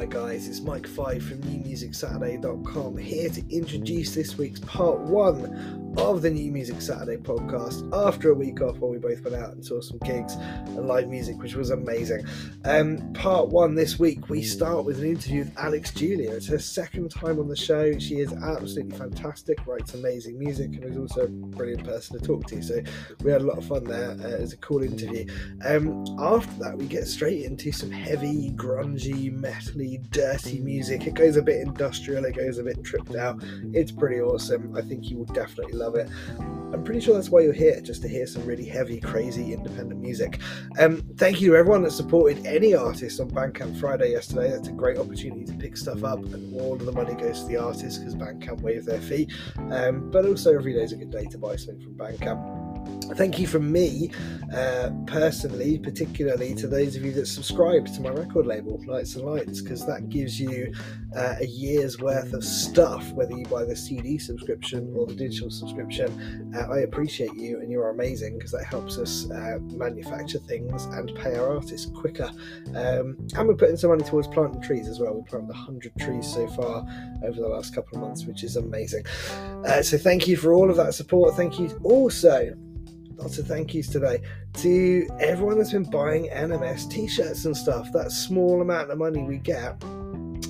Alright, guys, it's Mike Five from NewMusicSaturday.com here to introduce this week's part one of the New Music Saturday podcast after a week off where we both went out and saw some gigs and live music, which was amazing. Um, part one this week, we start with an interview with Alex Julia. It's her second time on the show. She is absolutely fantastic, writes amazing music, and is also a brilliant person to talk to. So we had a lot of fun there. Uh, it was a cool interview. Um, after that, we get straight into some heavy, grungy, metally, dirty music. It goes a bit industrial, it goes a bit tripped out. It's pretty awesome. I think you will definitely love it. I'm pretty sure that's why you're here, just to hear some really heavy, crazy, independent music. Um, thank you to everyone that supported any artist on Bandcamp Friday yesterday. That's a great opportunity to pick stuff up, and all of the money goes to the artist because Bandcamp waive their fee. Um, but also, every day is a good day to buy something from Bandcamp thank you from me uh, personally, particularly to those of you that subscribe to my record label, Lights and Lights, because that gives you uh, a year's worth of stuff, whether you buy the CD subscription or the digital subscription. Uh, I appreciate you, and you're amazing because that helps us uh, manufacture things and pay our artists quicker. Um, and we're putting some money towards planting trees as well. We've planted 100 trees so far over the last couple of months, which is amazing. Uh, so thank you for all of that support. Thank you also lots of thank yous today to everyone that's been buying NMS t-shirts and stuff. That small amount of money we get.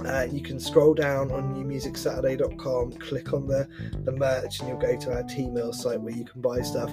Uh, you can scroll down on newmusicsaturday.com, click on the, the merch, and you'll go to our Teemill site where you can buy stuff.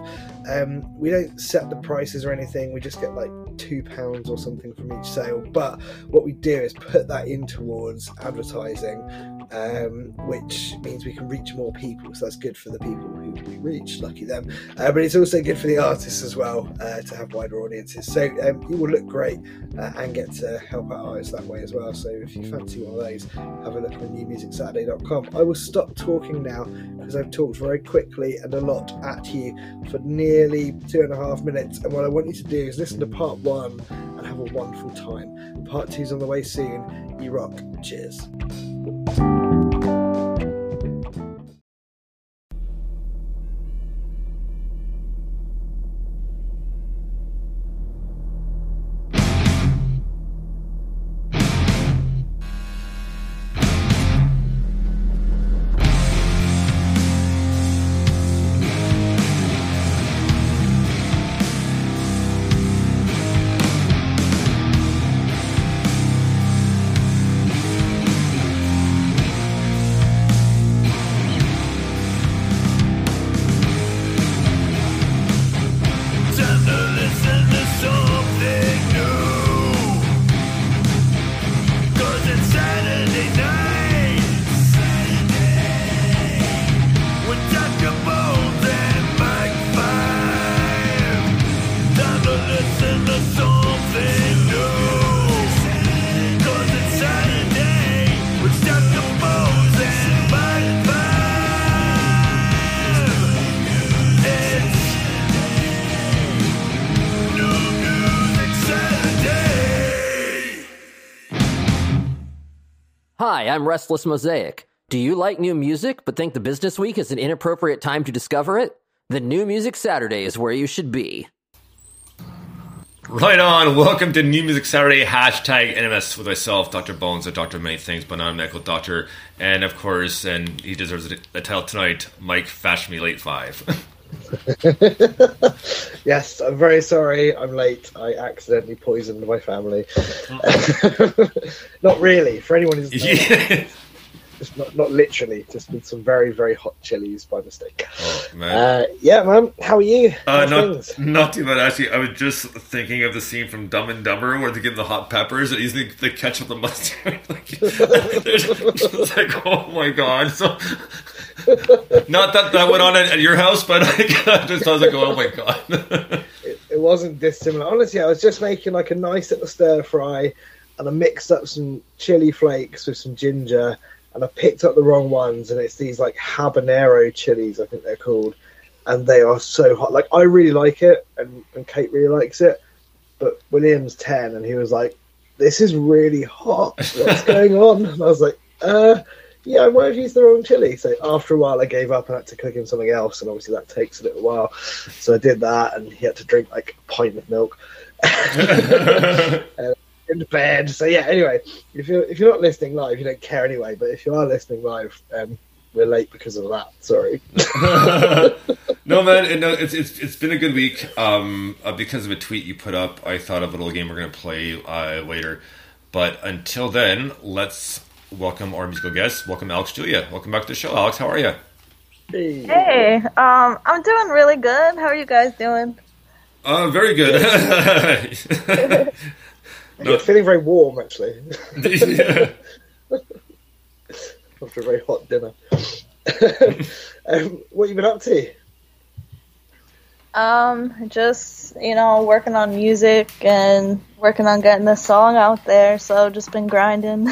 Um, we don't set the prices or anything, we just get like two pounds or something from each sale. But what we do is put that in towards advertising um, which means we can reach more people. So that's good for the people who we reach, lucky them. Uh, but it's also good for the artists as well uh, to have wider audiences. So um, you will look great uh, and get to help out artists that way as well. So if you fancy one of those, have a look on newmusicsaturday.com. I will stop talking now because I've talked very quickly and a lot at you for nearly two and a half minutes. And what I want you to do is listen to part one and have a wonderful time. Part two's on the way soon. You rock. Cheers. I'm Restless Mosaic. Do you like new music but think the business week is an inappropriate time to discover it? Then New Music Saturday is where you should be. Right on. Welcome to New Music Saturday. Hashtag NMS with myself, Dr. Bones, a doctor of many things, but not a medical doctor. And of course, and he deserves a title tonight, Mike Fash Me Late Five. yes, I'm very sorry. I'm late. I accidentally poisoned my family. not really. For anyone who's yeah. not not literally, just with some very very hot chilies by mistake. Oh man. Uh, yeah, man. How are you? Uh, not not too bad actually. I was just thinking of the scene from Dumb and Dumber where they give the hot peppers and he's the, the ketchup, the mustard. like, it's like, oh my god. So not that that went on at, at your house, but I just I was like, oh my god. it, it wasn't dissimilar. Honestly, I was just making like a nice little stir fry, and I mixed up some chili flakes with some ginger, and I picked up the wrong ones, and it's these like habanero chilies, I think they're called, and they are so hot. Like I really like it, and, and Kate really likes it, but William's ten, and he was like, "This is really hot. What's going on?" And I was like, "Uh." Yeah, I might have used the wrong chili. So after a while, I gave up and had to cook him something else. And obviously, that takes a little while. So I did that, and he had to drink like a pint of milk. going to bed. So yeah. Anyway, if you're if you're not listening live, you don't care anyway. But if you are listening live, um, we're late because of that. Sorry. no man, it, no, it's it's it's been a good week. Um, uh, because of a tweet you put up, I thought of a little game we're gonna play uh, later. But until then, let's welcome our musical guest. Welcome Alex Julia. Welcome back to the show, Alex. How are you? Hey. Hey, um, I'm doing really good. How are you guys doing? Uh, very good. no. It's feeling very warm actually. yeah. After a very hot dinner. um, what have you been up to? Um, just you know, working on music and working on getting the song out there. So just been grinding.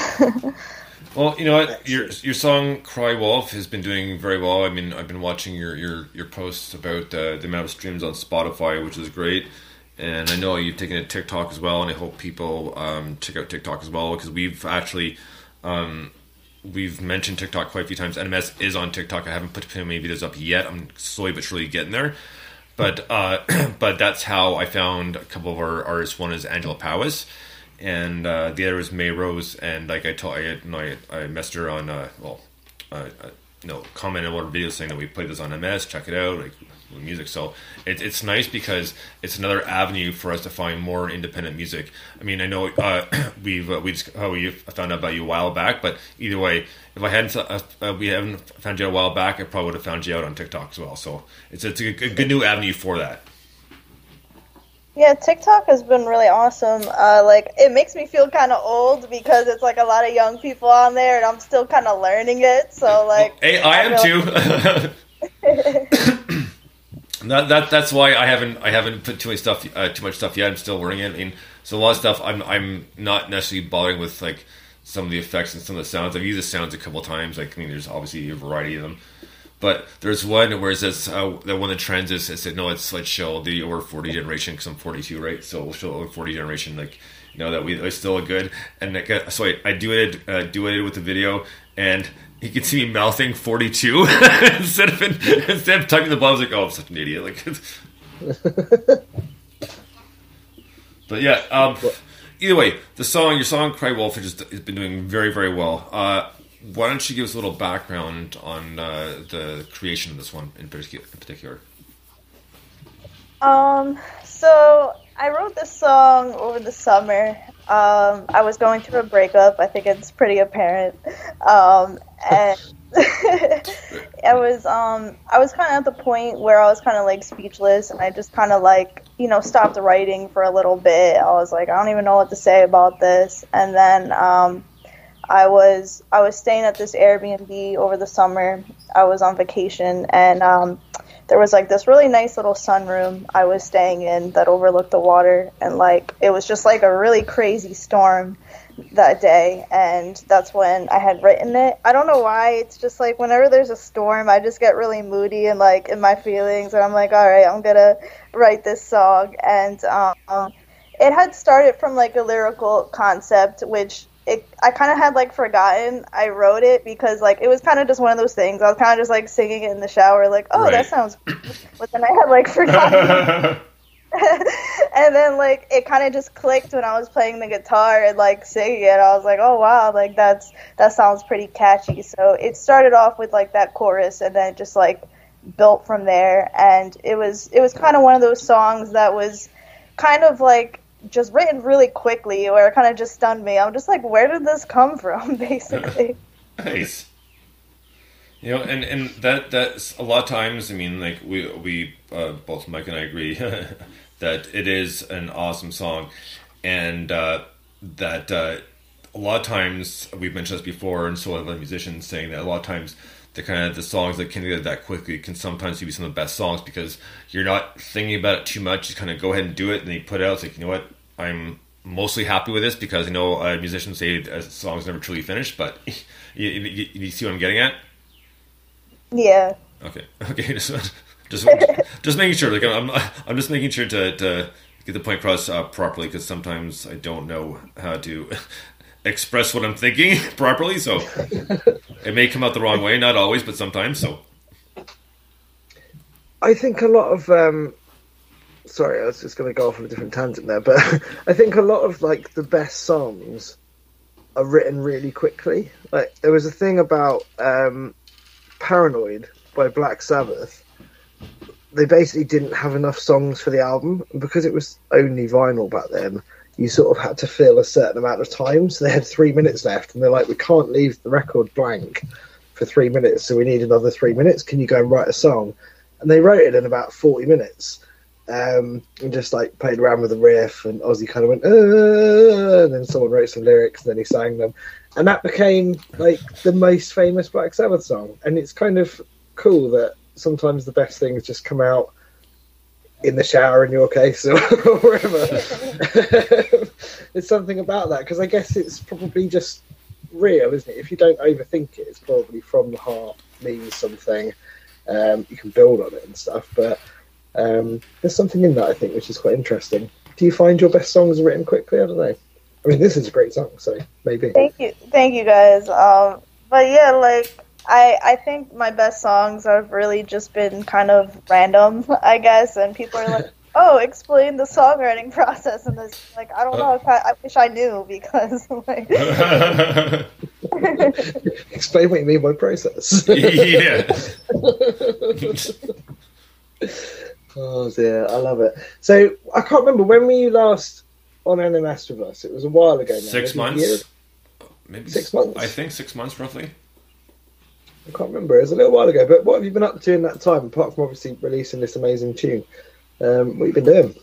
Well, you know what, your your song "Cry Wolf" has been doing very well. I mean, I've been watching your your, your posts about uh, the amount of streams on Spotify, which is great. And I know you've taken a TikTok as well, and I hope people um, check out TikTok as well because we've actually um, we've mentioned TikTok quite a few times. NMS is on TikTok. I haven't put too many videos up yet. I'm slowly but surely getting there. But uh, but that's how I found a couple of our artists. One is Angela Powis and uh, the other was May Rose. And like I told, I you I, I messaged her on uh, well, uh, uh, you know, commented on our video saying that we played this on MS. Check it out, like music. So it, it's nice because it's another avenue for us to find more independent music. I mean, I know uh, we've uh, we just we found out about you a while back, but either way, if I hadn't uh, uh, we haven't found you a while back, I probably would have found you out on TikTok as well. So it's it's a a good new avenue for that. Yeah, TikTok has been really awesome. Uh, like, it makes me feel kind of old because it's like a lot of young people on there, and I'm still kind of learning it. So, like, hey, I, I am too. that, that that's why I haven't I haven't put too much stuff uh, too much stuff yet. I'm still learning it. I mean, so a lot of stuff I'm I'm not necessarily bothering with like some of the effects and some of the sounds. I've used the sounds a couple times. Like, I mean, there's obviously a variety of them. But there's one where it says uh, that one of the trends is I said no, it's let's show the over forty generation because I'm 42, right? So we'll show over 40 generation like you know that we are still good. And I, so I, I do it uh, do it with the video and you can see me mouthing 42 instead of instead of typing the was like, oh, I'm such an idiot. Like, but yeah. Um, either way, the song, your song "Cry Wolf" has, just, has been doing very, very well. Uh, why don't you give us a little background on uh, the creation of this one in particular? Um, so I wrote this song over the summer. Um, I was going through a breakup. I think it's pretty apparent. Um, and I was um I was kind of at the point where I was kind of like speechless, and I just kind of like you know stopped writing for a little bit. I was like, I don't even know what to say about this, and then um I was I was staying at this Airbnb over the summer. I was on vacation and um, there was like this really nice little sunroom I was staying in that overlooked the water and like it was just like a really crazy storm that day and that's when I had written it. I don't know why it's just like whenever there's a storm I just get really moody and like in my feelings and I'm like all right, I'm to write this song and um it had started from like a lyrical concept which it I kind of had like forgotten I wrote it because like it was kind of just one of those things. I was kind of just like singing it in the shower, like oh right. that sounds, but then I had like forgotten. and then like it kind of just clicked when I was playing the guitar and like singing it. I was like, oh wow, like that's that sounds pretty catchy. So it started off with like that chorus and then just like built from there. And it was it was kind of one of those songs that was kind of like just written really quickly or it kind of just stunned me. I'm just like, where did this come from, basically? nice. You know, and, and that that's a lot of times. I mean, like we we uh, both Mike and I agree that it is an awesome song, and uh, that uh, a lot of times we've mentioned this before, and so have other musicians saying that a lot of times the kind of the songs that can get that quickly can sometimes be some of the best songs because you're not thinking about it too much. You kind of go ahead and do it, and then you put it out. It's like you know what, I'm mostly happy with this because I know uh, musicians say a song's never truly finished, but you, you, you, see what I'm getting at? Yeah. Okay. Okay. Just just, just making sure. Like I'm, I'm just making sure to, to get the point across uh, properly because sometimes I don't know how to express what I'm thinking properly. So it may come out the wrong way. Not always, but sometimes. So. I think a lot of um, sorry, I was just going to go off on a different tangent there, but I think a lot of like the best songs are written really quickly. Like there was a thing about um, "Paranoid" by Black Sabbath. They basically didn't have enough songs for the album because it was only vinyl back then. You sort of had to fill a certain amount of time, so they had three minutes left, and they're like, "We can't leave the record blank for three minutes, so we need another three minutes. Can you go and write a song?" And they wrote it in about forty minutes um, and just like played around with the riff, and Ozzy kind of went, uh, and then someone wrote some lyrics, and then he sang them, and that became like the most famous Black Sabbath song. And it's kind of cool that sometimes the best things just come out in the shower, in your case, or wherever. it's something about that because I guess it's probably just real, isn't it? If you don't overthink it, it's probably from the heart, means something. Um, you can build on it and stuff, but um, there's something in that I think which is quite interesting. Do you find your best songs written quickly? I don't know. I mean, this is a great song, so maybe. Thank you, thank you guys. Um, but yeah, like I, I think my best songs have really just been kind of random, I guess, and people are like, "Oh, explain the songwriting process," and this, like, I don't know. If I, I wish I knew because, like, Explain what you mean by process. yeah. Oh dear, I love it. So I can't remember when were you last on NMS with us? It was a while ago. Now. Six Maybe a year? months. Maybe Six months? I think six months roughly. I can't remember. It was a little while ago. But what have you been up to in that time, apart from obviously releasing this amazing tune? Um, what have you been doing?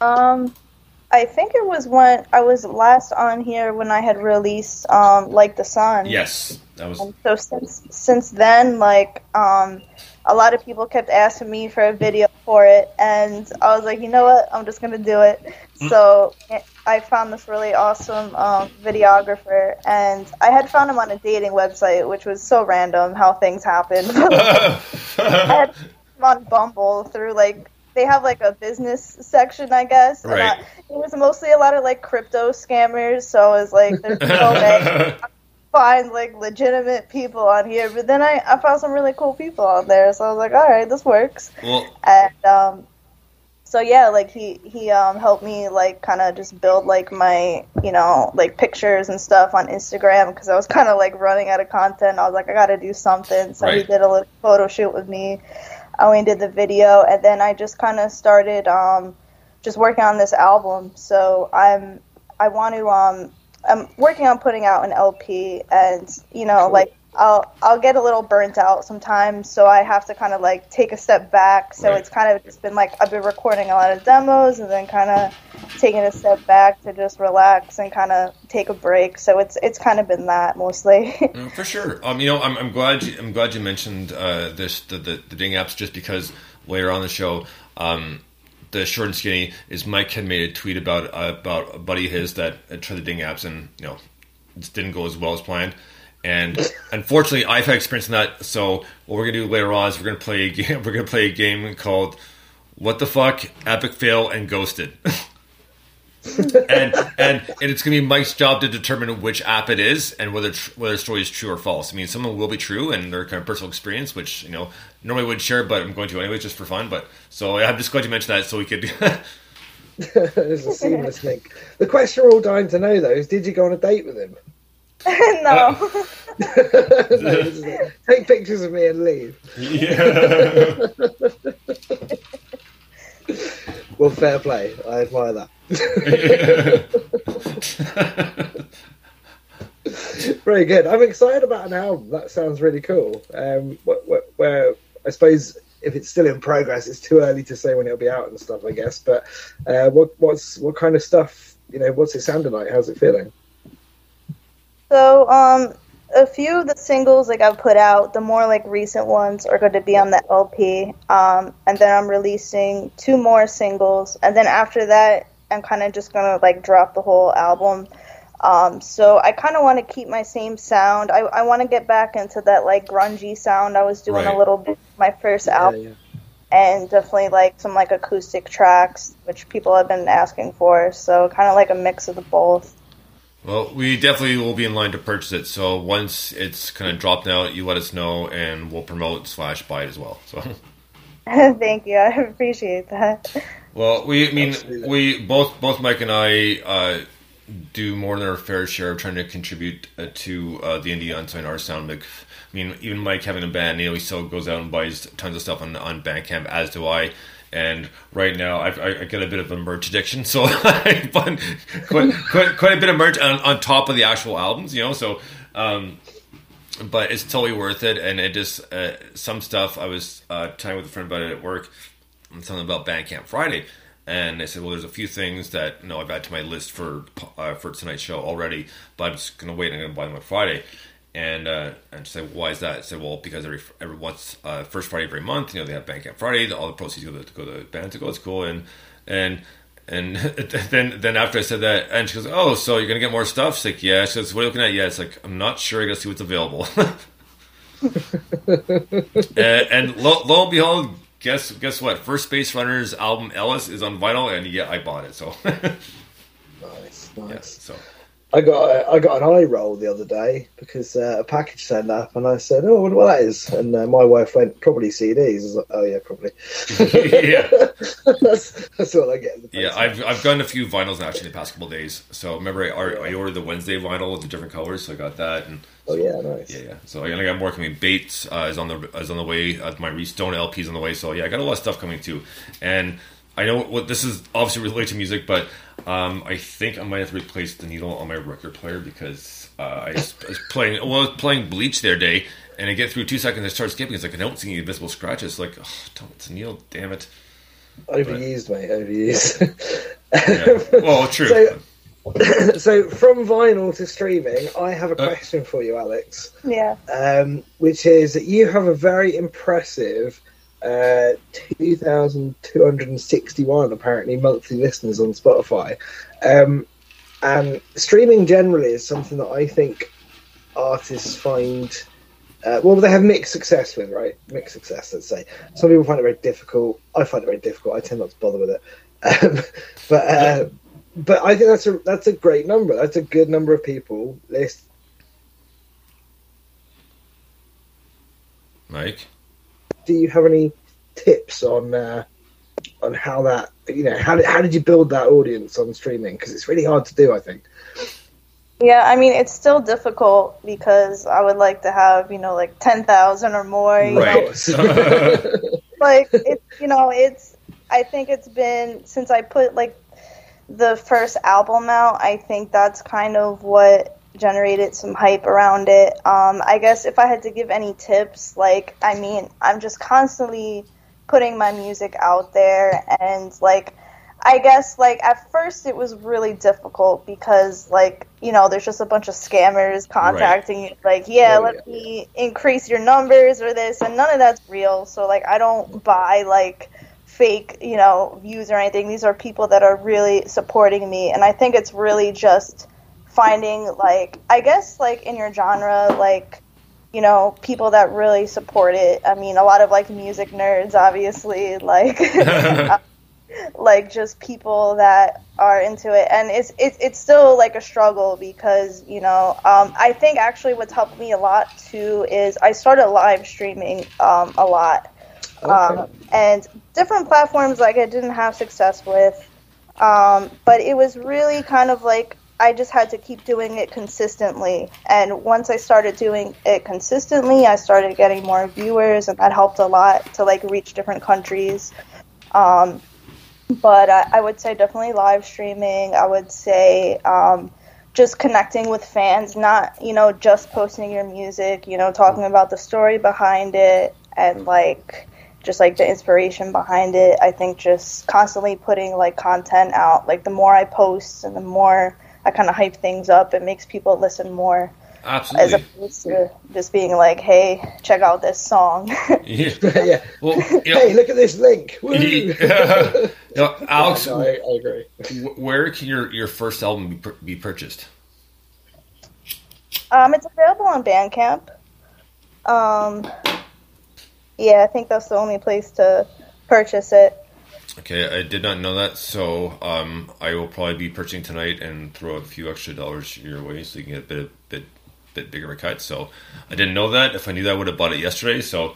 um, I think it was when I was last on here when I had released um, like the sun. Yes, that was. And so since since then, like um, a lot of people kept asking me for a video for it, and I was like, you know what, I'm just gonna do it. So I found this really awesome um, videographer, and I had found him on a dating website, which was so random how things happen. I had him on Bumble through like they have like a business section, I guess. and Right. I- it was mostly a lot of like crypto scammers, so it was like there's no way find like legitimate people on here. But then I, I found some really cool people on there, so I was like, all right, this works. well, And um, so yeah, like he he um helped me like kind of just build like my you know like pictures and stuff on Instagram because I was kind of like running out of content. I was like, I got to do something. So he did a little photo shoot with me. I only did the video, and then I just kind of started um just working on this album. So I'm I want to um I'm working on putting out an LP, and you know Cool. like I'll I'll get a little burnt out sometimes, so I have to kind of like take a step back. So Right. it's kind of just been like I've been recording a lot of demos and then kind of taking a step back to just relax and kind of take a break. So it's it's kind of been that mostly. No, for sure. Um, you know, I'm, I'm glad you, I'm glad you mentioned uh, this the, the the ding apps just because later on the show, um, the short and skinny is Mike had made a tweet about uh, about a buddy of his that uh, tried the ding apps and you know it didn't go as well as planned. And unfortunately, I've had experience in that. So what we're gonna do later on is we're gonna play a game. We're gonna play a game called "What the Fuck," Epic Fail, and Ghosted. and and and it's gonna be Mike's job to determine which app it is and whether tr- whether the story is true or false. I mean, some of them will be true and they're kind of personal experience, which you know normally would share, but I'm going to anyway just for fun. But so I'm just glad you mentioned that so we could. There's a seamless link. The question we're all dying to know though is, did you go on a date with him? no. Uh, no, this is it. Take pictures of me and leave. yeah. Well, fair play. I admire that. Very good. I'm excited about an album. That sounds really cool. Um, wh- wh- where I suppose if it's still in progress, it's too early to say when it'll be out and stuff. I guess. But uh, what what's what kind of stuff? You know, what's it sounding like? How's it feeling? So, um, a few of the singles like I've put out, the more like recent ones are going to be on the LP. Um, and then I'm releasing two more singles, and then after that, I'm kind of just gonna like drop the whole album. Um, so I kind of want to keep my same sound. I, I want to get back into that like grungy sound I was doing Right. a little bit my first album Yeah, yeah. and definitely like some like acoustic tracks which people have been asking for so kind of like a mix of the both well, we definitely will be in line to purchase it. So once it's kind of dropped out, you let us know and we'll promote slash buy it as well. So Thank you. I appreciate that. Well, we I mean Absolutely. we both both Mike and I uh, do more than our fair share of trying to contribute uh, to uh, the indie unsigned artist sound. Like, I mean, even Mike having a band, you know, he still goes out and buys tons of stuff on on Bandcamp, as do I. And right now, I've, I, I get a bit of a merch addiction, so I quite, quite quite a bit of merch on, on top of the actual albums, you know. So, um, but it's totally worth it. And it just uh, some stuff I was uh, talking with a friend about it at work, and something about Bandcamp Friday, and they said, well, there's a few things that you know I've added to my list for uh, for tonight's show already, but I'm just gonna wait and I'm gonna buy them on Friday. And uh, and she said, why is that? I said, well, because every every once uh, first Friday of every month, you know, they have Bandcamp Friday. All the proceeds go to go to the band to go. It's cool. And and and then then after I said that, and she goes, oh, so you're gonna get more stuff? She's like, yeah. She goes, what are you looking at? Yeah. It's like I'm not sure. I gotta see what's available. Uh, and lo, lo and behold, guess guess what? First Space Runners album Ellis is on vinyl, and yeah, I bought it. So Nice, nice. yeah, so I got I got an eye roll the other day because uh, a package turned up and I said, "Oh, what that is." And uh, my wife went, "Probably CDs." I was like, "Oh yeah, probably." yeah, that's, that's what I get. In the yeah. I've I've gotten a few vinyls actually the past couple of days. So remember, I, I ordered the Wednesday vinyl with the different colors, so I got that, and oh yeah, nice. yeah, yeah. So I got more coming. Bates uh, is on the is on the way. Uh, my Restone LP is on the way. So yeah, I got a lot of stuff coming too, and. I know what this is obviously related to music, but um, I think I might have replaced the needle on my record player because uh, I, was, I was playing well, I was playing Bleach the other day, and I get through two seconds, I start skipping. It's like I don't see any invisible scratches. Like, oh, don't, it's a needle, damn it. Overused, mate. Overused. Yeah. Well, true. So- so from vinyl to streaming, I have a Uh, question for you, Alex. Yeah. um, which is that you have a very impressive uh, 2,261 apparently monthly listeners on Spotify. Um, and streaming generally is something that I think artists find. Uh, well, they have mixed success with, right? Mixed success, let's say. Some people find it very difficult. I find it very difficult. I tend not to bother with it. Um, but uh, but I think that's a that's a great number. That's a good number of people list Mike? Do you have any tips on uh, on how that you know how did, how did you build that audience on streaming because it's really hard to do i think Yeah, I mean it's still difficult because I would like to have you know like ten thousand or more. You Right. Know? Like it's you know it's I think it's been since I put like the first album out. I think that's kind of what generated some hype around it. Um, I guess if I had to give any tips, like I mean I'm just constantly putting my music out there and like I guess like at first it was really difficult because like you know there's just a bunch of scammers contacting you like yeah Oh, let yeah. me increase your numbers or this and none of that's real so like I don't buy like fake you know views or anything these are people that are really supporting me and I think it's really just finding like I guess like in your genre like you know people that really support it. I mean a lot of like music nerds obviously like like just people that are into it. And it's it's it's still like a struggle because you know um, I think actually what's helped me a lot too is I started live streaming um, a lot. Um, and different platforms like I didn't have success with. Um, but it was really kind of like I just had to keep doing it consistently and once I started doing it consistently I started getting more viewers and that helped a lot to like reach different countries um, but I, I would say definitely live streaming. I would say um, just connecting with fans, not you know just posting your music. You know, talking about the story behind it and like just like the inspiration behind it. I think just constantly putting like content out. Like the more I post and the more I kind of hype things up, it makes people listen more as opposed to just being like, "Hey, check out this song." Yeah. yeah Well, you hey look at this link Woo! you know, Alex, No, I, I agree where can your, your first album be, be purchased? Um, it's available on Bandcamp. Um, yeah, I think that's the only place to purchase it. Okay, I did not know that, so um, I will probably be purchasing tonight and throw a few extra dollars your way so you can get a bit bit bit bigger of a cut. So I didn't know that. If I knew that, I would have bought it yesterday. So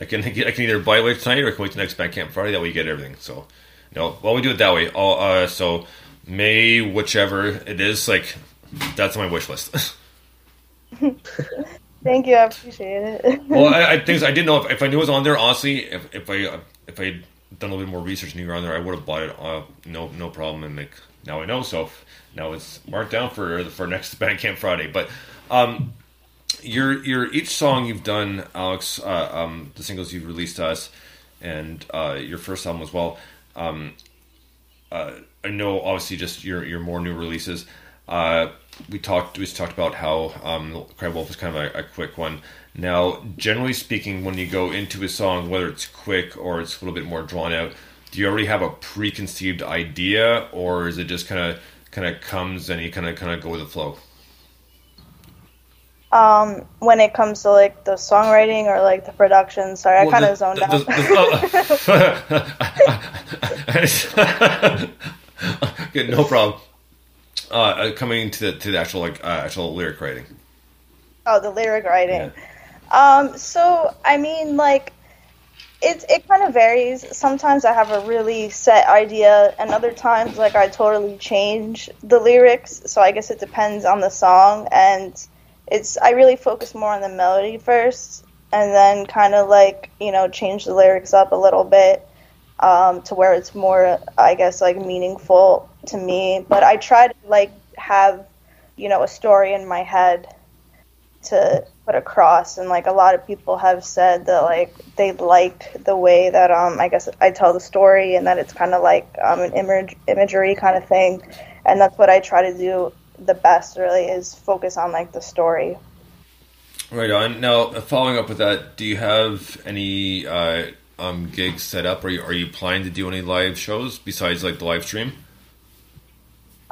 I can I can either buy it tonight or I can wait till next Bandcamp Friday. That way you get everything. So, no, well we do it that way. I'll, uh, so May whichever it is, like that's my wish list. Thank you, I appreciate it. well, I, I think I didn't know if, if I knew it was on there. Honestly, if, if I if I done a little bit more research and you were on there, I would have bought it. Uh, no, no problem. And like now I know, so now it's marked down for for next Bandcamp Friday. But um, your your each song you've done, Alex, uh, um, the singles you've released to us, and uh, your first album as well. Um, uh, I know, obviously, just your your more new releases. Uh, we talked we just talked about how um, Cry Wolf is kind of a, a, quick one. Now, generally speaking, when you go into a song, whether it's quick or it's a little bit more drawn out, do you already have a preconceived idea, or is it just kind of kind of comes and you kind of kind of go with the flow? Um, when it comes to like the songwriting or like the production, sorry, well, I kind of zoned out. okay, no problem. Uh, uh, coming to the to the actual like uh, actual lyric writing. Oh, the lyric writing. Yeah. Um, so I mean, like, it it kind of varies. Sometimes I have a really set idea, and other times, like, I totally change the lyrics. So I guess it depends on the song, and it's I really focus more on the melody first, and then kind of like you know change the lyrics up a little bit um, to where it's more, I guess, like meaningful to me. But I try to like have, you know, a story in my head to put across, and like a lot of people have said that like they like the way that um I guess I tell the story, and that it's kind of like um an image imagery kind of thing, and that's what I try to do the best. Really is focus on like the story. Right on. Now, following up with that, do you have any uh, um, gigs set up? Are you are you planning to do any live shows besides like the live stream?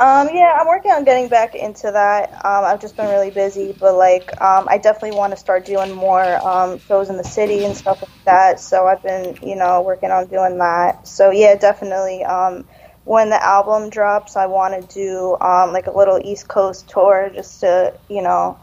Um, yeah, I'm working on getting back into that. Um, I've just been really busy, but like, um, I definitely want to start doing more um, shows in the city and stuff like that. So I've been, you know, working on doing that. So yeah, definitely. Um, when the album drops, I want to do um, like a little East Coast tour just to, you know,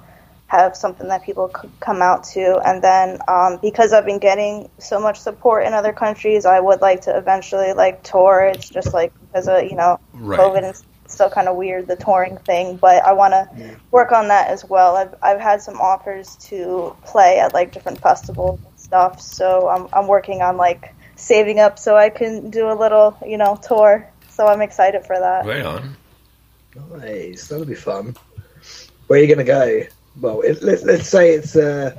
have something that people could come out to. And then um, because I've been getting so much support in other countries, I would like to eventually like tour. It's just like because of you know right. COVID and still kind of weird the touring thing, but I want to yeah. work on that as well. I've I've had some offers to play at like different festivals and stuff, so I'm I'm working on like saving up so I can do a little you know tour. So I'm excited for that. Right on. Nice, that'll be fun. Where are you gonna go? well, it, let, let's say it's uh,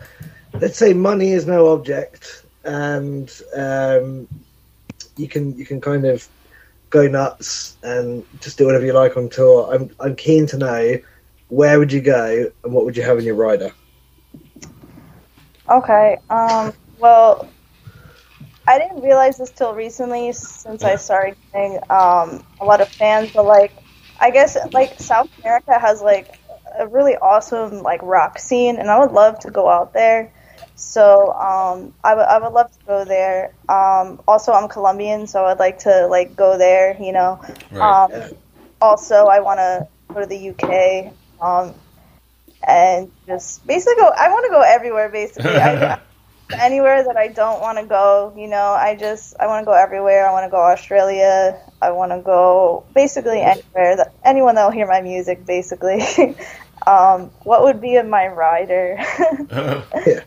let's say money is no object, and um, you can you can kind of go nuts and just do whatever you like on tour. I'm I'm keen to know where would you go and what would you have in your rider. Okay. Um. Well, I didn't realize this till recently, since I started getting um, a lot of fans. But like, I guess like South America has like a really awesome like rock scene, and I would love to go out there. So um, I would I would love to go there. Um, also, I'm Colombian, so I'd like to like go there. You know. Right. Um, also, I want to go to the UK um, and just basically go. I want to go everywhere. Basically, I, anywhere that I don't want to go. You know, I just I want to go everywhere. I want to go Australia. I want to go basically anywhere that anyone that'll hear my music. Basically, um, what would be in my rider? yeah.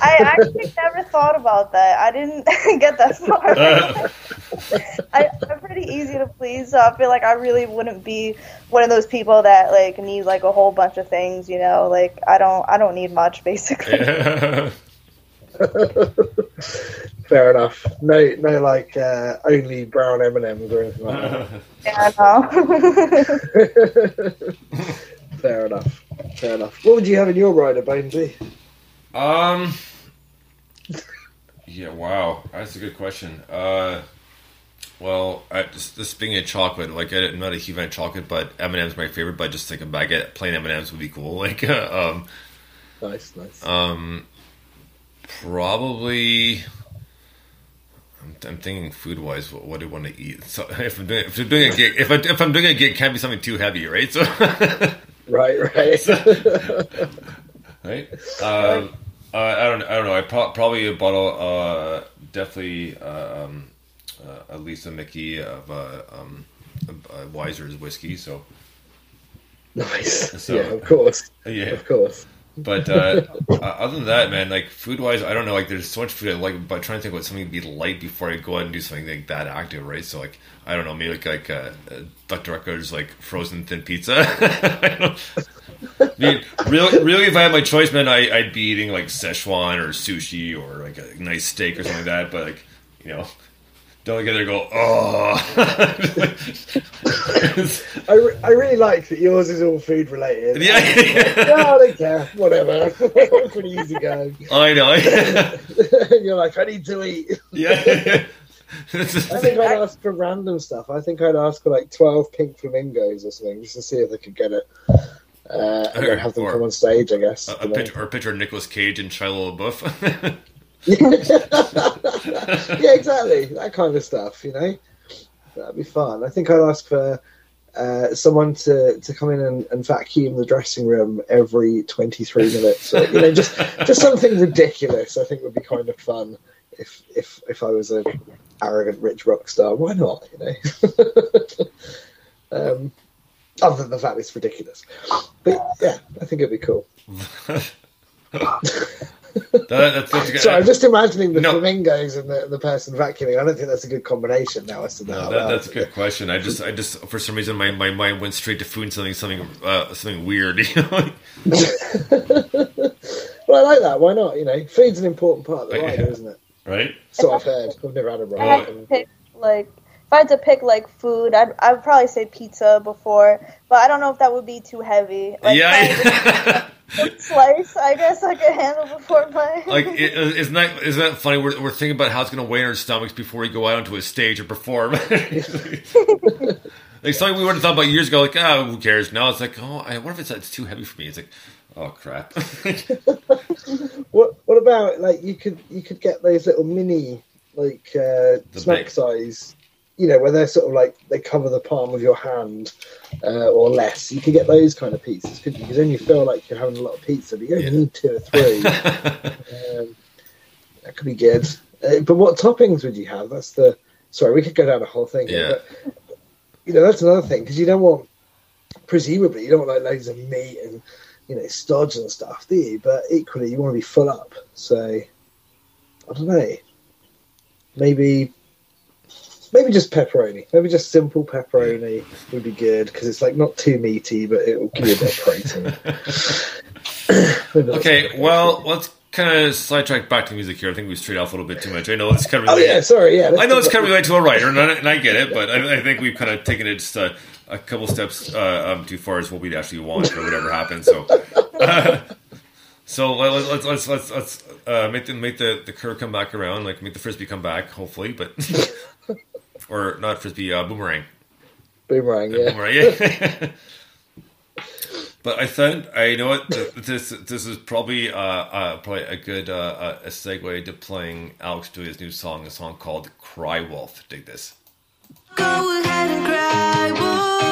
I actually never thought about that. I didn't get that far. I, am pretty easy to please, so I feel like I really wouldn't be one of those people that like need like a whole bunch of things. You know, like I don't I don't need much basically. Fair enough. No, no, like uh, only brown M and M's or anything like that. Yeah, I know. Fair enough. Fair enough. What would you have in your rider, Bainesy? Um. Yeah. Wow. That's a good question. Uh. Well, I, just, just being a chocolate, like I'm not a huge fan of chocolate, but M and M's my favorite. But just like a baguette, plain M and M's would be cool. Like, um, nice, nice. Um, Probably. I'm, I'm thinking food wise, what, what, do I want to eat? So if I'm doing if I'm doing a gig, if I if I'm doing a gig, can't be something too heavy, right? So. right, right. So, right. Um, Uh, I don't. I don't know. I pro- probably a bottle. Uh, definitely. Um, uh, a Lisa Mickey of uh, um, uh, Wiser's whiskey. So Nice. So- yeah, of course. yeah. Of course. But uh, uh, other than that, man, like food wise, I don't know. Like there's so much food I like, but trying to think what something to be light before I go out and do something like that active, right? So like I don't know, maybe like like uh, uh, Dr. Oetker like frozen thin pizza. I mean, really, really, if I had my choice, man, I, I'd be eating like Szechuan or sushi or like a nice steak or something like that. But like, you know, don't get there and go, oh. I, re- I really like that yours is all food related. yeah, No, I don't care. Whatever. Pretty easy going. I know. You're like, I need to eat. yeah. I think I'd ask for random stuff. I think I'd ask for like 12 pink flamingos or something just to see if they could get it. Uh, and then have them Or- come on stage, I guess. a, a picture or a picture of Nicolas Cage and Shia LaBeouf. yeah, exactly. That kind of stuff, you know? That'd be fun. I think I'd ask for uh, someone to, to come in and, and vacuum the dressing room every 23 minutes. Or, you know, just just something ridiculous I think would be kind of fun if if, if I was an arrogant rich rock star. Why not, you know? um, other than the fact it's ridiculous. But yeah, I think it'd be cool. That- that's, that's good. So I'm just imagining the No. flamingos and the, the person vacuuming. I don't think that's a good combination now as to No, that. that, that's a good question. I just, I just, for some reason, my, my mind went straight to food and something, something, uh, something weird. You know, well, I like that. Why not? You know, food's an important part of the Yeah. isn't it? right? So I've heard. I've never had a I ride. had to pick like if I had to pick like food, I'd I'd probably say pizza before, but I don't know if that would be too heavy. Like, yeah. slice, I guess I could handle before my like, it, isn't that, isn't that funny? We're, we're thinking about how it's going to weigh in our stomachs before we go out onto a stage or perform. like something we would have thought about years ago. Like, ah, who cares? Now it's like, oh, I wonder if it's, it's too heavy for me. It's like, oh crap. What What about like you could you could get those little mini like uh, The snack big- size, you know, where they're sort of like they cover the palm of your hand uh, or less. You could get those kind of pizzas, couldn't you? Because then you feel like you're having a lot of pizza, but you only Yeah. need two or three. um, that could be good. Uh, but what toppings would you have? That's the sorry. We could go down the whole thing. Yeah. But, you know, that's another thing because you don't want presumably you don't want like loads of meat and you know stodge and stuff, do you? But equally, you want to be full up. So I don't know. Maybe. Maybe just pepperoni. Maybe just simple pepperoni would be good because it's like not too meaty, but it will give you a bit of protein. Okay, well, let's kind of sidetrack back to music here. I think we strayed off a little bit too much. I know it's kind of Oh yeah, sorry. Yeah, I know it's kind of related to a writer, and I, and I get it, but I, I think we've kind of taken it just a, a couple steps uh, um, too far as what we'd actually want or whatever happens. So, uh, so let- let's let's let's let's uh, make the make the, the curve come back around, like make the frisbee come back, hopefully, but or not frisbee, uh, boomerang, boomerang. Yeah. boomerang. Yeah. But I thought I know what th- this this is probably uh, uh, probably a good uh, uh, a segue to playing Alex do his new song, a song called "Cry Wolf." Dig this. Go ahead and cry, wolf.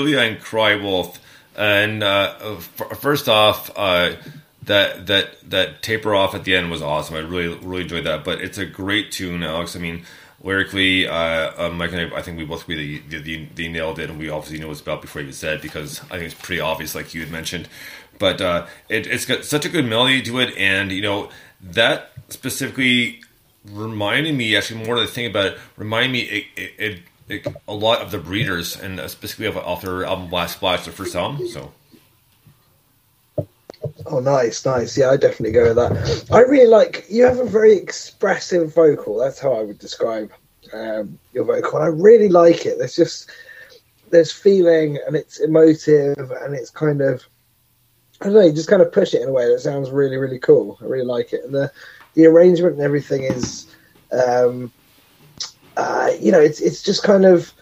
Julia, and Cry Wolf. And uh, f- first off, uh, that that that taper off at the end was awesome. I really really enjoyed that. But it's a great tune, Alex. I mean, lyrically, uh, Mike and I, I think we both really the, the, the nailed it, and we obviously knew what it's about before you said because I think it's pretty obvious, like you had mentioned. But uh, it, it's got such a good melody to it, and you know that specifically reminded me actually more of the thing about it reminded me it, it, it a lot of the Breeders and uh, specifically of, their album Last Splash, their first album. So Oh, nice, nice. Yeah, I definitely go with that. I really like you have a very expressive vocal. That's how I would describe um, your vocal. I really like it. There's just there's feeling and it's emotive and it's kind of I don't know. You just kind of push it in a way that sounds really, really cool. I really like it, and the the arrangement and everything is, um, uh, you know, it's it's just kind of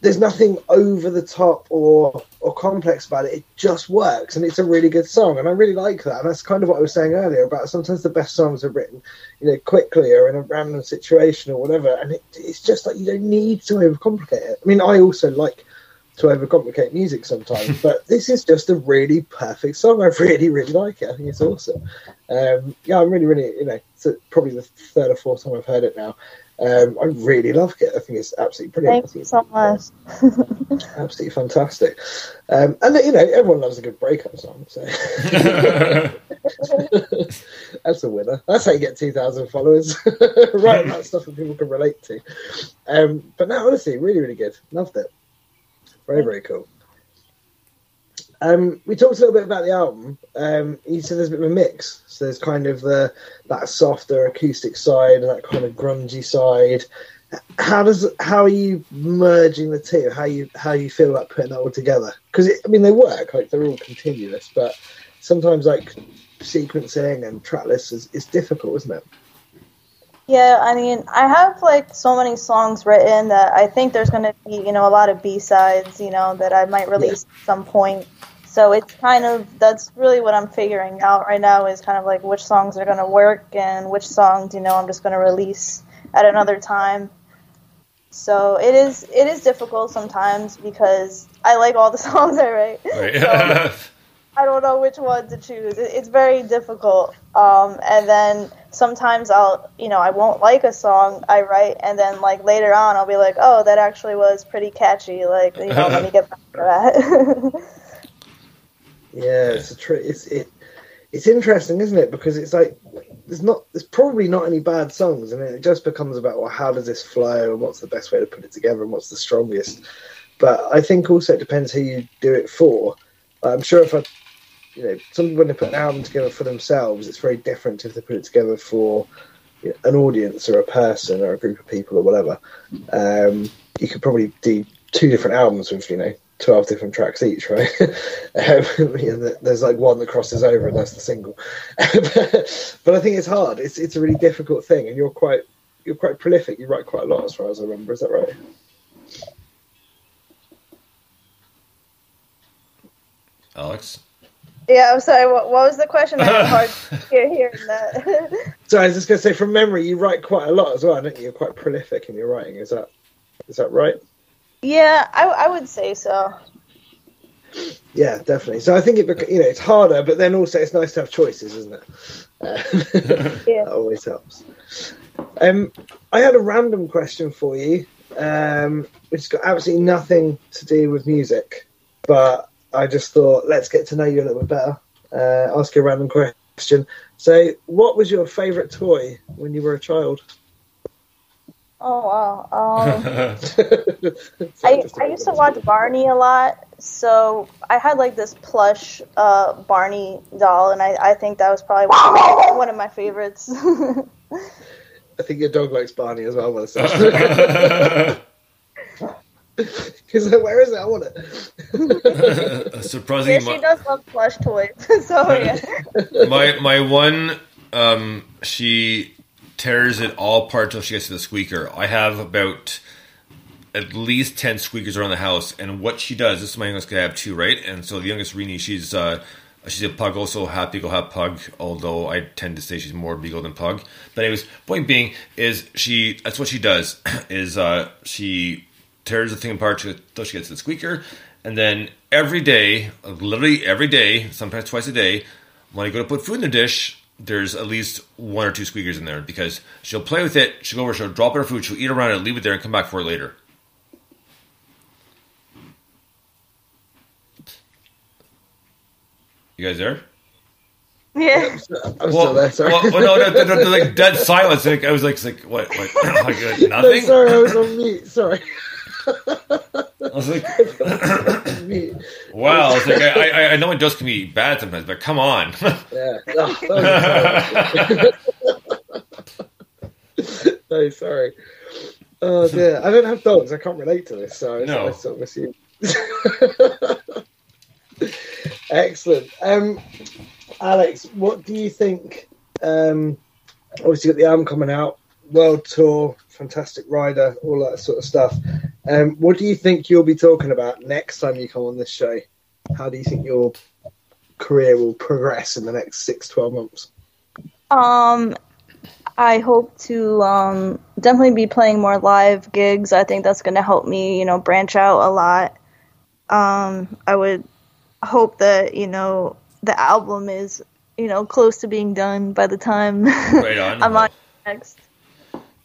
there's nothing over the top or or complex about it. It just works, and it's a really good song, and I really like that. And that's kind of what I was saying earlier about sometimes the best songs are written, you know, quickly or in a random situation or whatever, and it, it's just like you don't need to overcomplicate it. I mean, I also like to overcomplicate music sometimes, but this is just a really perfect song. I really, really like it. I think it's awesome. Um, yeah, I'm really, really, you know, it's probably the third or fourth time I've heard it now. Um, I really love it. I think it's absolutely brilliant. Thank you so much. Absolutely fantastic. Um, and you know, everyone loves a good breakup song. So that's a winner. That's how you get two thousand followers. right, that stuff that people can relate to. Um, but no, honestly, really, really good. Loved it. Very, very cool. Um, we talked a little bit about the album. Um, you said there's a bit of a mix. So there's kind of the that softer acoustic side and that kind of grungy side. How does how are you merging the two? How you how you feel about putting that all together? Because I mean they work like they're all continuous, but sometimes like sequencing and track lists is, is difficult, isn't it? Yeah, I mean, I have like so many songs written that I think there's going to be, you know, a lot of B sides, you know, that I might release at some point. So it's kind of that's really what I'm figuring out right now is kind of like which songs are going to work and which songs, you know, I'm just going to release at another time. So it is it is difficult sometimes because I like all the songs I write. right. I don't know which one to choose. It's very difficult. Um, and then sometimes I'll, you know, I won't like a song I write, and then like later on I'll be like, oh, that actually was pretty catchy. Like, you know, let me get back to that. Yeah, it's a tr- it's it it's interesting, isn't it? Because it's like there's not there's probably not any bad songs, and it just becomes about well, how does this flow, and what's the best way to put it together, and what's the strongest. But I think also it depends who you do it for. I'm sure if I, you know, some people when they put an album together for themselves, it's very different if they put it together for you know, an audience or a person or a group of people or whatever. Um, you could probably do two different albums with you know 12 different tracks each, right? um, you know, there's like one that crosses over and that's the single. but I think it's hard. It's it's a really difficult thing, and you're quite you're quite prolific. You write quite a lot, as far as I remember. Is that right? Alex. yeah, I'm sorry. What, what was the question? I had hard hear, hearing that. So I was just going to say, from memory, you write quite a lot as well, don't you? You're quite prolific in your writing. Is that is that right? Yeah, I, I would say so. Yeah, definitely. So I think it you know it's harder, but then also it's nice to have choices, isn't it? Uh, Yeah. that always helps. Um, I had a random question for you, um, which has got absolutely nothing to do with music, but I just thought let's get to know you a little bit better. Uh, ask you a random question. So, what was your favourite toy when you were a child? Oh wow. Um, So I, just a I bit used to watch Barney a lot, so I had like this plush uh, Barney doll, and I, I think that was probably one of my, one of my favorites. I think your dog likes Barney as well. by the sound. He's like, where is it? I want it. Surprisingly, yeah, she my, does love plush toys, so yeah. my my one, um, she tears it all apart till she gets to the squeaker. I have about at least ten squeakers around the house, and what she does. This is my youngest. I have two, right? And so the youngest Rini, she's uh, she's a pug, also half beagle, half pug. Although I tend to say she's more beagle than pug. But anyways, point being is she. That's what she does. Is uh, she tears the thing apart till she gets to the squeaker, and then every day, literally every day, sometimes twice a day, when I go to put food in the dish, there's at least one or two squeakers in there because she'll play with it. She'll go over, she'll drop her food, she'll eat around it, leave it there, and come back for it later. You guys there? Yeah. I'm still Well, there. Sorry. well, well, no, no, no, no, no, like dead silence. Like I was like, like what? Like, like, no, nothing. sorry, I was on mute. Sorry. I was like, wow. I was like, I, I, I know it does can be bad sometimes, but come on. Yeah. Oh, sorry. no, sorry. Oh dear. I don't have dogs. I can't relate to this, so No. I sort of assume. Excellent. Um, Alex, what do you think? Um, obviously, got the album coming out, world tour, fantastic rider, all that sort of stuff. Um, what do you think you'll be talking about next time you come on this show? How do you think your career will progress in the next six, 12 months? Um, I hope to um, definitely be playing more live gigs. I think that's going to help me, you know, branch out a lot. Um, I would hope that you know the album is, you know, close to being done by the time Right on. I'm on next.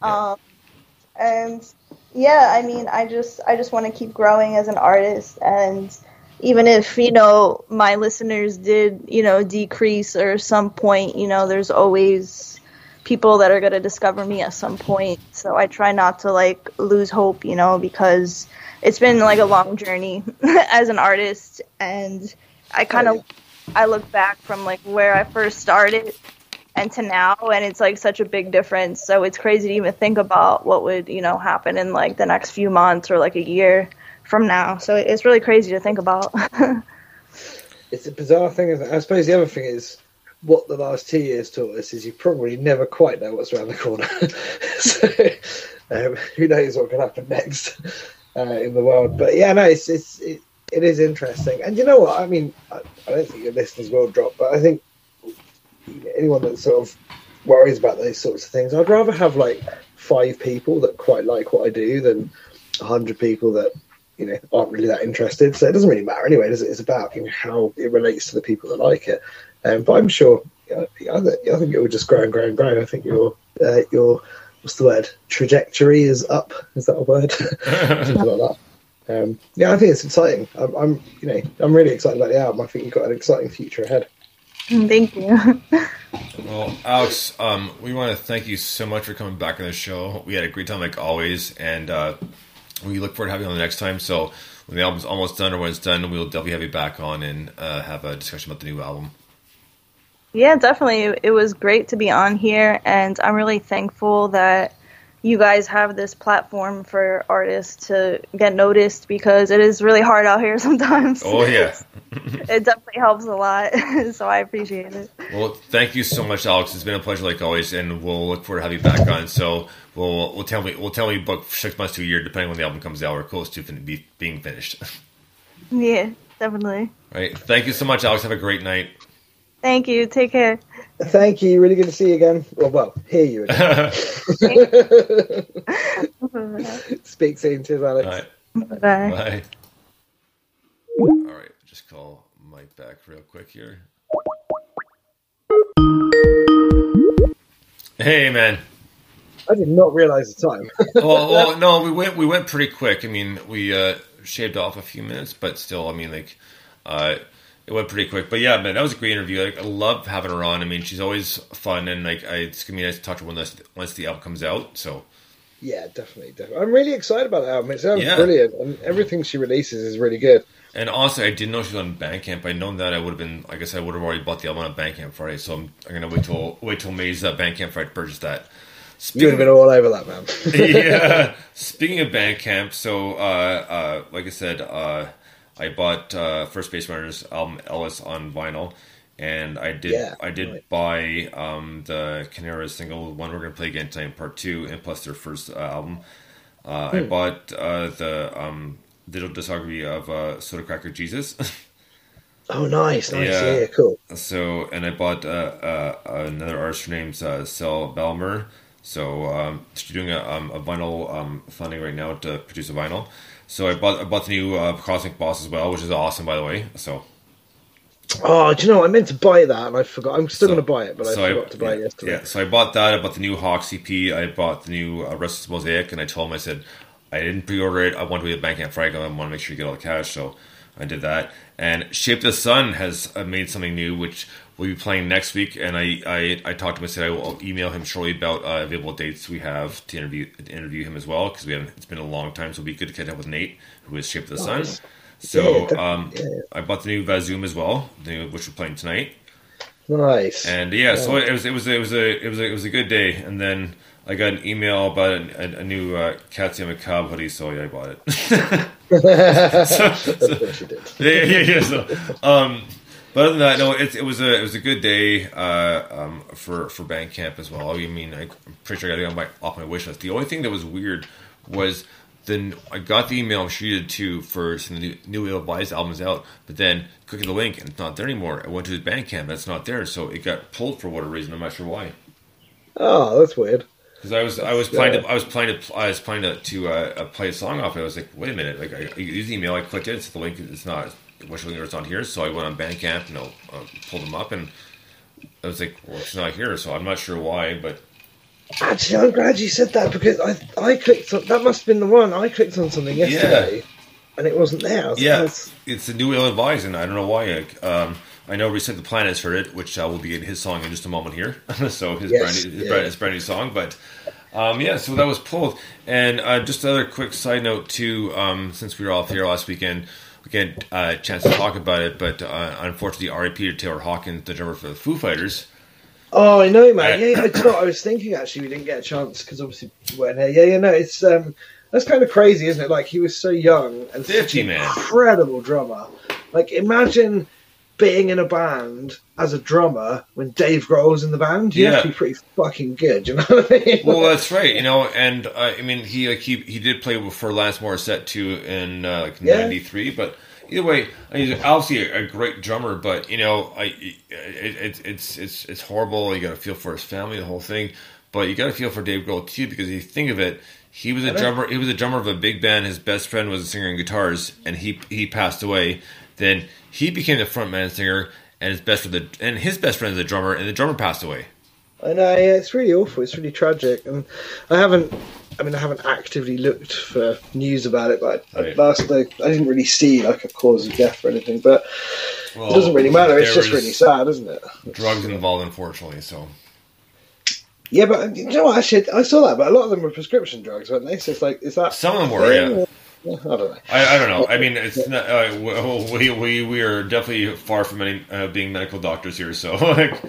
Um, and yeah, I mean, I just I just want to keep growing as an artist, and even if you know my listeners did you know decrease or some point, you know, there's always people that are going to discover me at some point. So I try not to like lose hope, you know, because it's been like a long journey as an artist, and I kind of I look back from like where I first started and to now and it's like such a big difference so it's crazy to even think about what would you know happen in like the next few months or like a year from now so it's really crazy to think about It's a bizarre thing? I suppose the other thing is what the last two years taught us is you probably never quite know what's around the corner. so um, who knows what can happen next uh, in the world? But yeah, no, it's it's it, it is interesting. And you know what? I mean, I, I don't think your listeners will drop, but I think anyone that sort of worries about those sorts of things, I'd rather have like five people that quite like what I do than a hundred people that you know aren't really that interested. So it doesn't really matter anyway. Does it? It's about you know, how it relates to the people that like it. Um, but I'm sure. I, think it will just grow and grow and grow. I think your uh, your what's the word trajectory is up. Is that a word? Something like that. Um, yeah, I think it's exciting. I'm, I'm you know I'm really excited about the album. I think you've got an exciting future ahead. Thank you Well, Alex, um, we want to thank you so much for coming back on the show. We had a great time, like always, and uh, we look forward to having you on the next time. So when the album's almost done or when it's done, we'll definitely have you back on and uh, have a discussion about the new album. yeah definitely it was great to be on here and i'm really thankful that you guys have this platform for artists to get noticed because it is really hard out here sometimes Oh yeah. it definitely helps a lot so i appreciate it Well, thank you so much, Alex. It's been a pleasure, like always, and we'll look forward to having you back on. So we'll we'll tell me we'll tell you book six months to a year, depending when the album comes out or close to fin- be, being finished. yeah definitely All right. Thank you so much, Alex. Have a great night. thank you take care Thank you. Really good to see you again. Well, well, hear you again. Speak soon, cheers, Alex. All right. bye Bye. All right, just call Mike back real quick here. Hey, man. I did not realise the time. Well, well, no, we went we went pretty quick. I mean, we uh, shaved off a few minutes, but still, I mean, like, uh, it went pretty quick. But yeah, man, that was a great interview. Like, I love having her on. I mean, she's always fun, and like, I, it's gonna be nice to talk to her this, once the album comes out. So yeah, definitely, definitely. I'm really excited about the album. It sounds Yeah. brilliant, and everything she releases is really good. And honestly, I didn't know she was on Bandcamp. I'd known that, I would have been, like I guess I would have already bought the album on Bandcamp Friday. So I'm, I'm gonna wait till wait till May's uh, Bandcamp Friday to purchase that. You would have been all over that, man. yeah. Speaking of Bandcamp, so uh, uh, like I said, uh, I bought uh, First Base Runners album Ellis on vinyl, and I did Yeah, I did right. buy um, the Canera single one we're gonna play again tonight, part two, and plus their first uh, album. Uh, Hmm. I bought uh, the um, digital discography of uh, Soda Cracker Jesus. oh, nice, nice. Yeah. Yeah, cool. So, and I bought uh, uh, another artist named uh, Sel Balmer. So um, she's doing a, um, a vinyl um, funding right now to produce a vinyl. So I bought I bought the new uh, Cosmic Boss as well, which is awesome by the way. So Oh, do you know? I meant to buy that and I forgot. I'm still So- going to buy it, but I so forgot to buy yeah, it yesterday. Yeah, so I bought that. I bought the new Hawks EP. I bought the new uh, Restless Mosaic, and I told him I said I didn't pre-order it. I want to be a Bandcamp Frank. I want to make sure you get all the cash, so I did that. And Shape the Sun has uh, made something new, which we'll be playing next week. And I I, I talked to him. I said I will email him shortly about uh, available dates we have to interview to interview him as well because we haven't. It's been a long time, so it'll be good to catch up with Nate, who is Shape of the Sun. Nice. So Yeah, um, yeah. I bought the new Vazoom as well, the new, which we're playing tonight. Nice. And yeah, so it was it was it was a it was a, it was a good day. And then I got an email about a, a, a new uh, Katya McCobb hoodie, so yeah, I bought it. You did. yeah, yeah, yeah. So, um, but other than that, no, it, it was a it was a good day uh, um, for for Bandcamp as well. I mean, I, I'm pretty sure I got it on my off my wish list. The only thing that was weird was then I got the email. You did too for some new, new Ill Advised albums out, but then clicking the link and it's not there anymore. I went to his Bandcamp, that's not there, so it got pulled for whatever reason. I'm not sure why. Oh, that's weird. Because I was I was planning to I was planning to I was planning to, to uh, play a song off. And I was like, wait a minute, like I, the email, I clicked it, it's the link, it's not. Wish link it's not here. So I went on Bandcamp, and I uh, pulled them up, and I was like, well, it's not here. So I'm not sure why, but Actually, I'm glad you said that because I I clicked on that must have been the one I clicked on something yesterday, and it wasn't there. I was like, yeah, that's- it's a new ill advised, and I don't know why. Um, I know Reset the Planet's heard it, which uh, will be in his song in just a moment here. so his Yes, brand new, his, yeah. brand, his brand new song, but. Um, yeah, so that was pulled. And uh, just another quick side note, too, um, since we were off here last weekend, we get a chance to talk about it, but uh, unfortunately, RIP to Taylor Hawkins, the drummer for the Foo Fighters. Oh, I know, man. Uh, Yeah, yeah, you know I was thinking actually. We didn't get a chance because obviously we weren't here. Yeah, yeah, no, it's um, that's kind of crazy, isn't it? Like he was so young and such 50, an man. incredible drummer. Like imagine being in a band as a drummer when Dave Grohl's in the band. You have Yeah. to be pretty fucking good. You know what I mean? Well, that's right, you know, and uh, I mean, he like he he did play for Alanis Morissette too in uh, like Yeah. '93, but either way, I mean, he's obviously a, a great drummer. But you know, I it, it, it's it's it's horrible. You got to feel for his family, the whole thing, but you got to feel for Dave Grohl too because if you think of it. He was a drummer. He was a drummer of a big band. His best friend was a singer in guitars, and he he passed away. Then he became the frontman singer, and his best friend, and his best friend is a drummer, and the drummer passed away. I know, uh, yeah, it's really awful. It's really tragic, and I haven't. I mean, I haven't actively looked for news about it, but I, Right. last I, I didn't really see like a cause of death or anything. But Well, it doesn't really matter. It's just really sad, isn't it? Drugs involved, unfortunately. So Yeah, but you know what? Actually, I saw that, but a lot of them were prescription drugs, weren't they? So it's like, is that some of them were, yeah. Yeah, I don't know. I, don't know. I mean, it's not, uh, we, we we are definitely far from any, uh, being medical doctors here. So, like,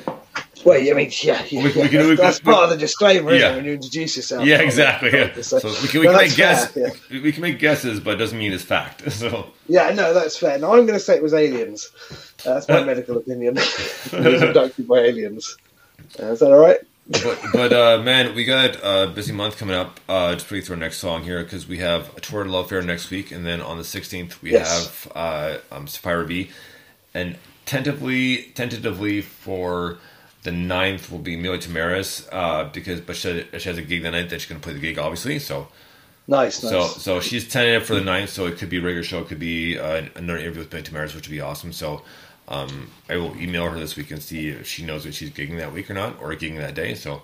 Well, I mean, yeah, yeah, We- we can- that's, we- part of the disclaimer, Yeah. when you introduce yourself? yeah, exactly. Yeah. So, So we can, we no, can make guess. fair, yeah. We can make guesses, but it doesn't mean it's fact. So, Yeah, no, that's fair. Now I'm going to say it was aliens. Uh, that's my medical opinion. he was abducted by aliens. Uh, is that all right? But but uh, man, we got a busy month coming up. Uh, just pretty through our next song here because we have a tour to Love Fair next week, and then on the 16th we Yes. have uh, um, Sapphire V, and tentatively tentatively for the 9th will be Amelia Tamaris uh, because but she, she has a gig that night that she's going to play the gig obviously so. Nice, nice. So, so she's tentative for the 9th, so it could be a regular show, it could be uh, another interview with Ben Tamaris, which would be awesome. So, um, I will email her this week and see if she knows that she's gigging that week or not, or gigging that day. So,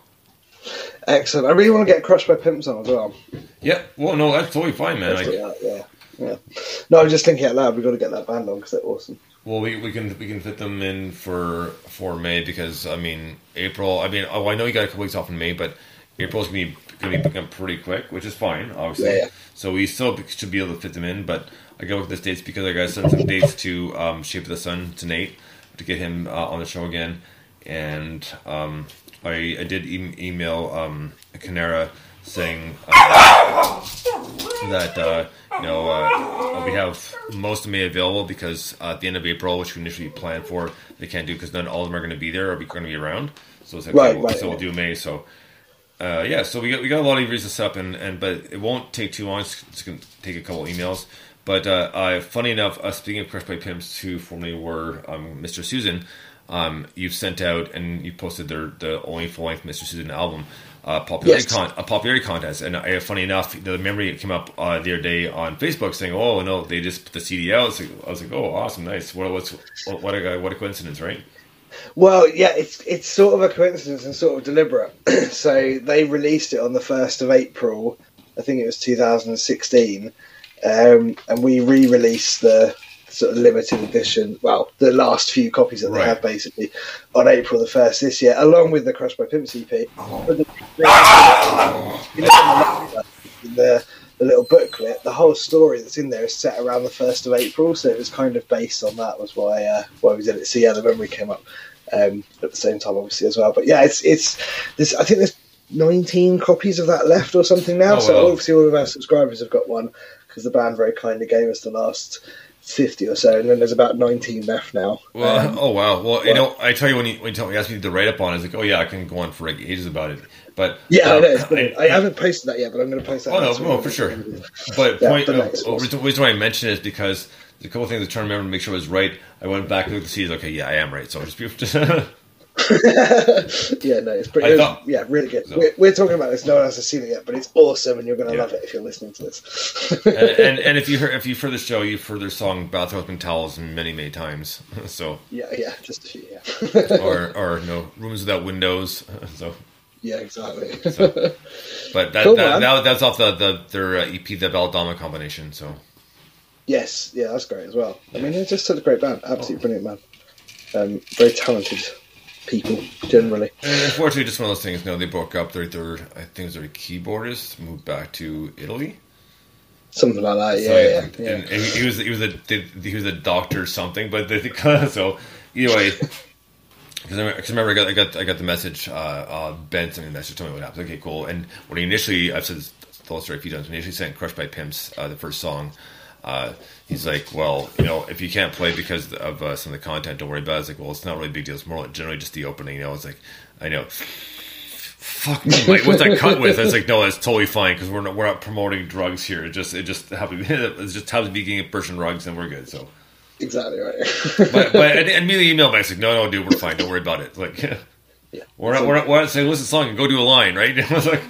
Excellent. I really want to get crushed by pimps on as well. yeah, well, no, that's totally fine, man. Like, that, yeah, yeah. No, I'm just thinking out loud. We've got to get that band on because they're awesome. well, we, we can we can fit them in for for May because I mean April. I mean, oh, I know you got a couple weeks off in May, but April's gonna be gonna be picking up pretty quick, which is fine, obviously. Yeah, yeah. So we still should be able to fit them in, but I gotta look at the dates because I gotta send some dates to um, Shape of the Sun to Nate to get him uh, on the show again, and um, I I did e- email um, Canara saying uh, that uh, you know uh, we have most of May available because uh, at the end of April, which we initially planned for, they can't do because not all of them are going to be there or be going to be around. So it's like Right, okay, well, right, so we'll do May. So uh, yeah, so we got we got a lot of reasons up, and, and but it won't take too long. It's going to take a couple emails. But uh, uh, funny enough, uh, speaking of Crushed by Pimps, who formerly were um, Mr. Susan, um, you've sent out and you posted their the only full length Mr. Susan album. Uh, popularity Yes. con- a popularity contest, and uh, funny enough, the memory came up uh, the other day on Facebook saying, "Oh no, they just put the CD out." So I was like, "Oh, awesome, nice! What what's what, what a what a coincidence, right?" Well, yeah, it's it's sort of a coincidence and sort of deliberate. so they released it on the first of April, I think it was 2016, um, and we re-released the sort of limited edition. Well, the last few copies that Right. they have basically on April the first this year, along with the Crush by Pimp EP. But the, the the little booklet, the whole story that's in there is set around the first of April, so it was kind of based on that. Was why uh, why we did it. So yeah, the memory came up um, at the same time, obviously as well. But yeah, it's it's there's I think there's 19 copies of that left or something now. Oh, so wow. obviously all of our subscribers have got one because the band very kindly gave us the last 50 or so, and then there's about 19 left now. Well, Um, oh wow. Well, you know, I tell you when you when you, you asked me to write up on, it, I was like, oh yeah, I can go on for like ages about it. But yeah, uh, I. I, haven't posted that yet, but I'm going to post that. Oh no, week. for sure. But Yeah, point, the uh, reason reason why I mention it is because there's a couple things I'm trying to remember to make sure I was right. I went back and looked to see, okay, yeah, I am right. So I'll just, just yeah, no, it's pretty. I it was- thought- yeah, really good. So- We're, we're talking about this. No one else has seen it yet, but it's awesome, and you're going to Yeah. love it if you're listening to this. and, and and if you heard if you've heard the show, you've heard their song "Bathrobe and Towels" many many times. So yeah, yeah, just a few. Yeah, or or no rooms without windows. So yeah, exactly. but that Cool, that, that that's off the, the their uh, EP the Valdama combination. So yes, yeah, that's great as well. I mean, they're just such a great band. Absolutely brilliant band. Um, very talented people generally. and unfortunately, just one of those things. No, they broke up. Their their I think it was their keyboardist moved back to Italy. Something like that. Yeah, So, yeah, and, yeah. and he he was he was a he was a doctor or something, but they, so either way, because I remember I got I got I got the message. Uh, uh, Ben sent me a message, told me what happened. Okay, cool. And when he initially, I've said this the story a few times. When he initially sent "Crushed by Pimps," uh, the first song. Uh, he's like, well, you know, if you can't play because of uh, some of the content, don't worry about it. It's like, well, it's not really a big deal. It's more like generally just the opening. You know, it's like, I know. Fuck me, like, what's that cut with? It's like, no, that's totally fine because we're not we're not promoting drugs here. It just it just happens it's just happens to be getting a person drugs and we're good. So, Exactly right. but but and, and immediately email back like, no, no, dude, we're fine. Don't worry about it. Like, Yeah. we're not we're not, we're not saying listen to the song and go do a line, right? I was like,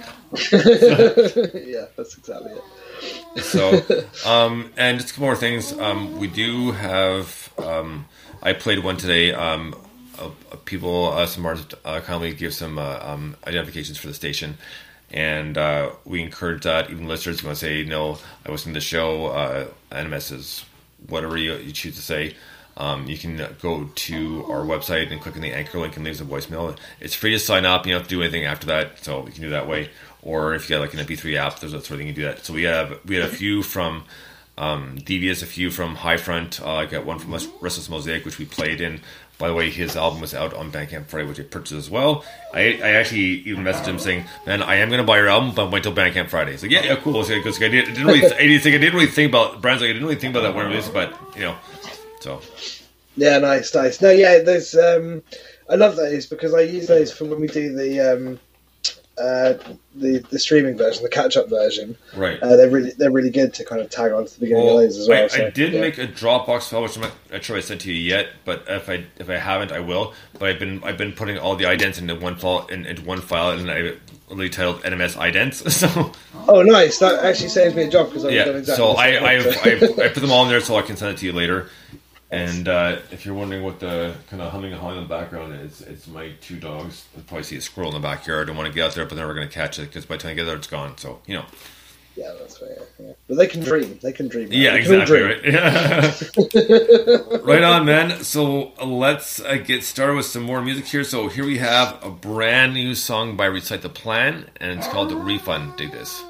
yeah, that's exactly it. So um and just a couple more things um we do have um i played one today um uh, people uh, some artists uh, kindly give some uh, um identifications for the station and uh we encourage that even listeners want to say no i listened to the show uh nms is whatever you, you choose to say um, you can go to our website and click on the anchor link and leave a voicemail. It's free to sign up. You don't have to do anything after that, so you can do that way. Or if you got like an MP3 app, there's that sort of thing you do that. So we have we had a few from um, Devious, a few from High Front. Uh, I got one from Restless Mosaic, which we played in. By the way, his album was out on Bandcamp Friday, which I purchased as well. I, I actually even messaged him saying, "Man, I am going to buy your album, but wait till Bandcamp Friday." Like, "Yeah, yeah, cool." So, because I, did, didn't really, I didn't think I didn't really think about brands like I didn't really think about that when I released, but you know, so Yeah, nice, nice. No, yeah, there's. Um, I love those because I use those for when we do the um, uh, the the streaming version, the catch up version. right. Uh, they're really they're really good to kind of tag on to the beginning Well, of those as well. I, so, I did yeah. make a Dropbox file, which I'm not, sure I sent to you yet. But if I if I haven't, I will. But I've been I've been putting all the idents into one file in, into one file, and I literally titled NMS idents. So Oh, nice. That actually saves me a job because I've yeah, done exactly. so I I, I I put them all in there so I can send it to you later. And uh, if you're wondering what the kind of humming and hawing in the background is, it's my two dogs. You probably see a squirrel in the backyard. I want to get out there, but they're never going to catch it because by the time I get there, it's gone. So you know, yeah, that's fair. Yeah. But they can dream. They can dream. man. Yeah, They exactly. dream. Right. right on, man. So uh, let's uh, get started with some more music here. So here we have a brand new song by Recite the Plan, and it's called "Refund." Dig this.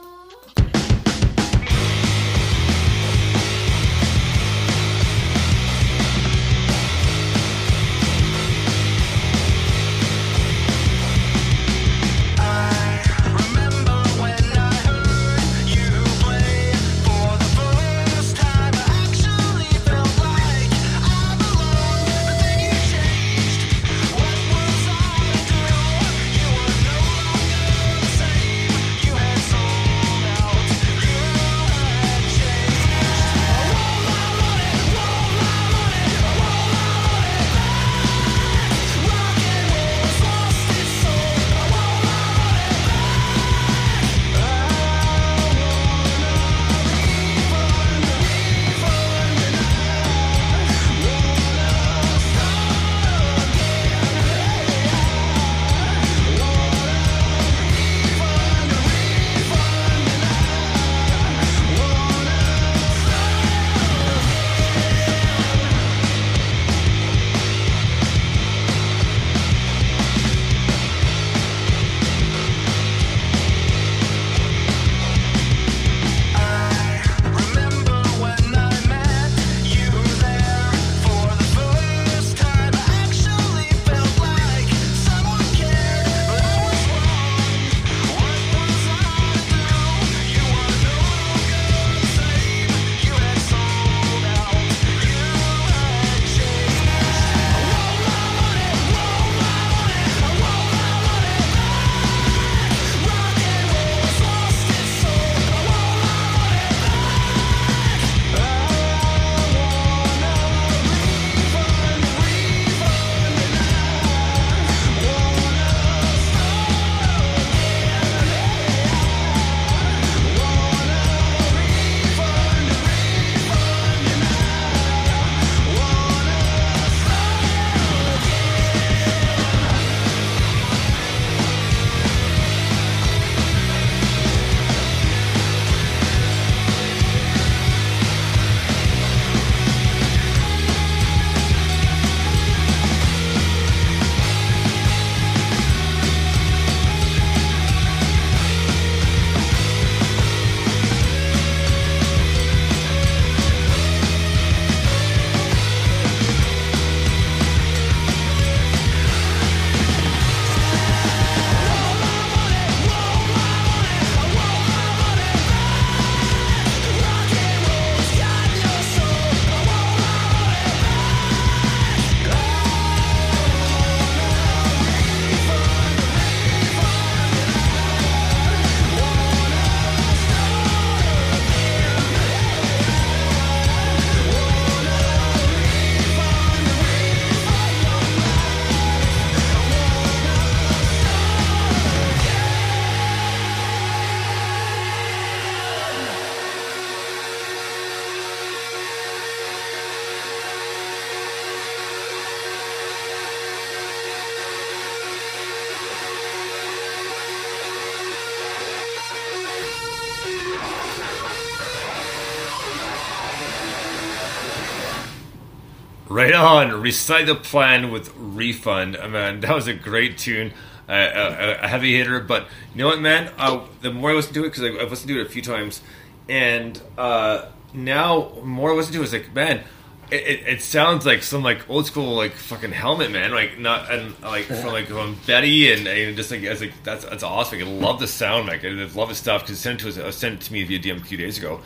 Recite the plan with refund. Uh, man, that was a great tune. Uh, a, a heavy hitter, but you know what, man? Uh, the more I listen to it, because I've listened to it a few times, and uh, now more I listen to it, it's like, man, it, it, it sounds like some like old school like fucking helmet, man. Like not and like from like from Betty and, and just like I was like that's that's awesome. I love the sound, like I love his stuff because sent to us, sent to me via DM a few days ago.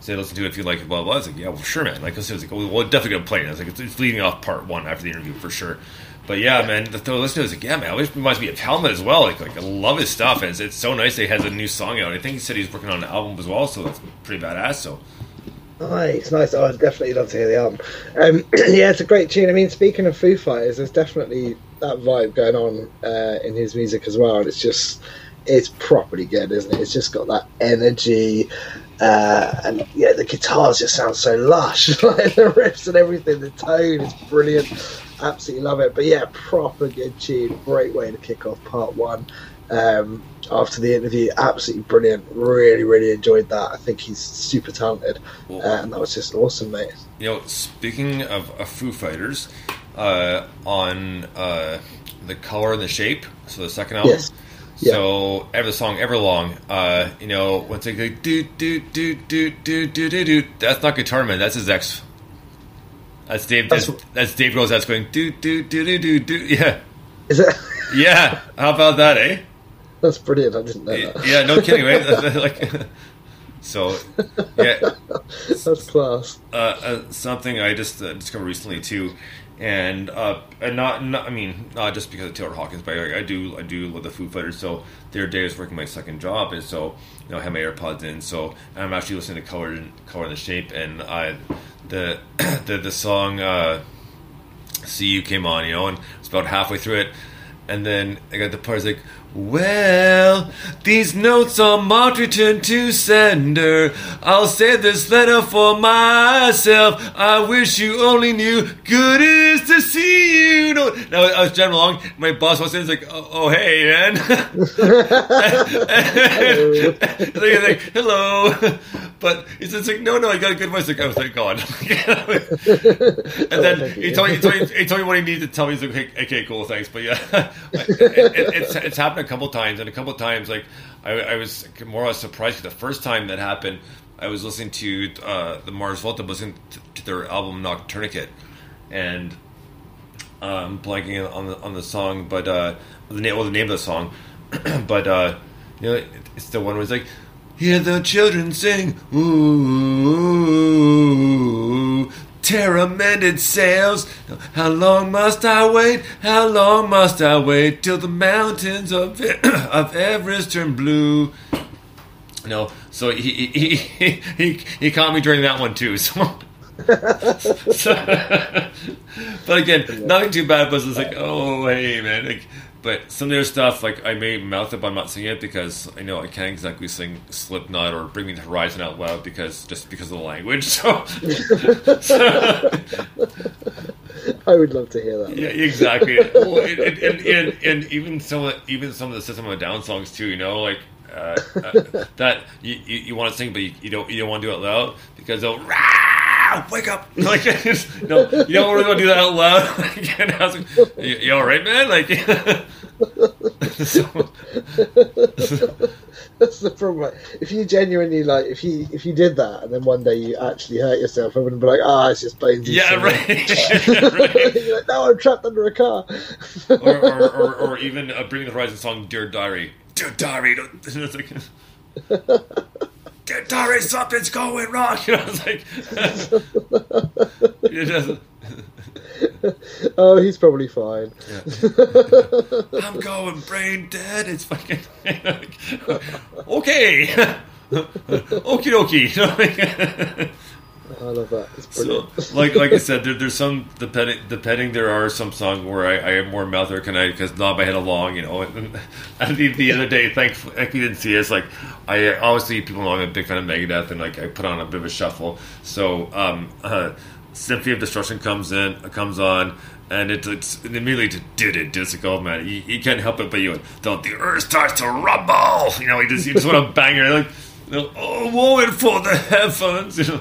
Said listen to it if you like it, blah blah. I was like, yeah, well, sure, man. Like I was like, well, definitely gonna play it. I was like, it's, leading off part one after the interview for sure. But yeah, man, the throw listen to it, I was like, yeah, man, it reminds me of Helmet as well. Like, like I love his stuff. And it's, it's so nice that he has a new song out. I think he said he's working on an album as well, so that's pretty badass. So Nice, nice. Oh, I'd definitely love to hear the album. Um, yeah, it's a great tune. I mean, speaking of Foo Fighters, there's definitely that vibe going on uh, in his music as well. And it's just, it's properly good, isn't it? It's just got that energy. Uh, and yeah, the guitars just sound so lush. like the riffs and everything, the tone is brilliant. Absolutely love it. But yeah, proper good tune. Great way to kick off part one. Um, after the interview, absolutely brilliant. Really, really enjoyed that. I think he's super talented, uh, and that was just awesome, mate. You know, speaking of, of Foo Fighters, uh, on uh, the color and the shape, so the second album. Yes. Yeah. So every song, Everlong, uh, you know, once they go do do do do do do do do, that's not Guitar Man, that's his ex. That's Dave. That's, That's- that's Dave Grohl. That's going do do do do do do. Yeah, Is it? yeah. How about that, eh? That's brilliant. I didn't know that. Yeah, no kidding, right? like, so, yeah, That's class. uh, uh, something I just uh, discovered recently too, and uh, and not, not I mean not just because of Taylor Hawkins, but I, I do I do love the Foo Fighters. So the other day I was working my second job, and so you know I had my AirPods in, so I'm actually listening to Color and Color and the Shape, and I the the the song uh, "See You" came on, you know, and it's about halfway through it, and then I got the part like. Well, these notes are marked return to sender. I'll save this letter for myself. I wish you only knew good is to see you. No, now I was driving along. My boss was in. It's like, oh, oh hey man. It's like, it's like, hello, but it's just like, no, no, I got a good voice. Like, oh, thank God. and then he told, me, he, told me, he told me what he needed to tell me. He's like, okay, okay, cool, thanks. But yeah, it, it, it's it's happened a couple times, and a couple times, like I, I was more or less surprised. the first time that happened, I was listening to uh, the Mars Volta, listening to, to their album Noctourniquet, and um, blanking on the on the song, but uh, the name well the name of the song, but uh, you know it's the one where it's like. Hear the children sing, ooh, terror mended sails. How long must I wait? How long must I wait till the mountains of of Everest turn blue? No, so he he he he, he caught me during that one too. So. So- but again, nothing too bad. But it's like, oh hey man. Like, but some of their stuff, like I may mouth up, I'm not singing it because I know I can't exactly sing Slipknot or Bring Me the Horizon out loud because just because of the language. So, I would love to hear that. yeah, exactly. Well, and, and, and, and, even some of the, even some of the System of Down songs too. You know, like. Uh, uh, that you, you, you want to sing, but you, you don't you don't want to do it loud because they'll "Rah! Wake up like no you don't really want to do that out loud. Like, and I was like, you, you all right, man? Like, so, That's the problem. If you genuinely like, if you if you did that and then one day you actually hurt yourself, I wouldn't be like, ah, it's just plain. yeah, right. right. You're like, no, I'm trapped under a car. or, or, or, or even uh, Bring the Horizon song, Dear Diary. Dear Diary. don't- It's like, Diary, something's going wrong. You know, it's like, it doesn't- oh, he's probably fine. I'm going brain dead. It's fucking, okay. Okie dokie. You I love that. It's So, like like I said, there, there's some depending depending. There are some songs where I, I am more mouth organized because nod my head along, you know. And, and the, the other day, thankfully, like we didn't see us. it's like I obviously people know I'm a big fan of Megadeth, and like I put on a bit of a shuffle. So um, uh, Symphony of Destruction comes in, comes on. And it, it's and immediately did it. It's like, oh man, you, you can't help it, but you the, the earth starts to rumble. You know, you just you just want to bang it like, you oh, woe for the heavens. You know,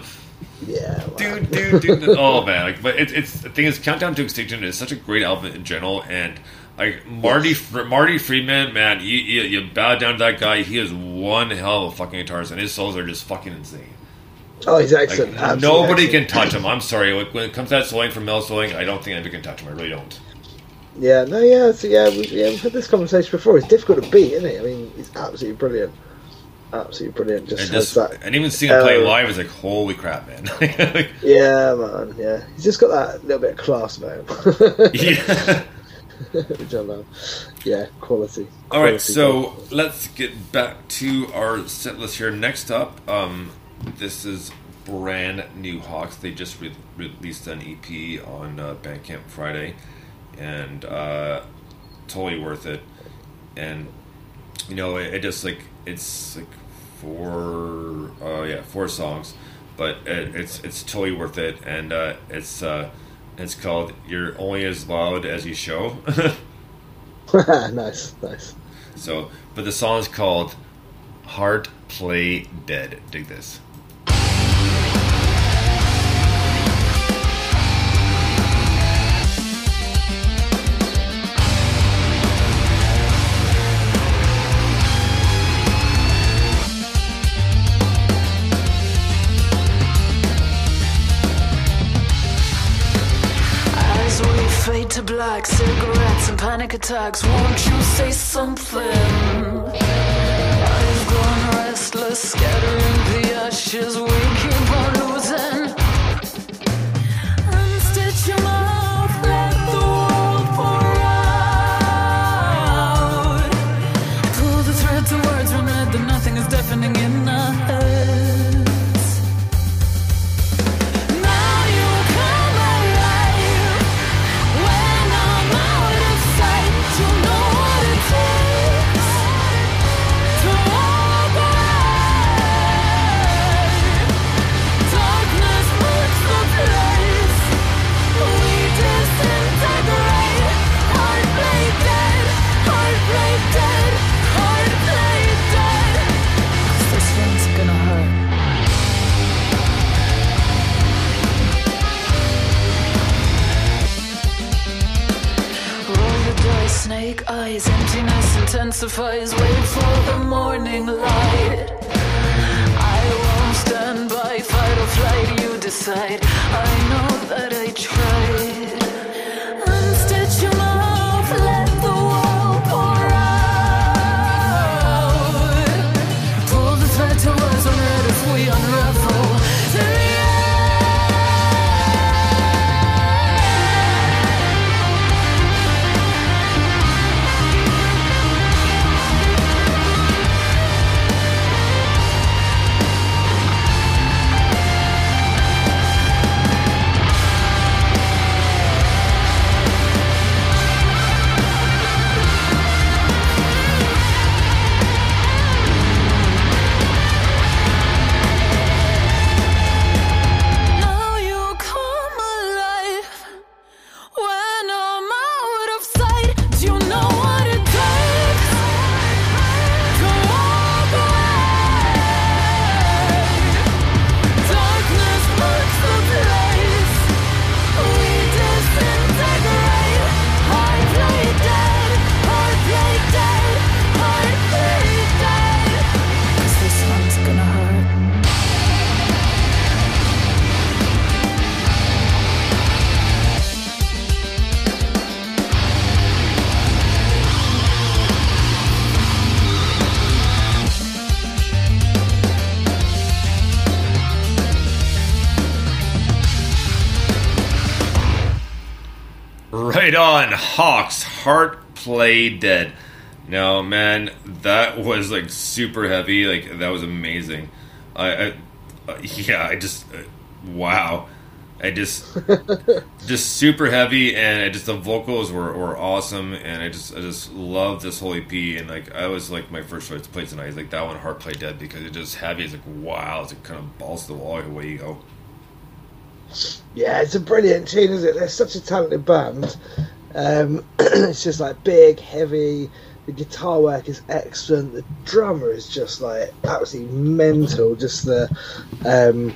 Yeah, dude, dude, dude. oh man, like, but it's it's the thing is, Countdown to Extinction is such a great album in general, and like Marty Fr- Marty Friedman, man, you, you you bow down to that guy. He is one hell of a fucking guitarist, and his solos are just fucking insane. Oh, he's excellent. Absolutely nobody excellent. can touch him. I'm sorry, like, when it comes to that soloing from Mel soloing, I don't think anybody can touch him. I really don't. Yeah, no, yeah, so yeah, we, yeah, we've had this conversation before. It's difficult to beat, isn't it? I mean, he's absolutely brilliant. Absolutely brilliant. Just And just that. and even seeing him play uh, live is like, holy crap, man. Like, Yeah, man. Yeah, he's just got that little bit of class about him. yeah. Which I love. Yeah, quality. All right, so gold. let's get back to our set list here. Next up, um, this is brand new Hawks. They just re- released an EP on uh, Bandcamp Friday, and uh, totally worth it. And you know, it, it just like it's like four, uh, yeah, four songs, but it, it's it's totally worth it. And uh, it's uh, it's called "You're Only as Loud as You Show." nice, nice. So, but the song is called Heart Play Dead. Dig this. Black, cigarettes and panic attacks, won't you say something? I've grown restless, scattering the ashes we intensifies. Wait for the morning light. I won't stand by, fight or flight. You decide. I know that I tried. Heart Play Dead. No, man, that was like super heavy. Like that was amazing. I, I uh, yeah, I just uh, wow. I just just super heavy, and I just the vocals were, were awesome, and I just I just love this whole EP, and like I was like my first choice to play tonight is like that one, Heart Play Dead, because it's just heavy. It's like wow, it's like kind of balls to the wall. Away you go. Yeah, it's a brilliant tune, isn't it? They're such a talented band. Um, it's just like big, heavy. The guitar work is excellent. The drummer is just like absolutely mental. Just the, um,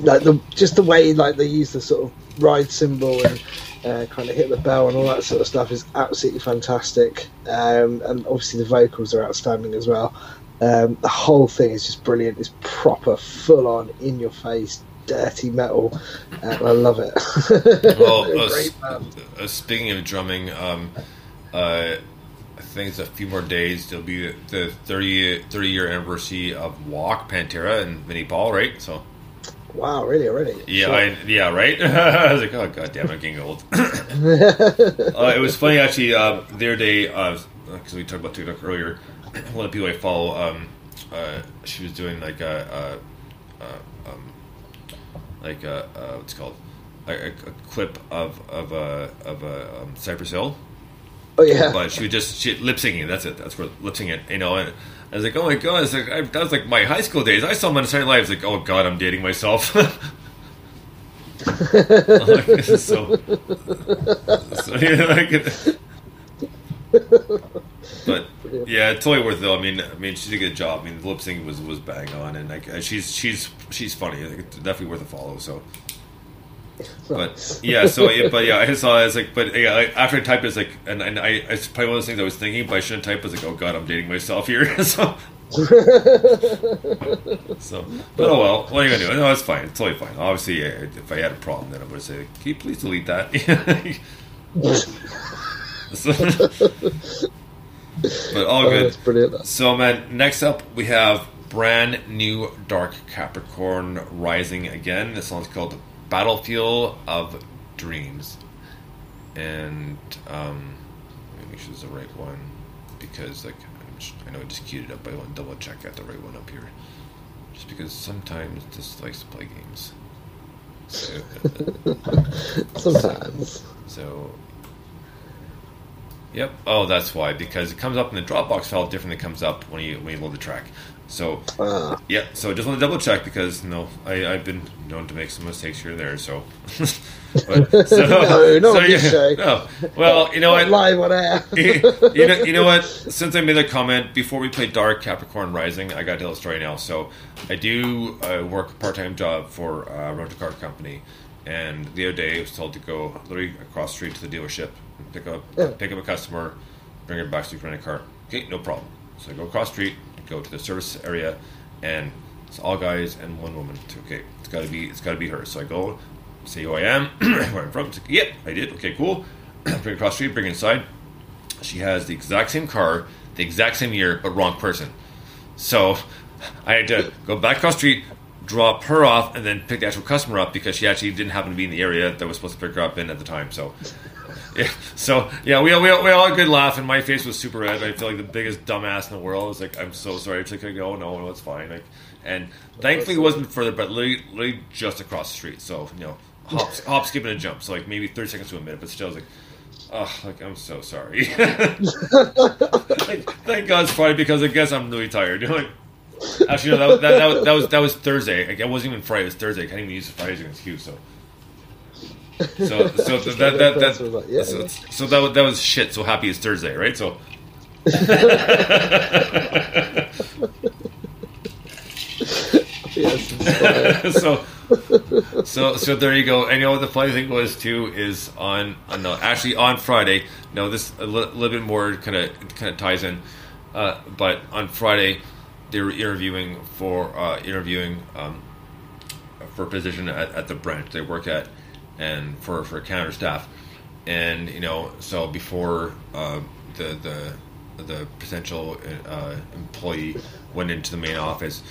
like the just the way like they use the sort of ride cymbal and uh, kind of hit the bell and all that sort of stuff is absolutely fantastic. Um, and obviously the vocals are outstanding as well. Um, the whole thing is just brilliant. It's proper, full on, in your face, dirty metal. And I love it. Well, They're a uh, great band. Uh, speaking of drumming, um, uh, I think it's a few more days. There'll be the 30, 30 year anniversary of Walk Pantera and Vinnie Paul, right? So Wow, really already? yeah, Sure. I, yeah, right. I was like, oh god damn, I'm getting old. uh, it was funny actually. Uh, the other day, because we talked about TikTok earlier, one of the people I follow, um, uh, she was doing like a, a, a um, like a, uh, what's it called a, a, a clip of of a of a um, Cypress Hill. oh yeah. but she was just she, lip syncing. That's it. That's what lip syncing. You know, and I was like, oh my god, it's like I, that was like my high school days. I saw my entire life. It's like, oh god, I'm dating myself. Like, this is so, so like, but yeah, totally worth it. Though. I mean, I mean, she did a good job. I mean, the lip syncing was was bang on, and like uh, she's she's she's funny. Like, it's definitely worth a follow. So. But yeah, so yeah, but yeah, I saw it. It's like, but yeah, like, after I typed, it's like, and, and I, it's probably one of those things I was thinking, but I shouldn't type. I was like, oh god, I'm dating myself here. so, so, but oh well, what are you gonna do? No, it's fine. It's totally fine. Obviously, if I had a problem, then I would say, can you please delete that? So- but all Oh, good. that's brilliant. So, man, next up we have brand new Dark Capricorn Rising again. This song's called Battlefield of Dreams. And, um, let me make sure it's the right one because, like, I'm just, I know I just queued it up, but I want to double check I got the right one up here. Just because sometimes this likes to play games. So, Sometimes. so, yep. Oh, that's why because it comes up in the Dropbox file different than it comes up when you when you load the track. So, Ah. yeah. So I just want to double check because you know I I've been known to make some mistakes here and there. So, but, so No, not this show. No. Well, you know what? live on air. you know, you know what? Since I made that comment before we played Dark Capricorn Rising, I got to tell a story now. So, I do uh, work a part-time job for a rental car company, and the other day I was told to go literally across the street to the dealership, pick up Yeah. pick up a customer, bring her back to you can rent a car. Okay, no problem. So I go across the street, go to the service area, and it's all guys and one woman. Okay, it's got to be it's got to be her. So I go, say who I am, where I'm from. Like, yep, I did. Okay, cool. bring across the street, bring inside. She has the exact same car, the exact same year, but wrong person. So I had to go back across the street, drop her off, and then pick the actual customer up because she actually didn't happen to be in the area that was supposed to pick her up in at the time. So. Yeah, so yeah, we all, we, all, we all had a good laugh, and my face was super red. I feel like the biggest dumbass in the world. I was like, "I'm so sorry." It's like, go, oh, "No, no, it's fine." Like, and thankfully, it wasn't further, but literally, literally just across the street. So you know, hop, hop, skip, and a jump. So like maybe thirty seconds to a minute, but still, I was like, "Oh, like I'm so sorry." Like, Thank God it's Friday because I guess I'm really tired. You know, like, actually, no, that, that, that, was, that was that was Thursday. Like, it wasn't even Friday. It was Thursday. I can't even use Friday as an excuse. So. So, so that that that, yeah, so, yeah. so that was, that was shit. So happy it's Thursday, right? So, Yes, so, so, so there you go. And you know what the funny thing was too is on, uh, no, actually on Friday. No, this a li- little bit more kind of kind of ties in. Uh, but on Friday, they were interviewing for uh, interviewing um, for a position at, at the branch they work at, and for for counter staff, and you know, so before uh, the the the potential uh, employee went into the main office.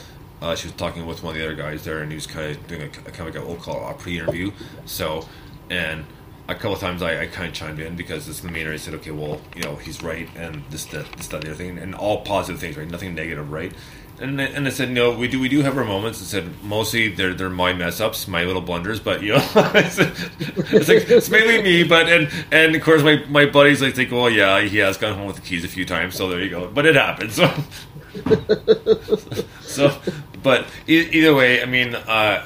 Uh, she was talking with one of the other guys there, and he was kind of doing a, kind of like a, we'll call a pre-interview. So, and a couple times I, I kind of chimed in because this is the main area. I said, okay, well, you know, he's right, and this, that, this, that, the other thing, and all positive things, right? Nothing negative, right? And I- and I said, no, we do we do have our moments. I said mostly they're they're my mess ups, my little blunders, but you know, it's, like it's mainly me. But and and of course my my buddies like think, well, yeah, he has gone home with the keys a few times, so there you go. But it happens. So so but either way i mean uh,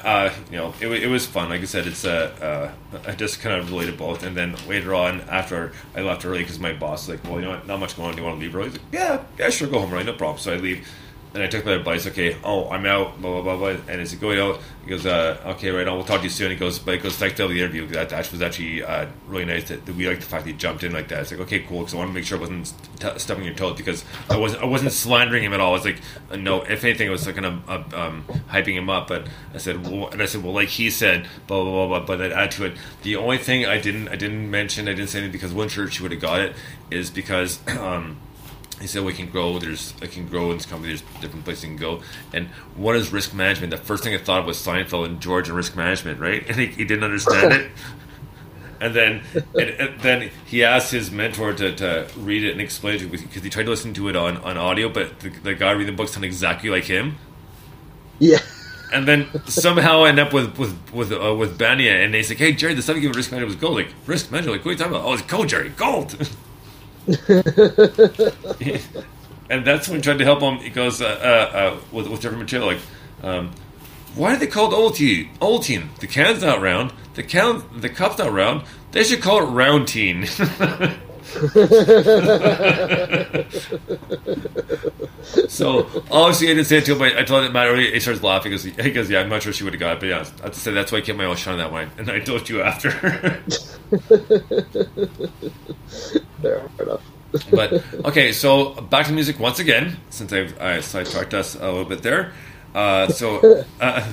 uh, you know it, it was fun like i said it's uh, i just kind of related both and then later on after i left early because my boss was like well you know what not much going on do you want to leave early like, yeah yeah sure go home early no problem so i leave and I took my advice. Okay, oh, I'm out. Blah blah blah. blah. And as he going out, he goes, uh, "Okay, right on. We'll talk to you soon." He goes, "But he goes, thanks for the interview. That that was actually uh, really nice. That, that we like the fact that he jumped in like that. It's like, okay, cool. Because I want to make sure I wasn't t- stepping your toes because I wasn't I wasn't slandering him at all. I was like, uh, no. If anything, I was like kind of uh, um, hyping him up. But I said, well, and I said, well, like he said, blah blah blah. blah but I'd add to it. The only thing I didn't I didn't mention I didn't say anything because one sure she would have got it is because. Um, he said we can grow. There's I can grow in this company. There's different places you can go. And what is risk management. The first thing I thought of was Seinfeld and George and risk management, right? And he, he didn't understand it. And then, and, and then he asked his mentor to, to read it and explain it to him because he tried to listen to it on, on audio, but the, the guy reading the book sounded exactly like him. Yeah. And then somehow I end up with with with uh, with Bania, and they like, "Hey Jerry, the stuff you give risk management was gold." Like risk management, like what are you talking about? Oh, it's gold, Jerry, gold. and that's when I tried to help him. He goes uh, uh, uh, with with different material, like, um, why are they called Ovaltine? Ovaltine. The can's not round. The can the cup's not round. They should call it round Roundtine. so obviously I didn't say it to him. But I told him Matt already. He starts laughing because he, he goes, "Yeah, I'm not sure she would have got it." But yeah, I have to say that's why I kept my mouth shut on that one. And I told you after. Fair enough. but okay, so back to music once again, since I've I sidetracked us a little bit there. Uh, so uh,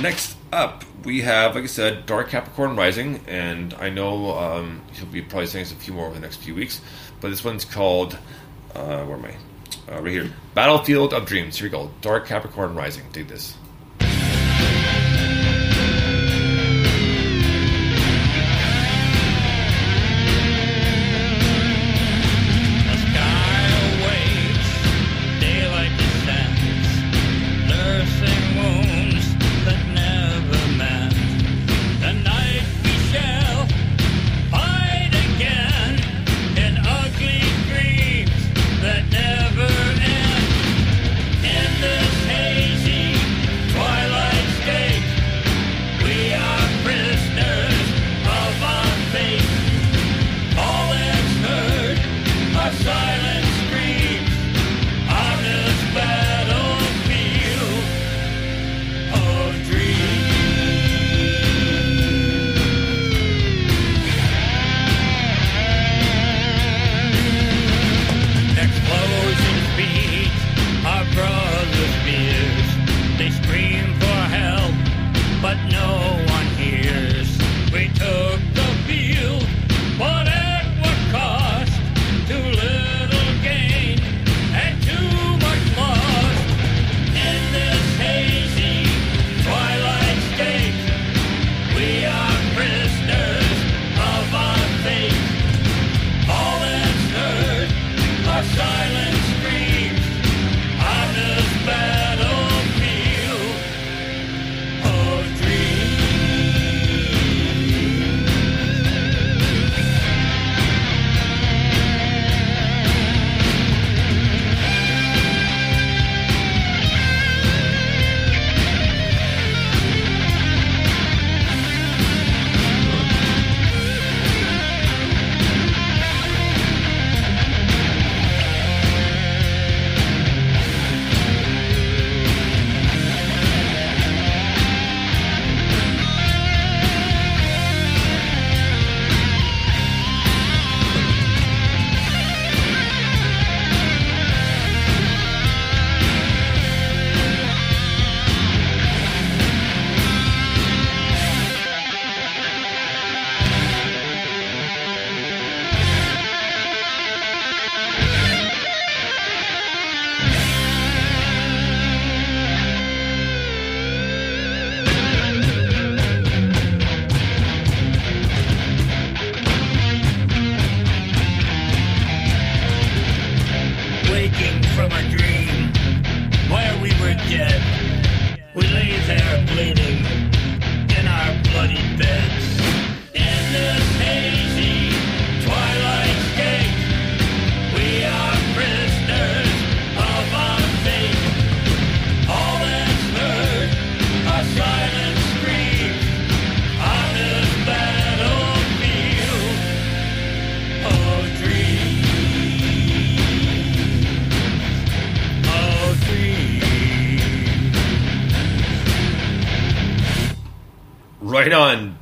next up, we have, like I said, Dark Capricorn Rising, and I know um, he'll be probably saying us a few more over the next few weeks. But this one's called, uh, where am I? Uh, right here, Battlefield of Dreams. Here we go, Dark Capricorn Rising. Dig this.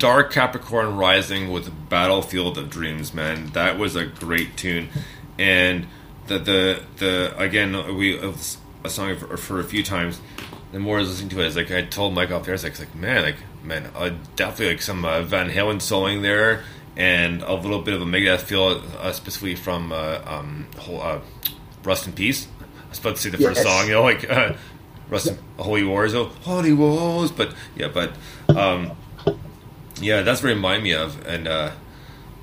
Dark Capricorn Rising with Battlefield of Dreams, man. That was a great tune, and the the the again we a song for, for a few times. The more I was listening to it, it's like I told Mike off there, it's like, like man, like man, uh, definitely like some uh, Van Halen soloing there, and a little bit of a Megadeth feel, uh, specifically from uh, um, whole, uh, Rust in Peace. I was about to say the first song, you know, like uh, Rust in Holy Wars, oh, Holy Wars, but yeah, but um, yeah, that's what it reminded me of, and uh,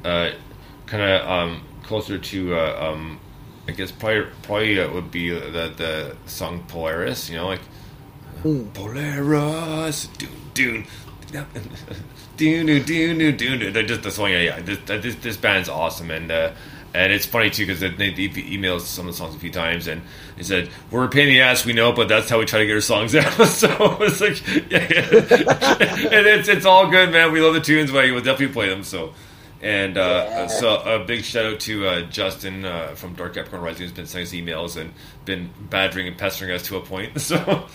uh, kind of um, closer to, uh, um, I guess probably probably uh, would be the the song Polaris, you know, like Polaris, dune dune. Dune, dune, dune, dune, dune. They're Just the song, yeah, yeah. This, this, this band's awesome, and uh, and it's funny too because they, they emailed some of the songs a few times, and they said we're a pain in the ass, we know, but that's how we try to get our songs out. so it's like, yeah, yeah. and it's it's all good, man. We love the tunes, but we'll definitely play them. So, and uh, so a big shout out to uh, Justin uh, from Dark Capricorn Rising who's been sending us emails and been badgering and pestering us to a point. So.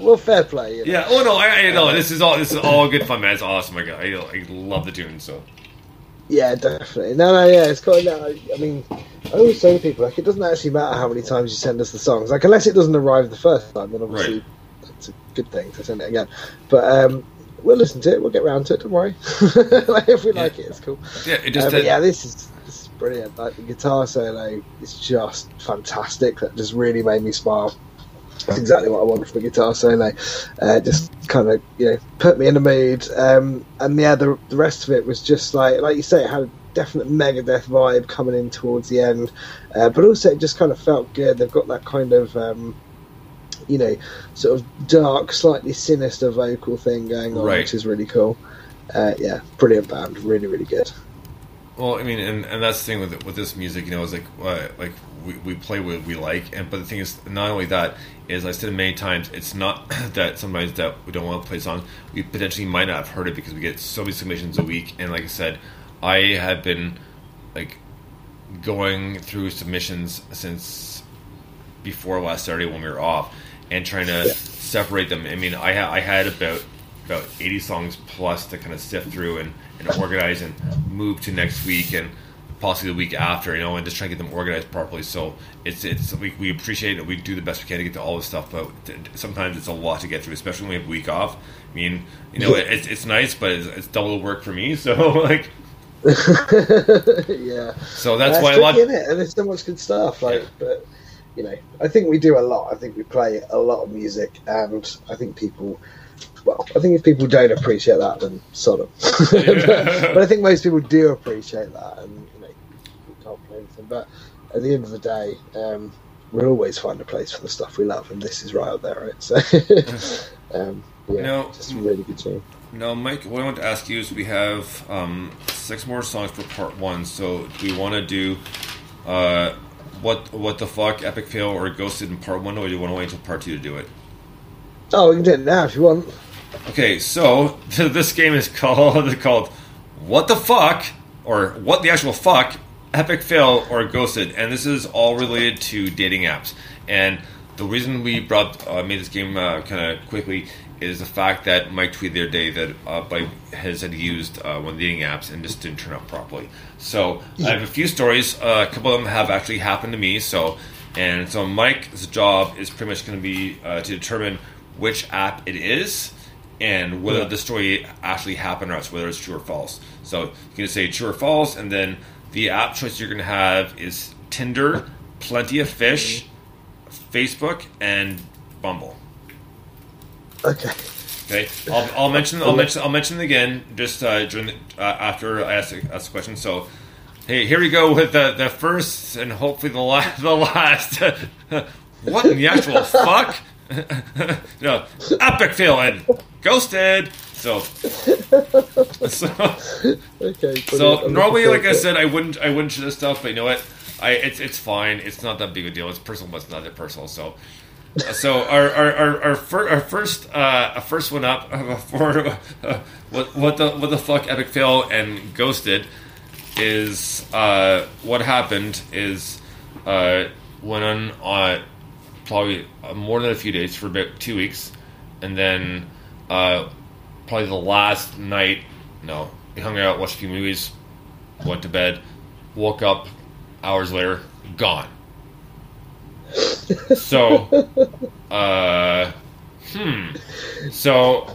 well, fair play. You know? Yeah. Oh no, I, I know this is all this is all good fun, man. It's awesome. I, I, I love the tune. So Yeah, definitely. No, no, yeah, it's quite. No, I mean, I always say to people like it doesn't actually matter how many times you send us the songs, like unless it doesn't arrive the first time, then obviously it's a good thing to send it again. But um, we'll listen to it. We'll get round to it. Don't worry. like, if we like it, it's cool. yeah, it just Uh, but uh, yeah, this is this is brilliant. Like the guitar solo is just fantastic. That just really made me smile. That's exactly what I wanted from a guitar solo. Uh, just kind of you know put me in the mood. Um, and yeah, the the rest of it was just like like you say, it had a definite Megadeth vibe coming in towards the end, uh, but also it just kind of felt good. They've got that kind of. Um, you know, sort of dark, slightly sinister vocal thing going on, Right. which is really cool. Uh, yeah, brilliant band, really, really good. Well, I mean, and, and that's the thing with with this music, you know, is like uh, like we, we play what we like, and but the thing is, not only that is I said many times, it's not that sometimes that we don't want to play songs we potentially might not have heard it because we get so many submissions a week, and like I said, I have been like going through submissions since before last Saturday when we were off, and trying to separate them. I mean, I ha- I had about about eighty songs plus to kind of sift through and, and organize and move to next week and possibly the week after, you know, and just try to get them organized properly. So it's it's we, we appreciate it. We do the best we can to get to all this stuff, but sometimes it's a lot to get through, especially when we have a week off. I mean, you know, it's it's nice, but it's, it's double the work for me. So like, yeah. so that's That's why a lot. isn't it? And there's so much good stuff. Like, Yeah. but you know, I think we do a lot. I think we play a lot of music, and I think people. Well, I think if people don't appreciate that, then sod 'em. but, but I think most people do appreciate that, and you know, we can't play anything. But at the end of the day, um, we'll always find a place for the stuff we love, and this is right up there, right? So, um, yeah, No. just a really good tune. Now, Mike, what I want to ask you is we have um, six more songs for part one. So, do we want to do uh, what what the fuck, epic fail, or ghosted in part one, or do you want to wait until part two to do it? Oh, we can do it now if you want. Okay, so this game is called called What the Fuck or What the Actual Fuck Epic Fail or Ghosted, and this is all related to dating apps. And the reason we brought uh, made this game uh, kind of quickly is the fact that Mike tweeted the other day that uh, by has had used uh, one of the dating apps and just didn't turn out properly. So I have a few stories. Uh, a couple of them have actually happened to me. So and so Mike's job is pretty much going to be uh, to determine which app it is and whether the story actually happened or not, whether it's true or false. So you can just say true or false, and then the app choice you're going to have is Tinder, Plenty of Fish, Facebook, and Bumble. Okay. Okay, I'll, I'll mention I'll mention I'll mention again just uh, during the, uh, after I ask, ask the question. So, hey, here we go with the, the first and hopefully the last. The last. what in the actual fuck? No, epic fail and ghosted. So, so, Okay. so normally, like I said, I wouldn't I wouldn't share this stuff, but you know what? I it's it's fine. It's not that big a deal. It's personal, but it's not that personal. So. So our our our, our, fir- our first uh, our first one up for uh, what what the what the fuck epic fail and ghosted is uh, what happened is uh, went on uh, probably uh, more than a few days for about two weeks, and then uh, probably the last night. No, we hung out, watched a few movies, went to bed, woke up hours later, gone. So, uh, hmm. So,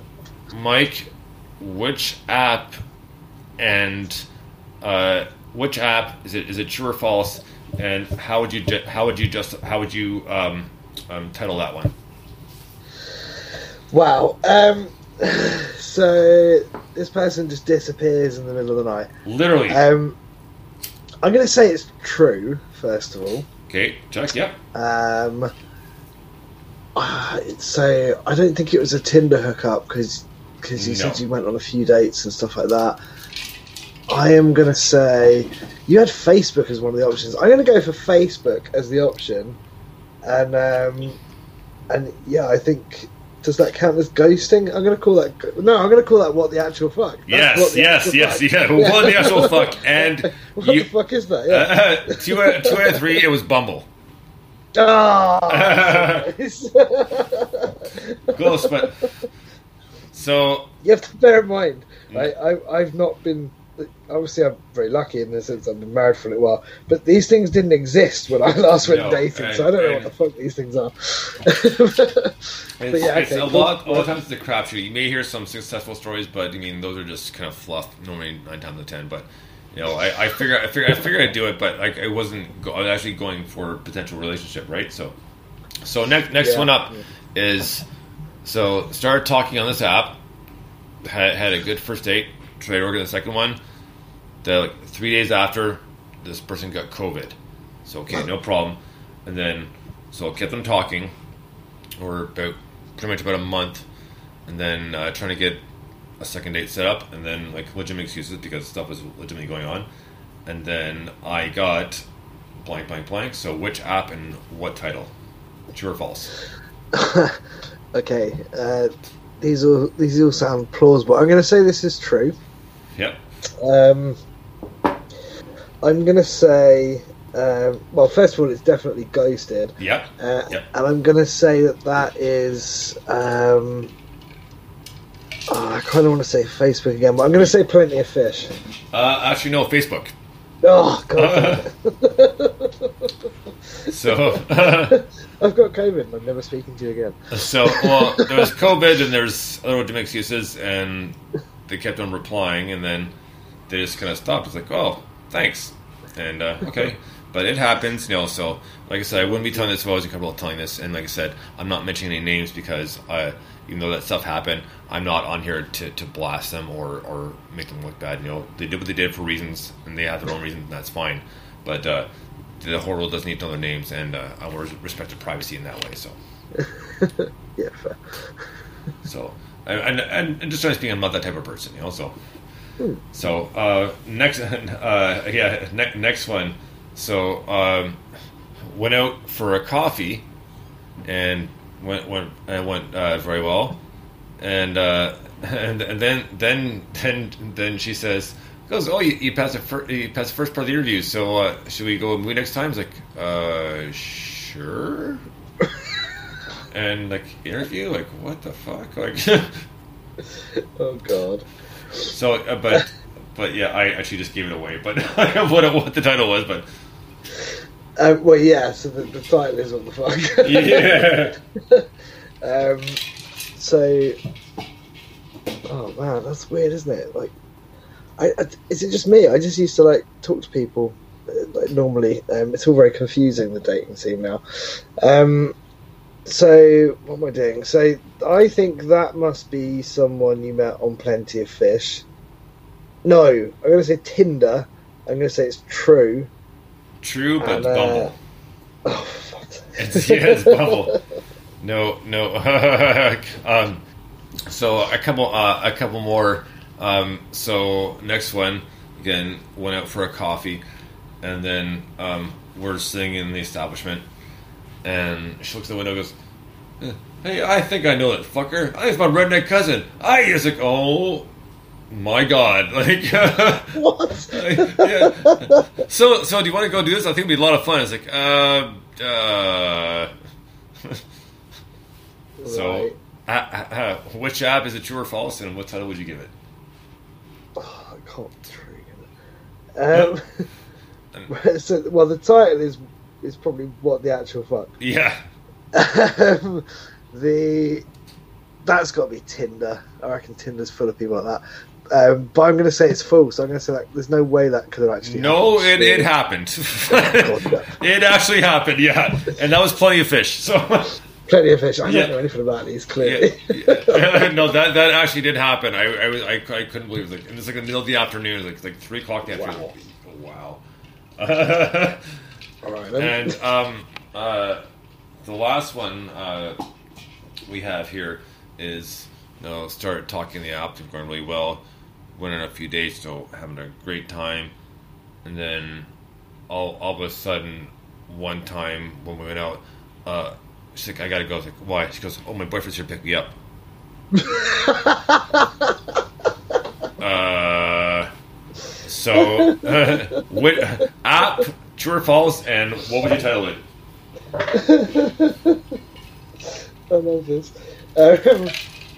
Mike, which app and uh, which app is it? Is it true or false? And how would you ju- how would you just how would you um, um, title that one? Wow. Um, so this person just disappears in the middle of the night. Literally. Um, I'm going to say it's true. First of all, okay, check. Yep. um, so I don't think it was a Tinder hookup because because you No. said you went on a few dates and stuff like that. I am going to say you had Facebook as one of the options. I'm going to go for Facebook as the option, and um, and yeah, I think does that count as ghosting? I'm going to call that no. I'm going to call that what the actual fuck. That's Yes, yes, yes, fuck. yeah. What the actual fuck? And What you, the fuck is that? Yeah. uh, two, out- two out of three, it was Bumble. Ah. Close, but so you have to bear in mind, right? I, I've not been. Obviously, I'm very lucky in the sense I've been married for a little while, but these things didn't exist when I last went No, dating, and- so I don't know what the fuck these things are. It's, yeah, it's okay, a cool. lot. A lot of times it's a crapshoot. You may hear some successful stories, but I mean those are just kind of fluff. Normally nine times out of ten. But you know, I, I figure I figure I figured I'd do it, but like I wasn't. Go, I was actually going for a potential relationship, right? So, so next next Yeah, one up yeah. is so started talking on this app. Had had a good first date. To organize the second one. The like, three days after, this person got COVID. So okay, no problem. And then so I kept them talking or about pretty much about a month, and then uh, trying to get a second date set up, and then like legitimate excuses because stuff was legitimately going on, and then I got blank, blank, blank. So which app and what title? True or false? okay, uh, these all these all sound plausible. I'm going to say this is true. Yep. Um, I'm going to say, um, well, first of all, it's definitely ghosted. Yep. Uh, Yep. And I'm going to say that that is. Um, oh, I kind of want to say Facebook again, but I'm going to say Plenty of Fish. Uh, actually, no. Facebook. Oh, God. So, I've got COVID and I'm never speaking to you again. so well, there's COVID, and there's other legitimate excuses, and they kept on replying, and then they just kind of stopped. It's like, oh, thanks, and uh, okay, but it happens, you know. So, like I said, I wouldn't be telling this if I wasn't comfortable telling this, and like I said, I'm not mentioning any names because I, even though that stuff happened, I'm not on here to, to blast them or or make them look bad. You know, they did what they did for reasons, and they have their own reasons, and that's fine. But uh, the whole world doesn't need to know their names, and uh, I want respect their privacy in that way. So. Yeah, fair. So, and, and, and just trying to speak, I'm not that type of person, you know. So, so uh, next, uh, yeah, ne- next one. So, um, went out for a coffee, and went went and went uh, very well, and uh, and and then then then then she says. Goes, oh, you, you passed the fir- you passed the first part of the interview. So uh, should we go movie next time? It's like, uh, sure. And like interview, like what the fuck, like. Oh, God. So, uh, but, but yeah, I actually just gave it away. But what it- what the title was, but Um, well, yeah, so the, the title is What the Fuck. yeah, Um, so, oh man, that's weird, isn't it? Like, I, I, is it just me? I just used to like talk to people uh, like normally. Um, it's all very confusing the dating scene now. Um, so what am I doing? So I think that must be someone you met on Plenty of Fish. No, I'm going to say Tinder. I'm going to say it's true. true, but And, uh, Bumble. Oh, fuck. It's, yeah, it's Bumble. No, no. um, so a couple, uh, a couple more. Um, so next one again went out for a coffee, and then um, we're sitting in the establishment, and she looks at the window, and goes, "Eh, "Hey, I think I know that fucker. I think it's my redneck cousin." I was like, "Oh." My God! Like, What? yeah. So, so do you want to go do this? I think it'd be a lot of fun. It's like, uh, uh. so, Right. uh, uh, which app is it true or false, and what title would you give it? Oh, I can't. Um, so, well, the title is is probably what the actual fuck. Yeah. Um, the that's got to be Tinder. I reckon Tinder's full of people like that. Um, but I'm going to say it's false. I'm going to say that there's no way that could have actually. No, it, happened. it happened. It actually happened, yeah. And that was plenty of fish. So Plenty of fish. I Yeah. don't know anything about these. Clearly. yeah. no, that that actually did happen. I I, was, I, I couldn't believe it. Like, and it's like in the middle of the afternoon, like like three o'clock in the afternoon. Wow. wow. All right. Then. and um, uh, the last one uh, we have here is you know started talking the app, been going really well. Went in a few days, so having a great time, and then all all of a sudden, one time when we went out, uh, she's like, "I gotta go." I was like, "Why?" She goes, "Oh, my boyfriend's here to pick me up." uh, so, what app? True or false? And what would you title it? I love this. Um,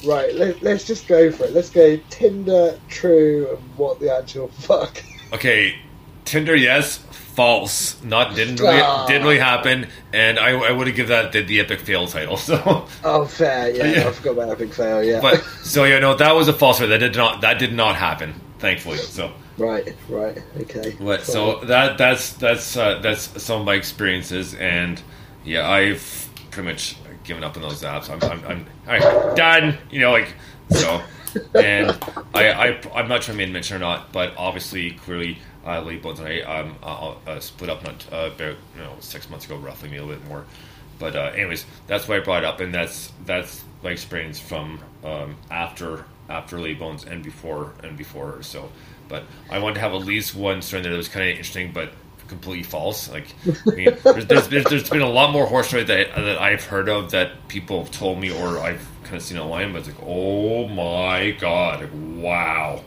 right. Let, let's just go for it. Let's go Tinder. True. And what the actual fuck? Okay, Tinder, yes. False. Not didn't really Ah. didn't really happen. And I, I would have given that the, the epic fail title. So, Oh, fair. Yeah, Yeah. I forgot about big fail. Yeah. but so yeah, no, that was a false. one. That did not that did not happen. Thankfully. So. Right. Right. Okay. What? Fine. So that that's that's uh, that's some of my experiences, and yeah, I've pretty much given up on those apps. I'm I'm, I'm all right, done. You know, like so. And I, I I'm not sure I made mention or not, but obviously, clearly, uh, Lee Bones and I um uh, uh, split up not uh, about you know six months ago, roughly, maybe a little bit more. But uh, anyways, that's why I brought it up, and that's that's my experience from um, after after Lee Bones and before and before. So, but I wanted to have at least one story that was kind of interesting, but completely false. Like, I mean, there's, there's, there's, there's been a lot more horse stories that that I've heard of that people have told me or I've kind of seen online, but it's like, oh my god, like, wow.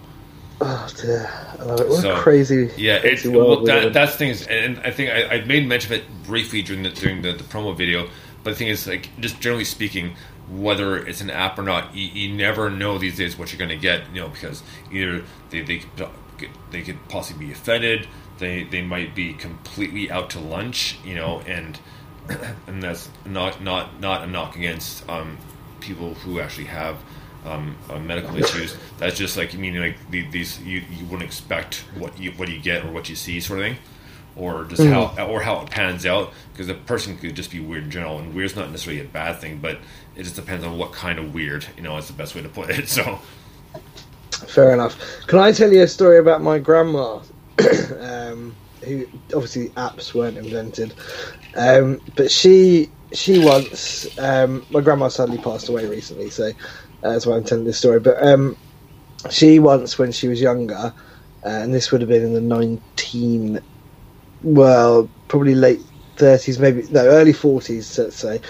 Oh dear. I love it. What So, a crazy. Yeah, it, crazy well, world we live that, that's the thing is, and I think I, I made mention of it briefly during the during the, the promo video. But the thing is, like, just generally speaking, whether it's an app or not, you, you never know these days what you're going to get. You know, because either they they could, they could possibly be offended, they they might be completely out to lunch. You know, and and that's not not not a knock against um, people who actually have um, uh, medical issues. That's just like meaning like the- these you, you wouldn't expect what you what you get or what you see sort of thing, or just how or how it pans out because a person could just be weird in general, and weird's not necessarily a bad thing, but it just depends on what kind of weird. You know, that's the best way to put it. So Fair enough. Can I tell you a story about my grandma? um, who obviously apps weren't invented, um, but she she once um, my grandma sadly passed away recently, so uh, that's why I'm telling this story. But um, she once, when she was younger, uh, and this would have been in the nineteen, well, probably late thirties, maybe no, early forties, let's say.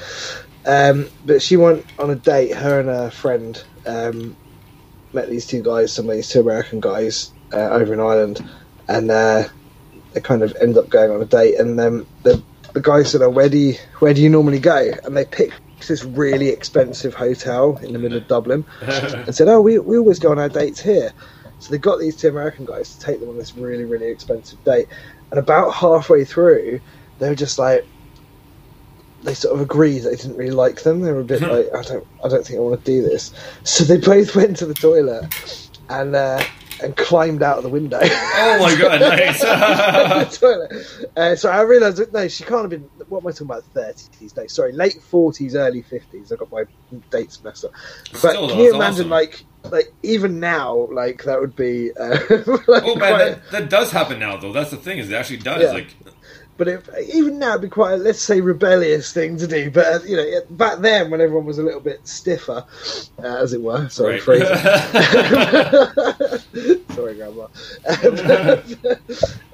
Um, but she went on a date. Her and her friend um, met these two guys, some of these two American guys uh, over in Ireland, and uh, they kind of end up going on a date. And then the the guy said, "Oh, where do you where do you normally go?" And they picked this really expensive hotel in the middle of Dublin, and said, "Oh, we we always go on our dates here." So they got these two American guys to take them on this really really expensive date, and about halfway through, they were just like. They sort of agreed they didn't really like them. They were a bit like, I don't, I don't think I want to do this. So they both went to the toilet and uh, and climbed out of the window. oh my god, nice. Uh, so I realised no, she can't have been. What am I talking about? Thirties? No, sorry, late forties, early fifties. I got my dates messed up. But Still, can you imagine, awesome. like, like even now, like that would be. Uh, like, oh man, that, that does happen now though. That's the thing is it actually does. Yeah. Like but if, even now, it'd be quite a, let's say rebellious thing to do. But uh, you know, back then, when everyone was a little bit stiffer, uh, as it were. Sorry, Right. phrasing. Sorry, Grandma. Um,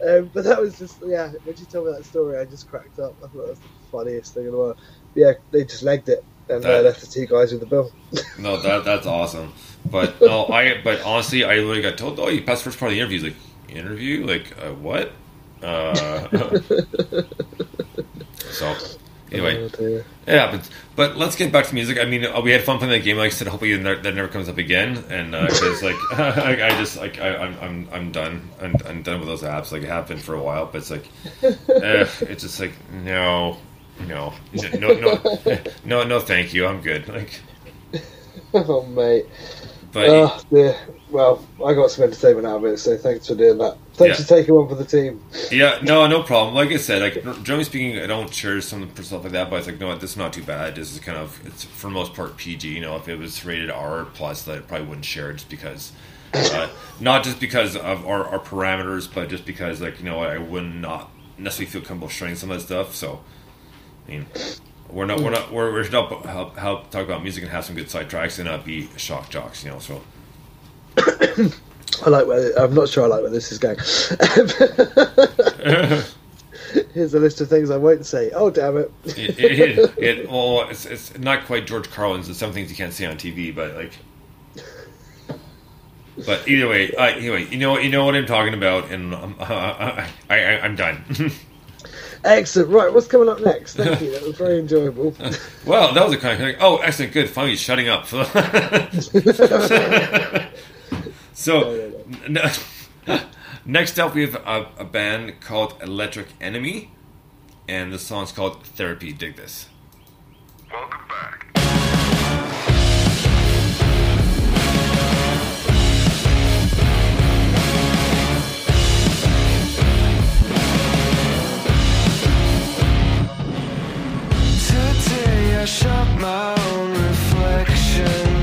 um, but that was just yeah. When she told me that story, I just cracked up. I thought that was the funniest thing in the world. Yeah, they just legged it and uh, That- left the two guys with the bill. No, that that's awesome. But no, I but honestly, I literally got told, "Oh, you passed the first part of the interview." He's like, "Interview? Like uh, what?" Uh, so anyway, Oh, It happens. But let's get back to music. I mean, uh, we had fun playing that game. Like I said, hopefully that never comes up again. And because like I, I just like I, I'm I'm I'm done. I'm, I'm done with those apps. Like it happened for a while, but it's like eh, it's just like no, no, no, no, no, no. Thank you. I'm good. Like, Oh, mate. But Oh, dear. Well, I got some entertainment out of it, so thanks for doing that. Thanks Yeah. for taking one for the team. Yeah, no, no problem. Like I said, like generally speaking, I don't share some stuff like that, but it's like, no, this is not too bad. This is kind of, it's for the most part PG. You know, if it was rated R plus, that I probably wouldn't share it just because, uh, not just because of our, our parameters, but just because, like, you know, I would not necessarily feel comfortable sharing some of that stuff. So, I mean, we're not, we're not, we're, we're help, help, help talk about music and have some good side tracks and not be shock jocks, you know. So, I like where I'm not sure I like where this is going. Here's a list of things I won't say. Oh damn it! it, it, it, it well, it's, it's not quite George Carlin's. It's some things you can't say on TV, but like, but either way, uh, anyway, you know, you know what I'm talking about, and um, uh, I, I, I, I'm done. Excellent. Right, what's coming up next? Thank you. That was very enjoyable. well, that was a kind of like, oh, excellent, good, finally he's shutting up. so, n- next up, we have a, a band called Electric Enemy, and the song's called Therapy. Dig this. Welcome back. I shot my own reflection.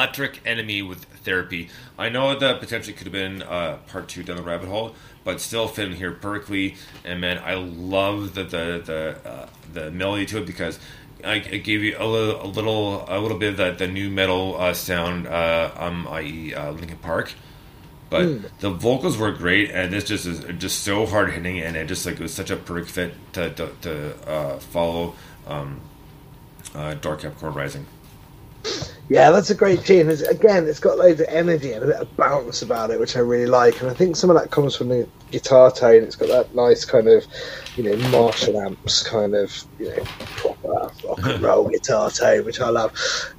Electric Enemy with Therapy. I know that potentially could have been uh, part two down the rabbit hole, but still fit in here perfectly. And man, I love the the the, uh, the melody to it because I, it gave you a little a little a little bit of that the nu metal uh, sound, uh, um, i.e. Uh, Linkin Park. But Hmm. the vocals were great, and this just is just so hard hitting, and it just like it was such a perfect fit to to, to uh, follow um, uh, Dark Capricorn Rising. Yeah, that's a great tune. It's, again, it's got loads of energy and a bit of bounce about it, which I really like. And I think some of that comes from the guitar tone. It's got that nice kind of, you know, Marshall amps kind of, you know, proper rock and roll guitar tone, which I love.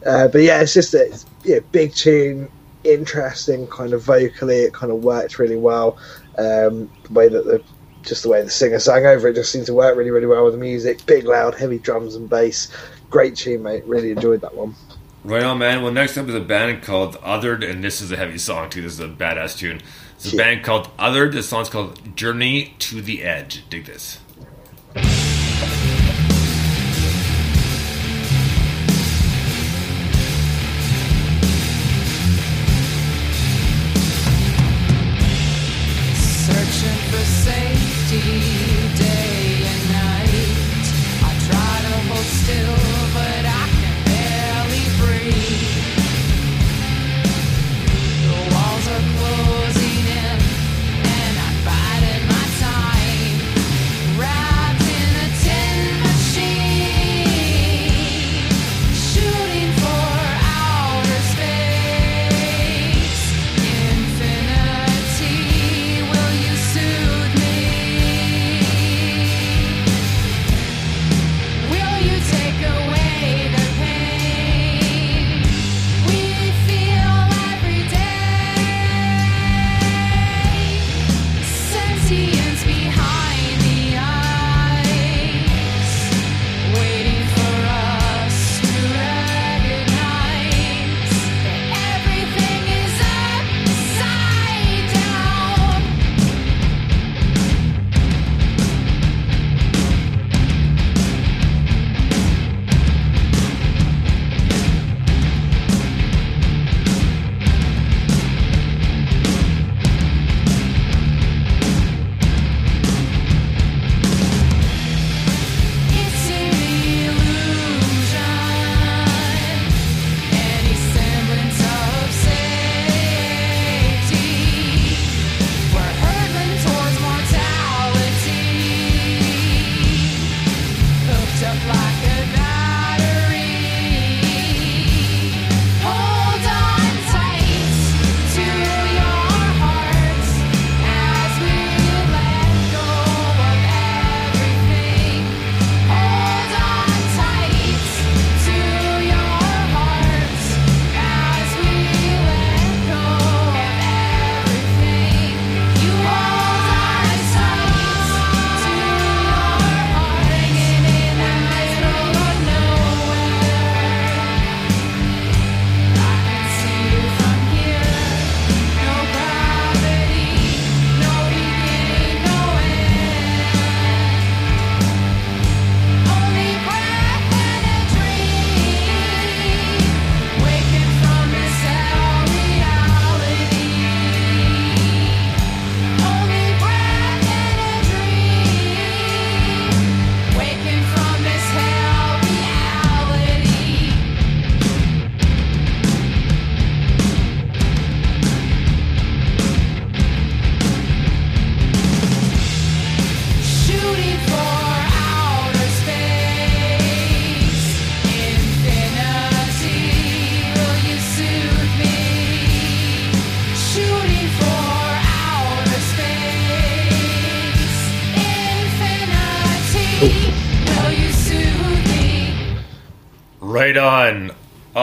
Uh, but yeah, it's just a it's, yeah, big tune, interesting kind of vocally. It kind of worked really well. Um, the way that the just the way the singer sang over it just seemed to work really, really well with the music. Big, loud, heavy drums and bass. Great tune, mate. Really enjoyed that one. Right on, man. Well, next up is a band called Othered, and this is a heavy song too. This is a badass tune. It's a Yeah. band called Othered. The song's called Journey to the Edge. Dig this.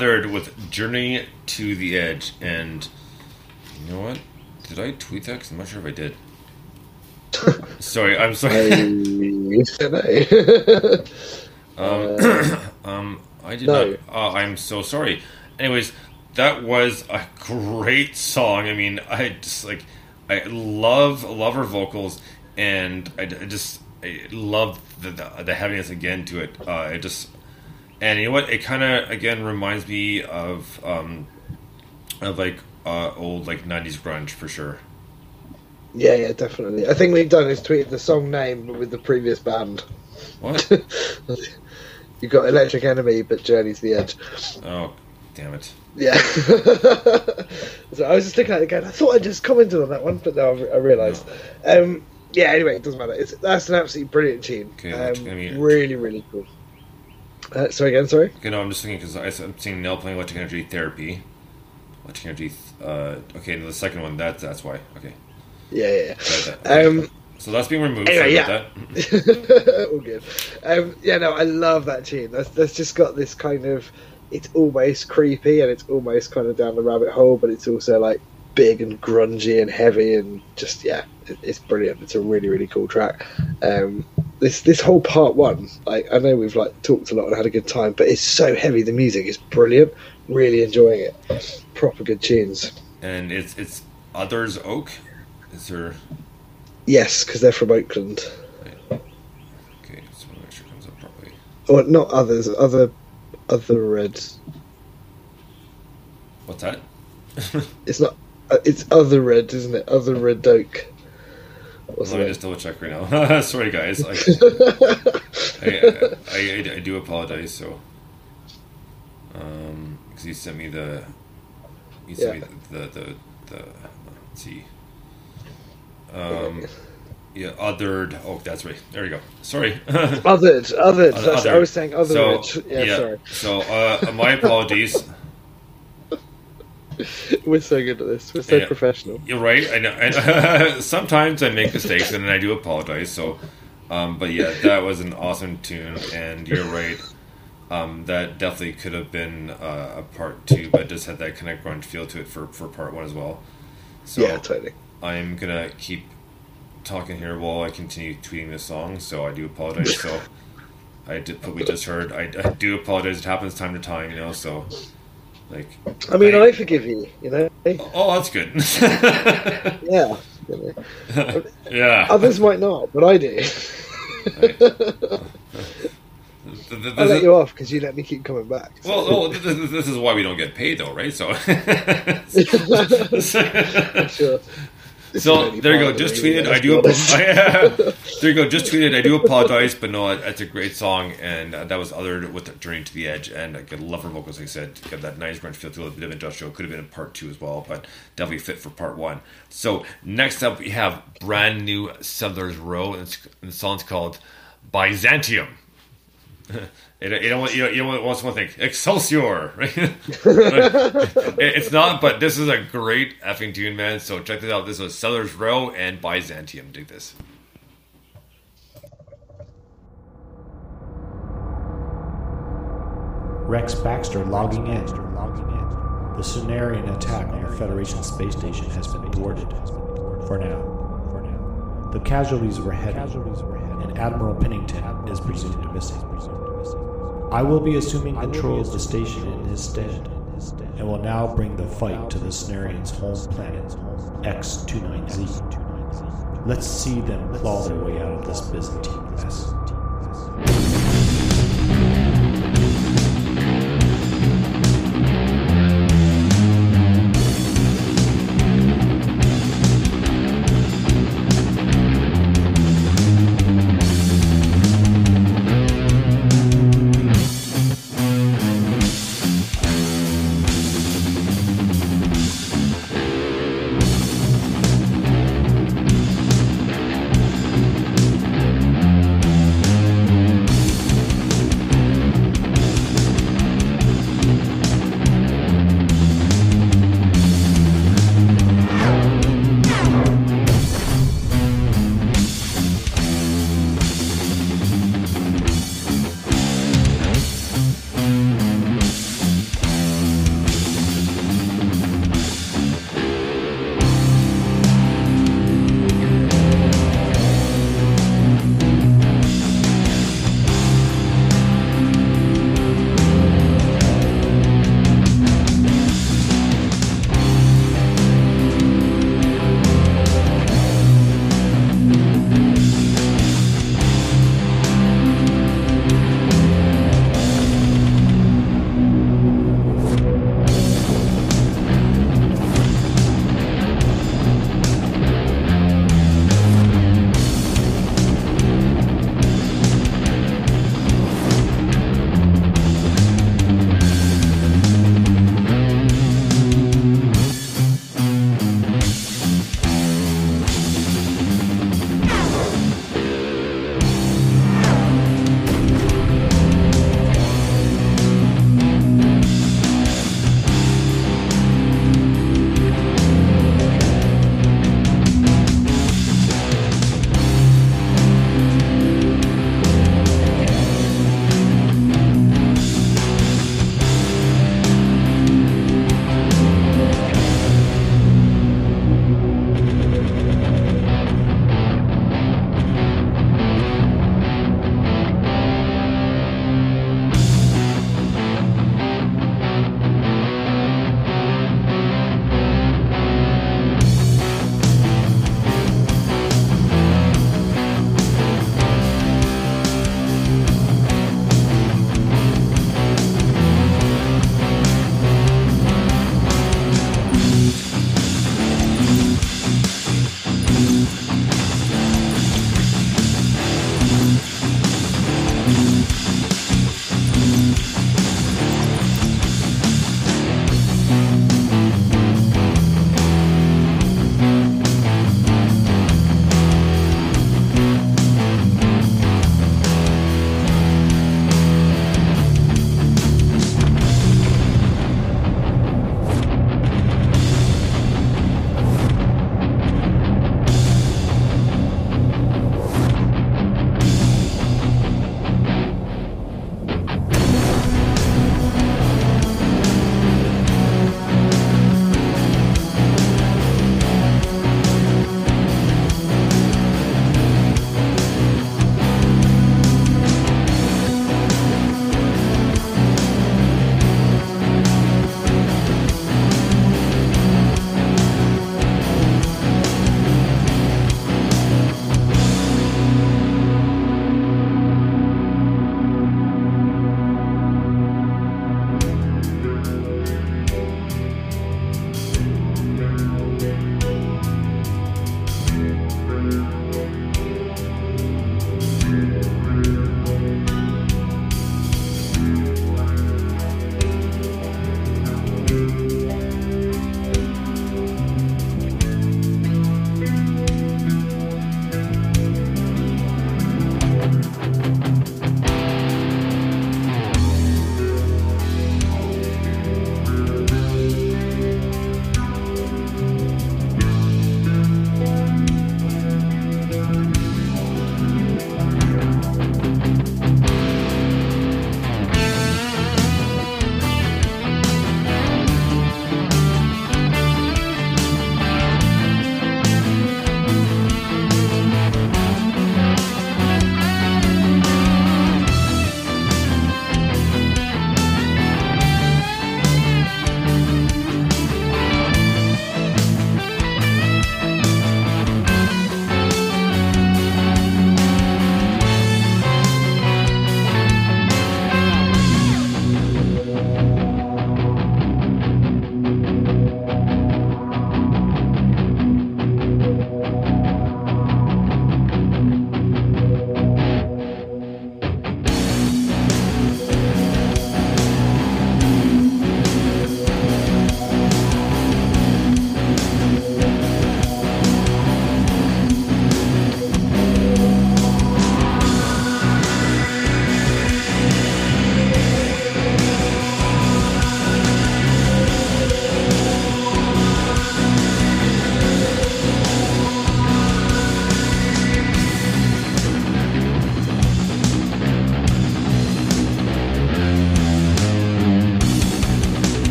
Othered with Journey to the Edge. And you know what? Did I tweet that? 'Cause I'm not sure if I did. sorry, I'm sorry. don't know. Um, um, I did no. not. Uh, I'm so sorry. Anyways, that was a great song. I mean, I just like, I love love her vocals, and I, I just I love the, the the heaviness again to it. Uh, it just and you know what? It kind of again reminds me of um of like uh old like '90s grunge for sure. yeah, yeah, definitely. I think we've done is tweeted the song name with the previous band. What? You've got Electric Enemy, but Journey to the Edge. Oh, Damn it. Yeah. so I was just looking at it again. I thought I just commented on that one, but now I, I realised. Um, yeah. Anyway, it doesn't matter. It's that's an absolutely brilliant tune. Okay, um, really, really cool. Uh, sorry again. Sorry. Okay, no, I'm just thinking because I'm seeing Nell playing electric energy therapy. Electric energy. Uh, okay, the second one. That that's why. Okay. Yeah, yeah. Yeah. that- Um, So that's being removed. Anyway, yeah. that. All good. Um, yeah, no, I love that tune. That's, that's just got this kind of. It's almost creepy and it's almost kind of down the rabbit hole, but it's also like big and grungy and heavy and just yeah, it, it's brilliant. It's a really really cool track. Um, this this whole part one, like I know we've like talked a lot and had a good time, but it's so heavy. The music is brilliant. Really enjoying it. Proper good tunes. And it's it's others oak. Is there? Yes, because they're from Oakland. Okay, to make sure it comes up properly. Or not others, other other reds. What's that? It's not. uh, It's other red, isn't it? Other red oak. Let me just double check right now. Sorry, guys. I, I, I, I, I do apologize. So, um, because he sent me the, he sent Yeah. me the the, the, the let's see, um, yeah, othered. Oh, that's right. There you go. Sorry. Othered, othered. That's, I was saying other so, red. Yeah, sorry. So, uh, my apologies. We're so good at this. We're so Yeah. professional. You're right. I know. And, sometimes I make mistakes, and I do apologize. So, um, but yeah, that was an awesome tune, and you're right. Um, that definitely could have been uh, a part two, but it just had that kind of grunge feel to it for, for part one as well. So yeah, totally. I'm gonna keep talking here while I continue tweeting this song. So I do apologize. so I did put we just heard. I, I do apologize. It happens time to time, you know. So like, I mean, I- I forgive you. You know. oh, that's good. Yeah. you know. yeah. Others might not, but I do. I let is- you off because you let me keep coming back. so- Well, well th- th- this is why we don't get paid, though, right? So, sure. So there you go. Just tweeted. I do. ap- there you go. Just tweeted. I do apologize, but no, that's a great song, and uh, that was othered with "Journey to the Edge," and I could love her vocals. Like I said, got that nice grunge feel to a bit of industrial. Could have been in part two as well, but definitely fit for part one. So next up, we have brand new Sellers Row, and, it's, and the song's called Byzantium. It, it, don't you, know, you don't one thing, Excelsior, right? It's not, but this is a great effing tune, man. So check this out. This was Sellers Row and Byzantium. Dig this. Rex Baxter logging in. The Cenarian attack on the Federation space station has been thwarted. For now. The casualties were heavy, and Admiral Pennington is presumed missing. I will be assuming control of the station in his stead, and will now bring the fight to the Cenarian's home planet, X29Z. Let's see them claw their way out of this Byzantine mess.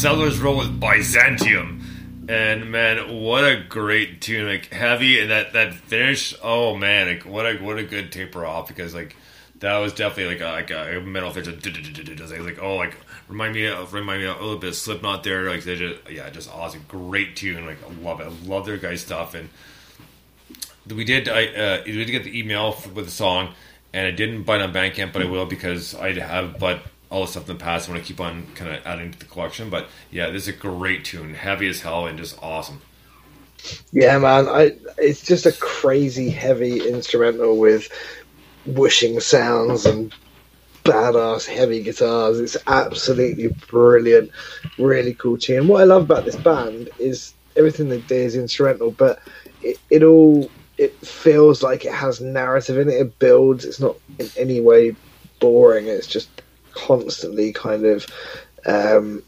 Sellers Row with Byzantium. And man, what a great tune! Like heavy and that that finish. Oh man, like what a what a good taper off because like that was definitely like a, like a metal finish. Like, like oh like remind me of remind me of a little bit of Slipknot there. Like they just yeah, just awesome, great tune. Like I love it. I love their guys stuff and we did I uh, we did get the email with the song, and I didn't buy it on Bandcamp, but I will because I have bought all the stuff in the past. I want to keep on kind of adding to the collection. But yeah, this is a great tune, heavy as hell, and just awesome. Yeah, man. I it's just a crazy heavy instrumental with whooshing sounds and badass heavy guitars. It's absolutely brilliant. Really cool tune. What I love about this band is everything they do is instrumental, but it, it all it feels like it has narrative in it. It builds. It's not in any way boring. It's just constantly kind of um,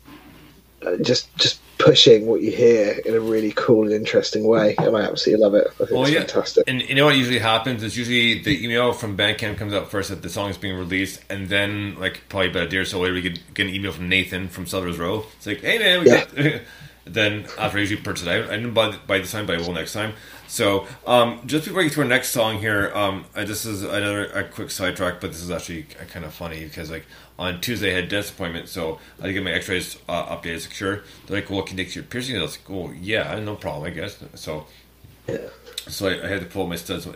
uh, just just pushing what you hear in a really cool and interesting way, and I absolutely love it. I think Well, it's yeah. fantastic. And you know what usually happens is usually the email from Bandcamp comes out first that the song is being released, and then like probably about a day or so later we get, get an email from Nathan from Sellers Row. It's like, hey man, we Yeah. got. then after I usually purchase it, I, didn't buy, buy this time, but I will next time. So um, just before I get to our next song here, um, I, this is another a quick sidetrack, but this is actually kind of funny because like on Tuesday I had a dentist appointment, so I get my X-rays uh, updated. Like, sure, they're like, well, can you take your piercing? I was like, oh yeah, no problem, I guess. So so I, I had to pull my studs,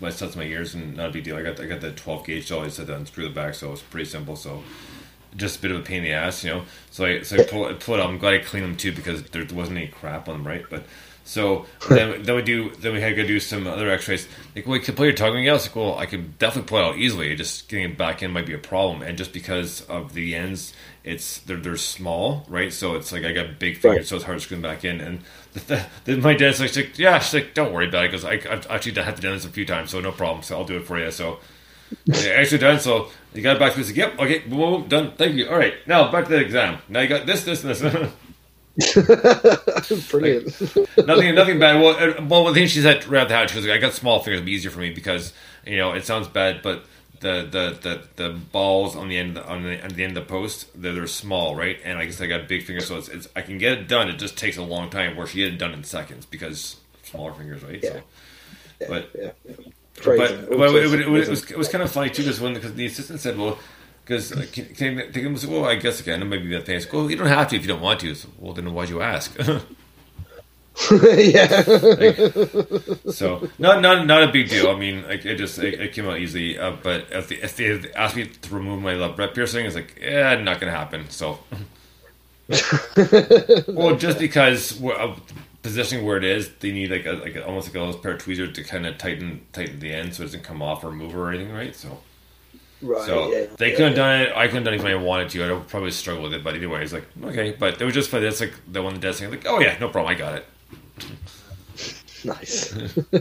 my studs, my ears, and not a big deal. I got I got the 12 gauge, so I had to unscrew the back, so it was pretty simple. So just a bit of a pain in the ass, you know. So I so I pull, pull it out. I'm glad I cleaned them too because there wasn't any crap on them, right? But so then, then we do then we had to go do some other X-rays. Like, well, you could pull your tongue again. I was like, well, I could definitely pull it out easily. Just getting it back in might be a problem, and just because of the ends, it's they're they're small, right? So it's like I got big fingers, Right. so it's hard to screw them back in. And the, the, my dad's like, like, yeah, she's like, don't worry about it because I've actually had to do this a few times, so no problem. So I'll do it for you. So. Actually done. So you got it back to me. Like, yep. Okay. Boom, boom, done. Thank you. All right. Now back to the exam. Now you got this, this, and this. Brilliant. nothing, nothing bad. Well, uh, well, the thing she said right out the house, she was like, "I got small fingers, it'd be easier for me because you know it sounds bad, but the the the, the balls on the end on the on the end of the post they're, they're small, right? And I guess I got big fingers, so it's, it's I can get it done. It just takes a long time. Where she get it done in seconds because smaller fingers, right? So, but yeah. Crazy. but, but it, it, it, was, it, was, it was kind of funny too because when because the assistant said, "Well, because uh, can, can, can, can, well, I guess again, it might be that thing." I "Well, you don't have to if you don't want to." So, well, then why'd you ask? yeah. so not not not a big deal. I mean, like it just it, it came out easily. Uh, but if, the, if they asked me to remove my left breast piercing, it's like yeah, not gonna happen. So. well, just because we're, uh, positioning where it is, they need like a, like almost like a little pair of tweezers to kind of tighten tighten the end so it doesn't come off or move or anything, right? So. Right. So yeah. they could have done it. I couldn't have done it if I wanted to. I'd probably struggle with it. But anyway, it's like okay. But it was just funny. That's like the one thing. Like oh yeah, no problem. I got it. Nice.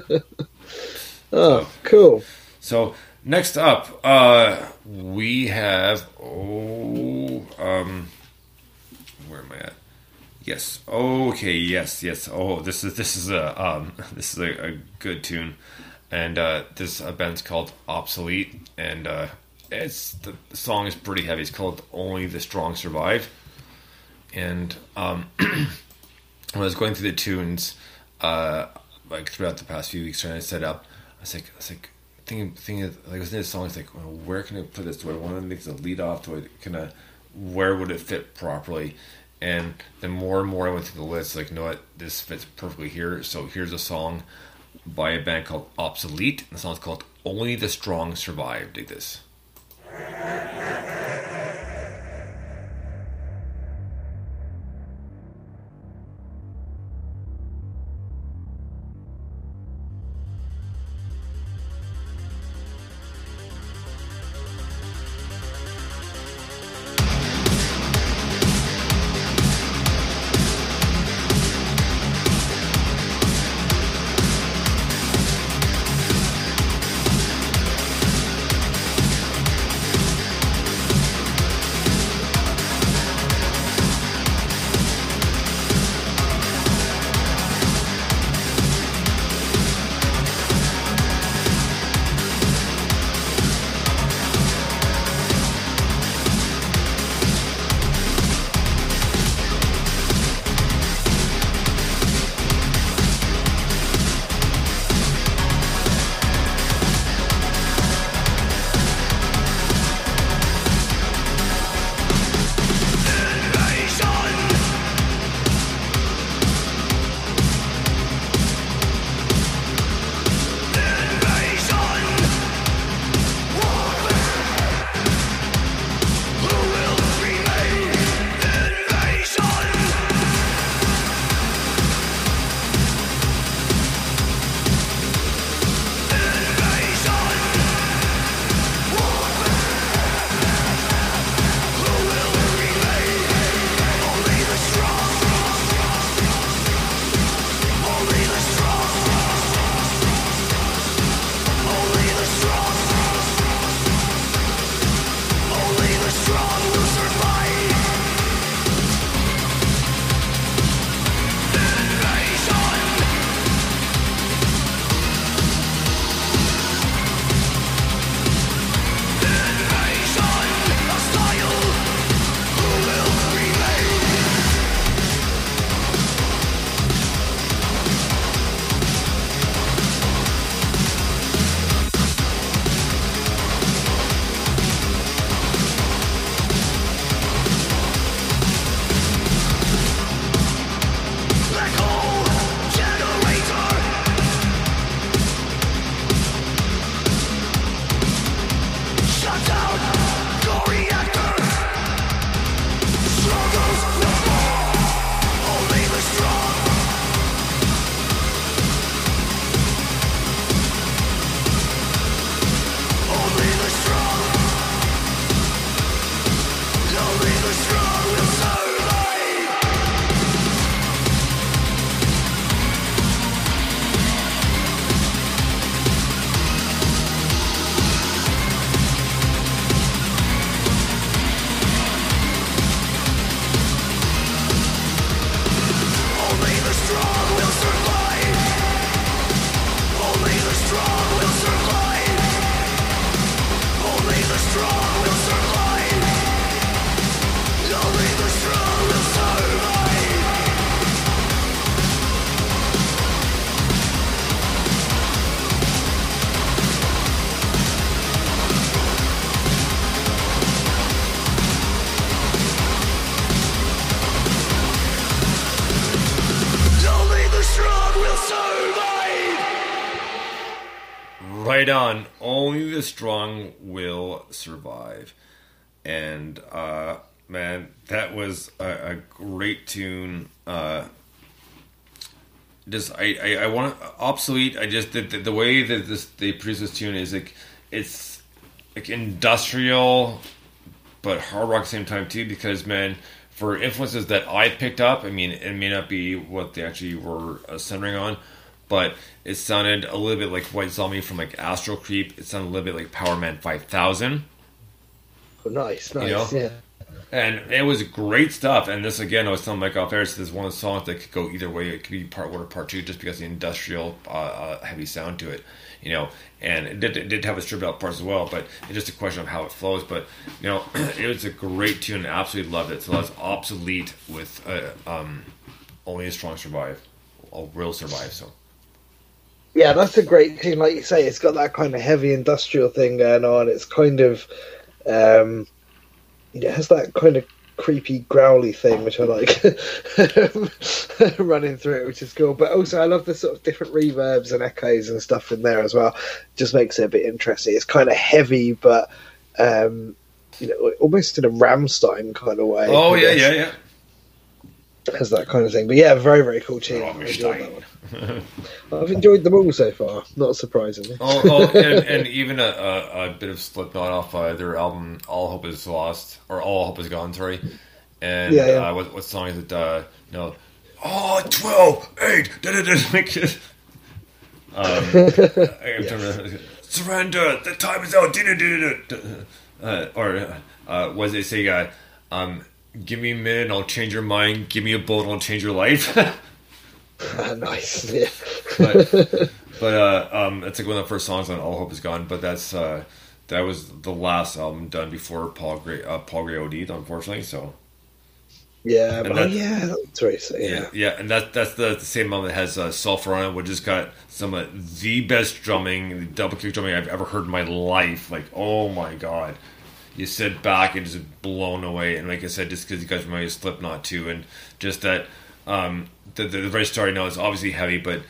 oh, cool. So next up, uh, we have oh um, where am I at? Yes. Okay. Yes. Yes. Oh, this is this is a um this is a, a good tune, and uh, this band's called Obsolete, and uh, it's the, the song is pretty heavy. It's called Only the Strong Survive, and um, when I was going through the tunes, uh, like throughout the past few weeks trying to set up, I was like, I was like thinking, thinking like listening to the song. It's like, well, where can I put this? Do I want to make a lead off? Do I kind of where would it fit properly? And the more and more I went through the list, like, you know what, this fits perfectly here. So here's a song by a band called Obsolete. The song's called Only the Strong Survive. Dig this. Right on. Only the strong will survive. And uh, man, that was a, a great tune. Uh, just I I, I want obsolete. I just the, the, the way that this they produce this tune is like it's like industrial, but hard rock at the same time too. Because man, for influences that I picked up, I mean, it may not be what they actually were uh, centering on, but it sounded a little bit like White Zombie from like Astro-Creep. It sounded a little bit like Powerman Five Thousand Oh, nice, nice. know? Yeah. and it was great stuff. And this again, I was telling Mike off air, this is one of the songs that could go either way. It could be part one or part two, just because the industrial, uh, uh, heavy sound to it, you know. And it did, it did have a stripped out parts as well, but it's just a question of how it flows. But you know, it was a great tune. I absolutely loved it. So that's obsolete with uh, um, only a strong survive, or will survive. So Yeah, that's a great thing. Like you say, it's got that kind of heavy industrial thing going on. It's kind of, um, it has that kind of creepy, growly thing, which I like running through it, which is cool. But also, I love the sort of different reverbs and echoes and stuff in there as well. Just makes it a bit interesting. It's kind of heavy, but um, you know, almost in a Rammstein kind of way. oh yeah, yeah, yeah. Has that kind of thing. But yeah, very very cool team. I enjoyed that one. I've enjoyed them all so far, not surprisingly. oh, oh and, and even a, a, a bit of Slipknot off uh, their album "All Hope Is Lost" or "All Hope Is Gone." Sorry, and Yeah, yeah. Uh, what, what song is it? Uh, no, oh, 12, 8, da, da, da, um, trying surrender. The time is out. da, da, da, da. Uh, or uh, was it say, uh, um, "Give me a minute, and I'll change your mind. Give me a bullet, and I'll change your life." nice. But but uh, um, it's like one of the first songs on All Hope Is Gone. But that's uh, that was the last album done before Paul Gray uh, Paul Gray OD'd, unfortunately. So Yeah, And but, oh, yeah, that's right. So, yeah. yeah, yeah, and that that's the, the same album that has uh, Sulfur on it, which has got some of the best drumming, double kick drumming I've ever heard in my life. Like, oh my god. You sit back and just blown away, and like I said, just because you guys remind me of Slipknot too, and just that um, the, the the very story now is obviously heavy, but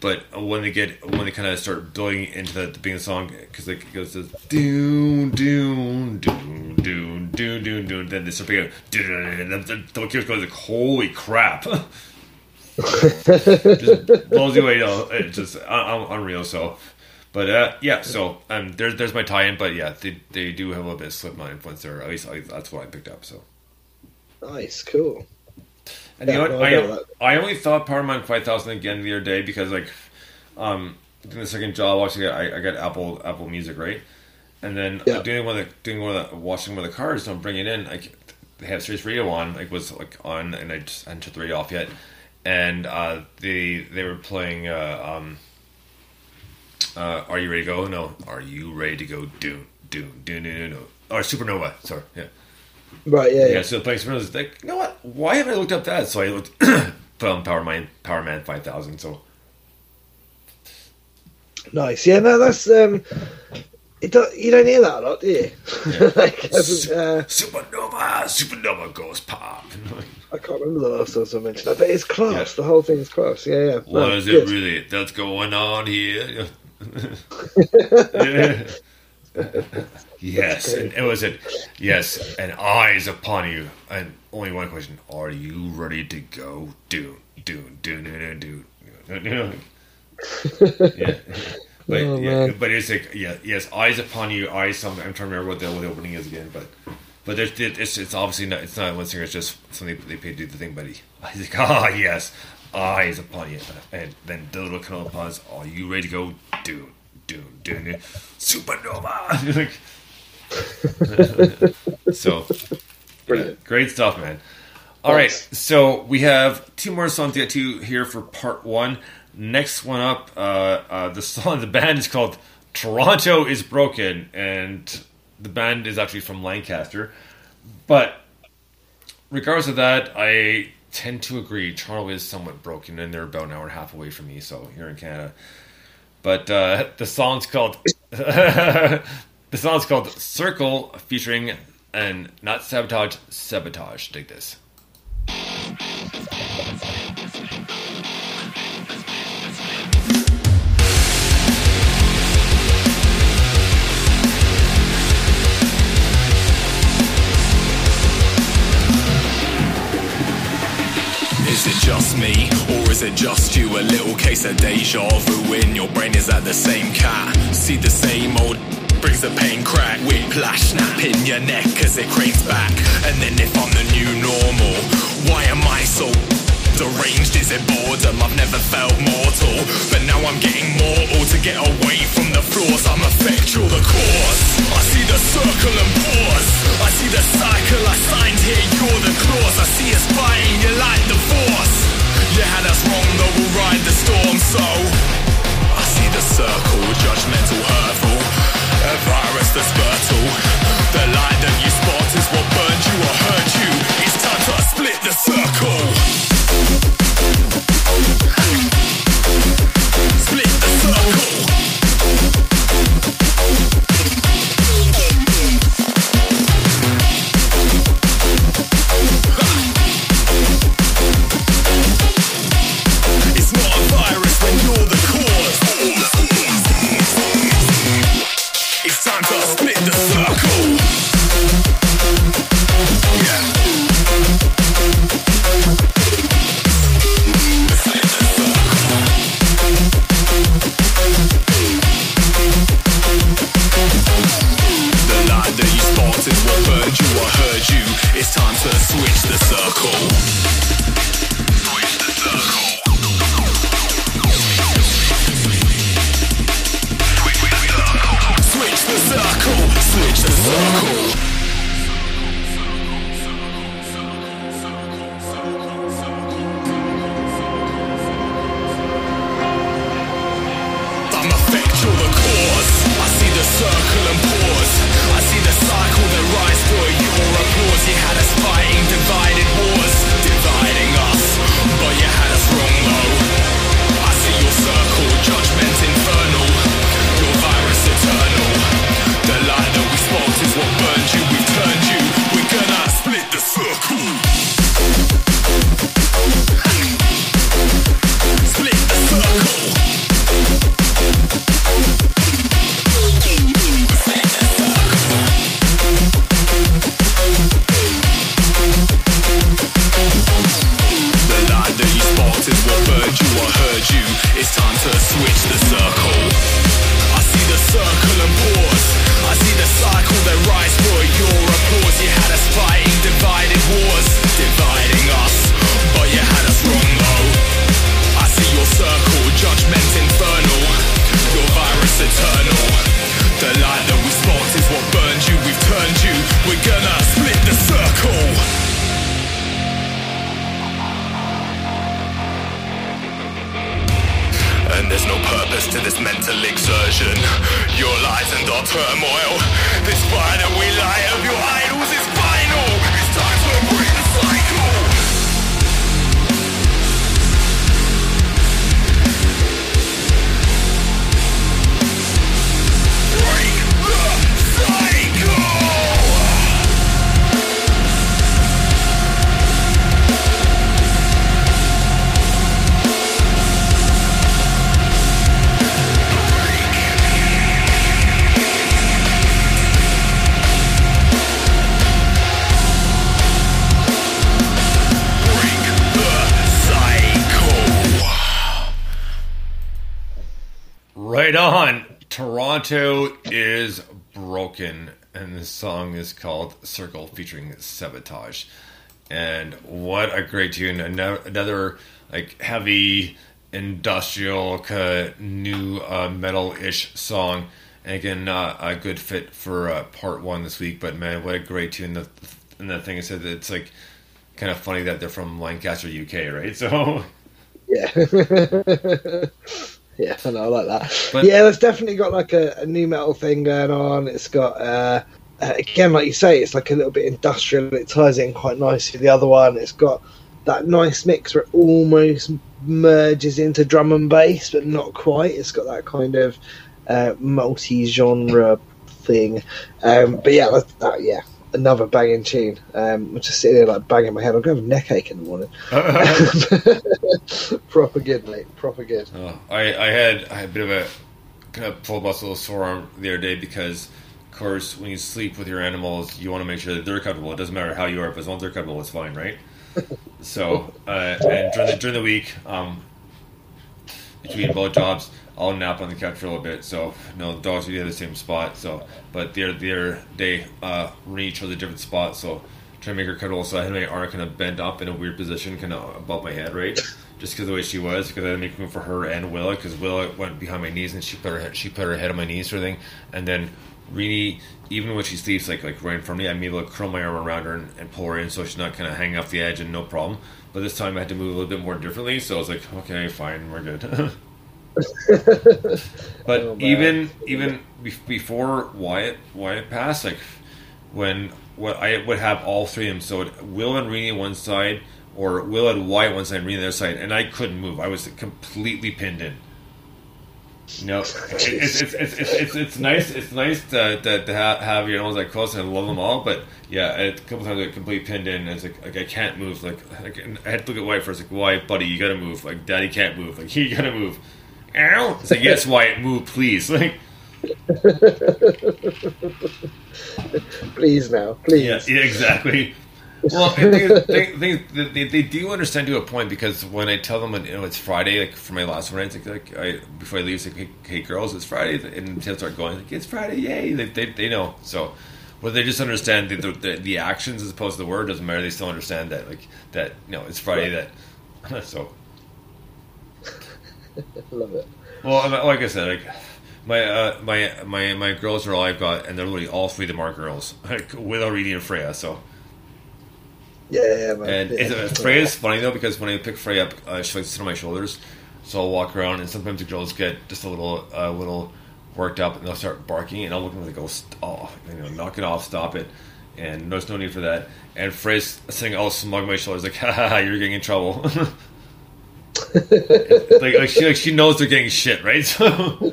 but when they get when they kind of start building into the, the beginning of song because it goes to doon doon doon doon doon doon doon then they start picking up the, the, the kid goes like holy crap. Just blows you away you know it's just un- un- unreal. So but uh, yeah so um there's there's my tie-in but yeah they, they do have a little bit of Slipknot influence there at least, at least that's what I picked up so Nice, cool. and you know what? I I. I only thought Powerman 5000 again the other day because, like, um, doing the second job, actually, I, I got Apple Apple Music, right? And then Yeah. uh, doing one of the, doing one of the, washing one of the cars, don't bring it in. Like, they have Sirius Radio on, like, was, like, on, and I just hadn't shut the radio off yet. And, uh, they, they were playing, uh, um, uh, Are You Ready to Go? No. Are You Ready to Go? Do, do, do, do, do, do. Or Supernova, sorry, yeah. Right, yeah, Yeah, yeah. so playing Supernova, like, you know what? Why haven't I looked up that? So I looked, put on Powerman, Power Man 5000, so. Nice. Yeah, no, that's um, it. Do, you don't hear that a lot, do you? like, as, uh, Supernova, Supernova goes pop. I can't remember the last time I mentioned that, but it's class. The whole thing's class. Yeah, yeah. What No, is good. it really that's going on here? Yes, and it was it. Yes, and eyes upon you, and only one question: Are you ready to go? Do do do do do do. Yeah. But Oh, yeah, but it's like yeah, yes, eyes upon you, eyes. Something I'm trying to remember what the, what the opening is again, but but there's, it's it's obviously not it's not one singer. It's just something they paid to do the thing. But he, he's like, ah, yes, eyes upon you, and then the little of pause. Are you ready to go? Do do do do supernova. like, so yeah, great stuff, man. All right, so we have two more songs to get to here for part one. Next one up, uh, uh, the song, the band is called Toronto is Broken, and the band is actually from Lancaster. But regardless of that, I tend to agree. Toronto is somewhat broken, and they're about an hour and a half away from me, so here in Canada. But uh, the song's called the song's called Circle, featuring and not sabotage, sabotage. Dig this. Just me, or is it just you? A little case of deja vu in your brain is that the same cat? See the same old brings the pain crack, whiplash snap in your neck as it cranes back. And then if I'm the new normal, why am I so deranged? Is it boredom? I've never felt mortal, but now I'm getting mortal to get away from the flaws. I'm effectual, the cause. I see the circle and pause. I see the cycle I signed here. You're the clause. I see us fighting. You like the force. You had us wrong, though we'll ride the storm. So I see the circle, judgmental hurtful. A virus that's fertile. The light that you spot is what burned you or hurt you. It's time to split the circle. Song is called "Circle" featuring Sabotage. And what a great tune! Another like heavy industrial kind of nu uh, metal-ish song. And again, uh, a good fit for uh, part one this week. But man, what a great tune! The, and the thing I said, it's like kind of funny that they're from Lancaster, UK, right? So. Yeah. yeah, I know, I like that. But- yeah, it's definitely got like a, a nu metal thing going on. It's got, uh, uh, again, like you say, it's like a little bit industrial. It ties in quite nicely with the other one. It's got that nice mix where it almost merges into drum and bass, but not quite. It's got that kind of uh, multi-genre thing. Um, but yeah, that, that, yeah, another banging tune. Um, I'm just sitting there like banging my head. I'm going to have a neck ache in the morning. proper good, mate. Proper good. Oh, I, I had I had a bit of a kind of pull muscle sore arm the other day because, course, when you sleep with your animals, you want to make sure that they're comfortable. It doesn't matter how you are, but as long as they're comfortable, it's fine, right? So uh, and during the during the week, um, between both jobs, I'll nap on the couch for a little bit. So no, the dogs usually have the same spot. So but the other, the other day, uh, Renee chose a different spot. So trying to make her cuddle. So I had my arm kind of bent up in a weird position, kind of above my head, right? Just because the way she was, because I had to make room for her and Willa, because Willa went behind my knees and she put her head, she put her head on my knees, sort of thing. And then Renee, even when she sleeps like like right in front of me, I'm able to curl my arm around her and, and pull her in, so she's not kind of hanging off the edge and no problem. But this time I had to move a little bit more differently, so I was like, okay, fine, we're good. But Oh, even even be- before Wyatt Wyatt passed, like when what I would have all three of them, so it- Will and on one side, or Will and Wyatt one side, and on the other side, and I couldn't move. I was completely pinned in. You know, it's, it's, it's, it's, it's, nice. It's nice to, to, to have, your ones like close and love them all. But yeah, a couple times I got completely pinned in. It's like, like I can't move. Like, like I had to look at Wyatt first. Like, Wyatt, buddy, you gotta move. Like, Daddy can't move. Like, he gotta move. Ow! It's like, yes, Wyatt, move, please. Like, Please now, please. Yeah, yeah, exactly. Well, they, they, they, they, they do understand to a point because when I tell them, you know, it's Friday, like for my last one, it's like, like I, before I leave, it's like, hey, hey, girls, it's Friday, and they start going, like, it's Friday, yay! They, they, they know. So, well, they just understand the, the, the actions as opposed to the word doesn't matter. They still understand that, like that, you know, it's Friday. That so. Love it. Well, like I said, like my uh, my my my girls are all I've got, and they're literally all three of them are girls, like without reading and Freya. So. Yeah, man. And yeah. it's, Freya's funny though because when I pick Freya up, uh, she likes to sit on my shoulders, so I'll walk around and sometimes the girls get just a little, uh, little worked up and they'll start barking and I'll look at them and go, "St- "Oh, you know, knock it off, stop it," and there's no need for that. And Freya's sitting all smug on my shoulders like, "Ha ha, ha you're getting in trouble." like, like she like she knows they're getting shit, right? So.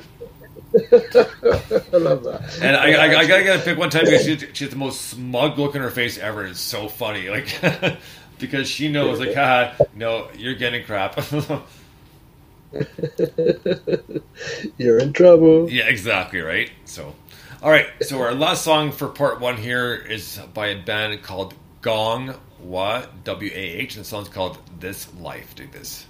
I love that. And I, I, I gotta get a pick one time because she, she has the most smug look on her face ever. It's so funny, like because she knows, like, haha, no, you're getting crap. You're in trouble. yeah, exactly, right. So, all right. So our last song for part one here is by a band called Gong Wa W A H, and the song's called "This Life." Do. This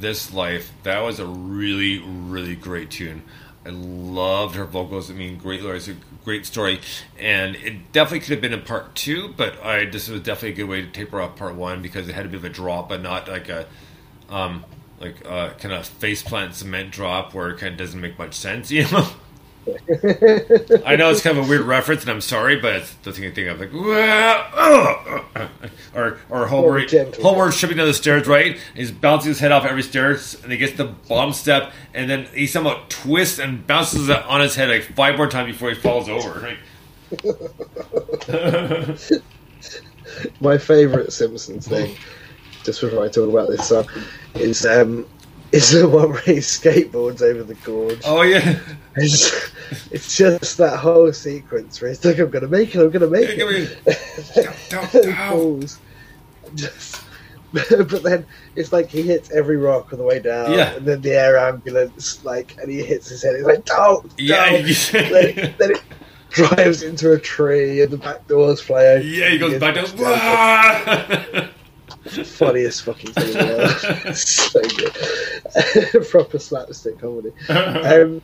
This Life. That was a really, really great tune. I loved her vocals. I mean, great lyrics, a great story. And it definitely could have been in part two, but I this was definitely a good way to taper off part one because it had a bit of a drop, but not like a um like uh kind of faceplant cement drop where it kind of doesn't make much sense, you know? I know it's kind of a weird reference, and I'm sorry, but it's the thing I think of like, "Wah, uh, or or Homer. Homer shipping down the stairs, right? And he's bouncing his head off every stairs, and he gets the bottom step, and then he somehow twists and bounces it on his head like five more times before he falls over. Right? My favourite Simpsons thing, just before I talk about this song, is um, is the one where he skateboards over the gorge. Oh yeah, It's, it's just that whole sequence where he's like, "I'm gonna make it, I'm gonna make it." Down, And down. Just, but then it's like he hits every rock on the way down, Yeah. and then the air ambulance, like, and he hits his head. He's like, "Don't, don't." then, it, then it drives into a tree, and the back doors fly open. yeah. He goes back down. Funniest fucking thing in the world. so good. Proper slapstick comedy. Um,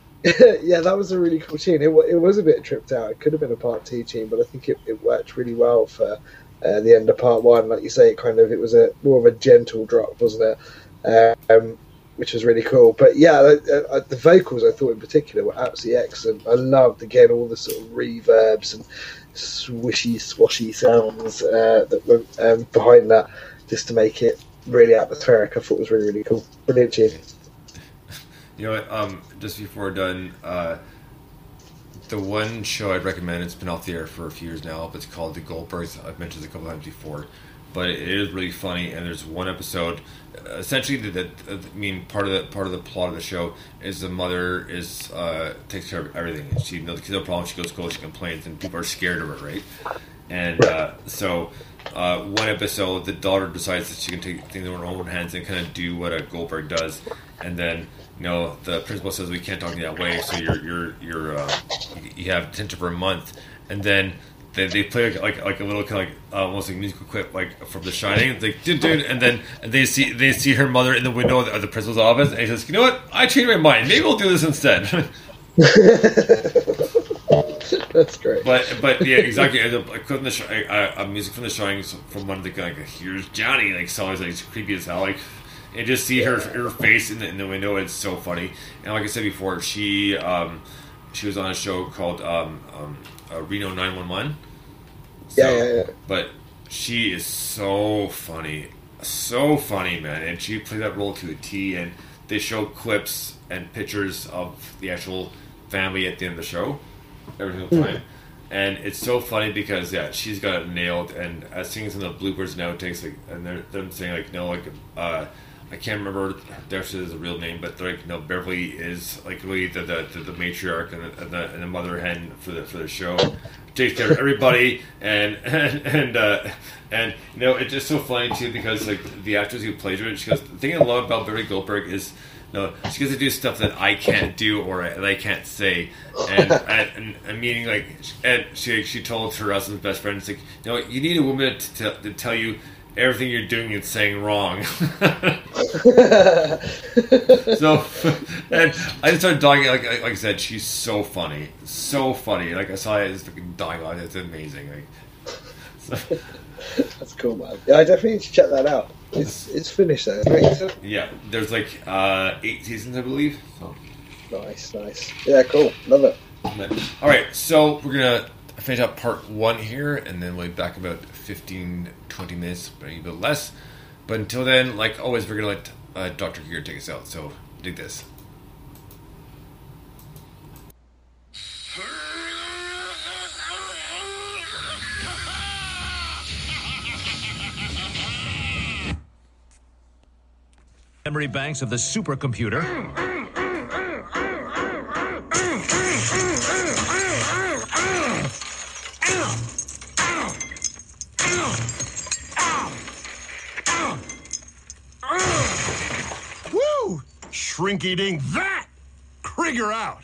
yeah, that was a really cool tune. It, it was a bit tripped out. It could have been a part two tune, but I think it, it worked really well for uh, the end of part one. Like you say, it kind of it was a more of a gentle drop, wasn't it? Um, which was really cool. But yeah, uh, the vocals I thought in particular were absolutely excellent. I loved again all the sort of reverbs and swishy, swashy sounds uh, that were um, behind that, just to make it really atmospheric. I thought it was really really cool. Brilliant. You know what? Um, just before done, uh, the one show I'd recommend, it's been off the air for a few years now, but it's called The Goldbergs. I've mentioned it a couple times before, but it is really funny. And there's one episode, essentially, that I mean, part of the part of the plot of the show is the mother is uh, takes care of everything. She no, the kids have a problem. She goes to school, she complains, and people are scared of her, right? And uh, so, uh, one episode, the daughter decides that she can take things in her own hands and kind of do what a Goldberg does, and then you know the principal says we can't talk you that way, so you're you're you're uh, you have detention for a month, and then. They, they play like, like like a little kind of like uh, almost like musical clip like from The Shining. It's like dude, dude, and then and they see they see her mother in the window of the, principal's office, and he says, "You know what? I changed my mind. Maybe we'll do this instead." That's great. But but yeah, exactly. And a, a clip the sh- a, a music from the Shining from one of the like here's Johnny like songs like it's creepy as hell like. And just see her her face in the, in the window. It's so funny. And like I said before, she um, she was on a show called um, um, uh, Reno Nine One One. Yeah, yeah, yeah. But she is so funny, so funny, man. And she played that role to a T. And they show clips and pictures of the actual family at the end of the show every single time. And it's so funny because yeah, she's got it nailed. And as seeing some of the bloopers and outtakes, like, and they're them saying like, no, like, uh, I can't remember Darcy's real name, but like, no, Beverly is like really the the, the, the matriarch and the, and the and the mother hen for the for the show. Takes care of everybody, and and and, uh, and you know it's just so funny too because like the actress who plays her, she goes, the thing I love about Beverly Goldberg is. No, she gets to do stuff that I can't do or I- that I can't say, and and, and, and meaning like, and she she told her husband's best friend, it's like, you know, you need a woman to, to, to tell you everything you're doing and saying wrong. so, and I just started dying. Like, like I said, she's so funny, so funny. Like I saw it, it's fucking dying on it. It's amazing. Like, so, That's cool, man. Yeah, I definitely need to check that out. It's it's finished though. Right? yeah, there's like uh, eight seasons, I believe. So, Nice, nice. Yeah, cool. Love it. all right, so we're gonna finish up part one here, and then we'll be back about 15, 20 minutes, maybe a bit less. But until then, like always, we're going to let uh, Dr. Krieger take us out. So, dig this. memory banks of the supercomputer. Woo! Shrinky dink that! Krieger out!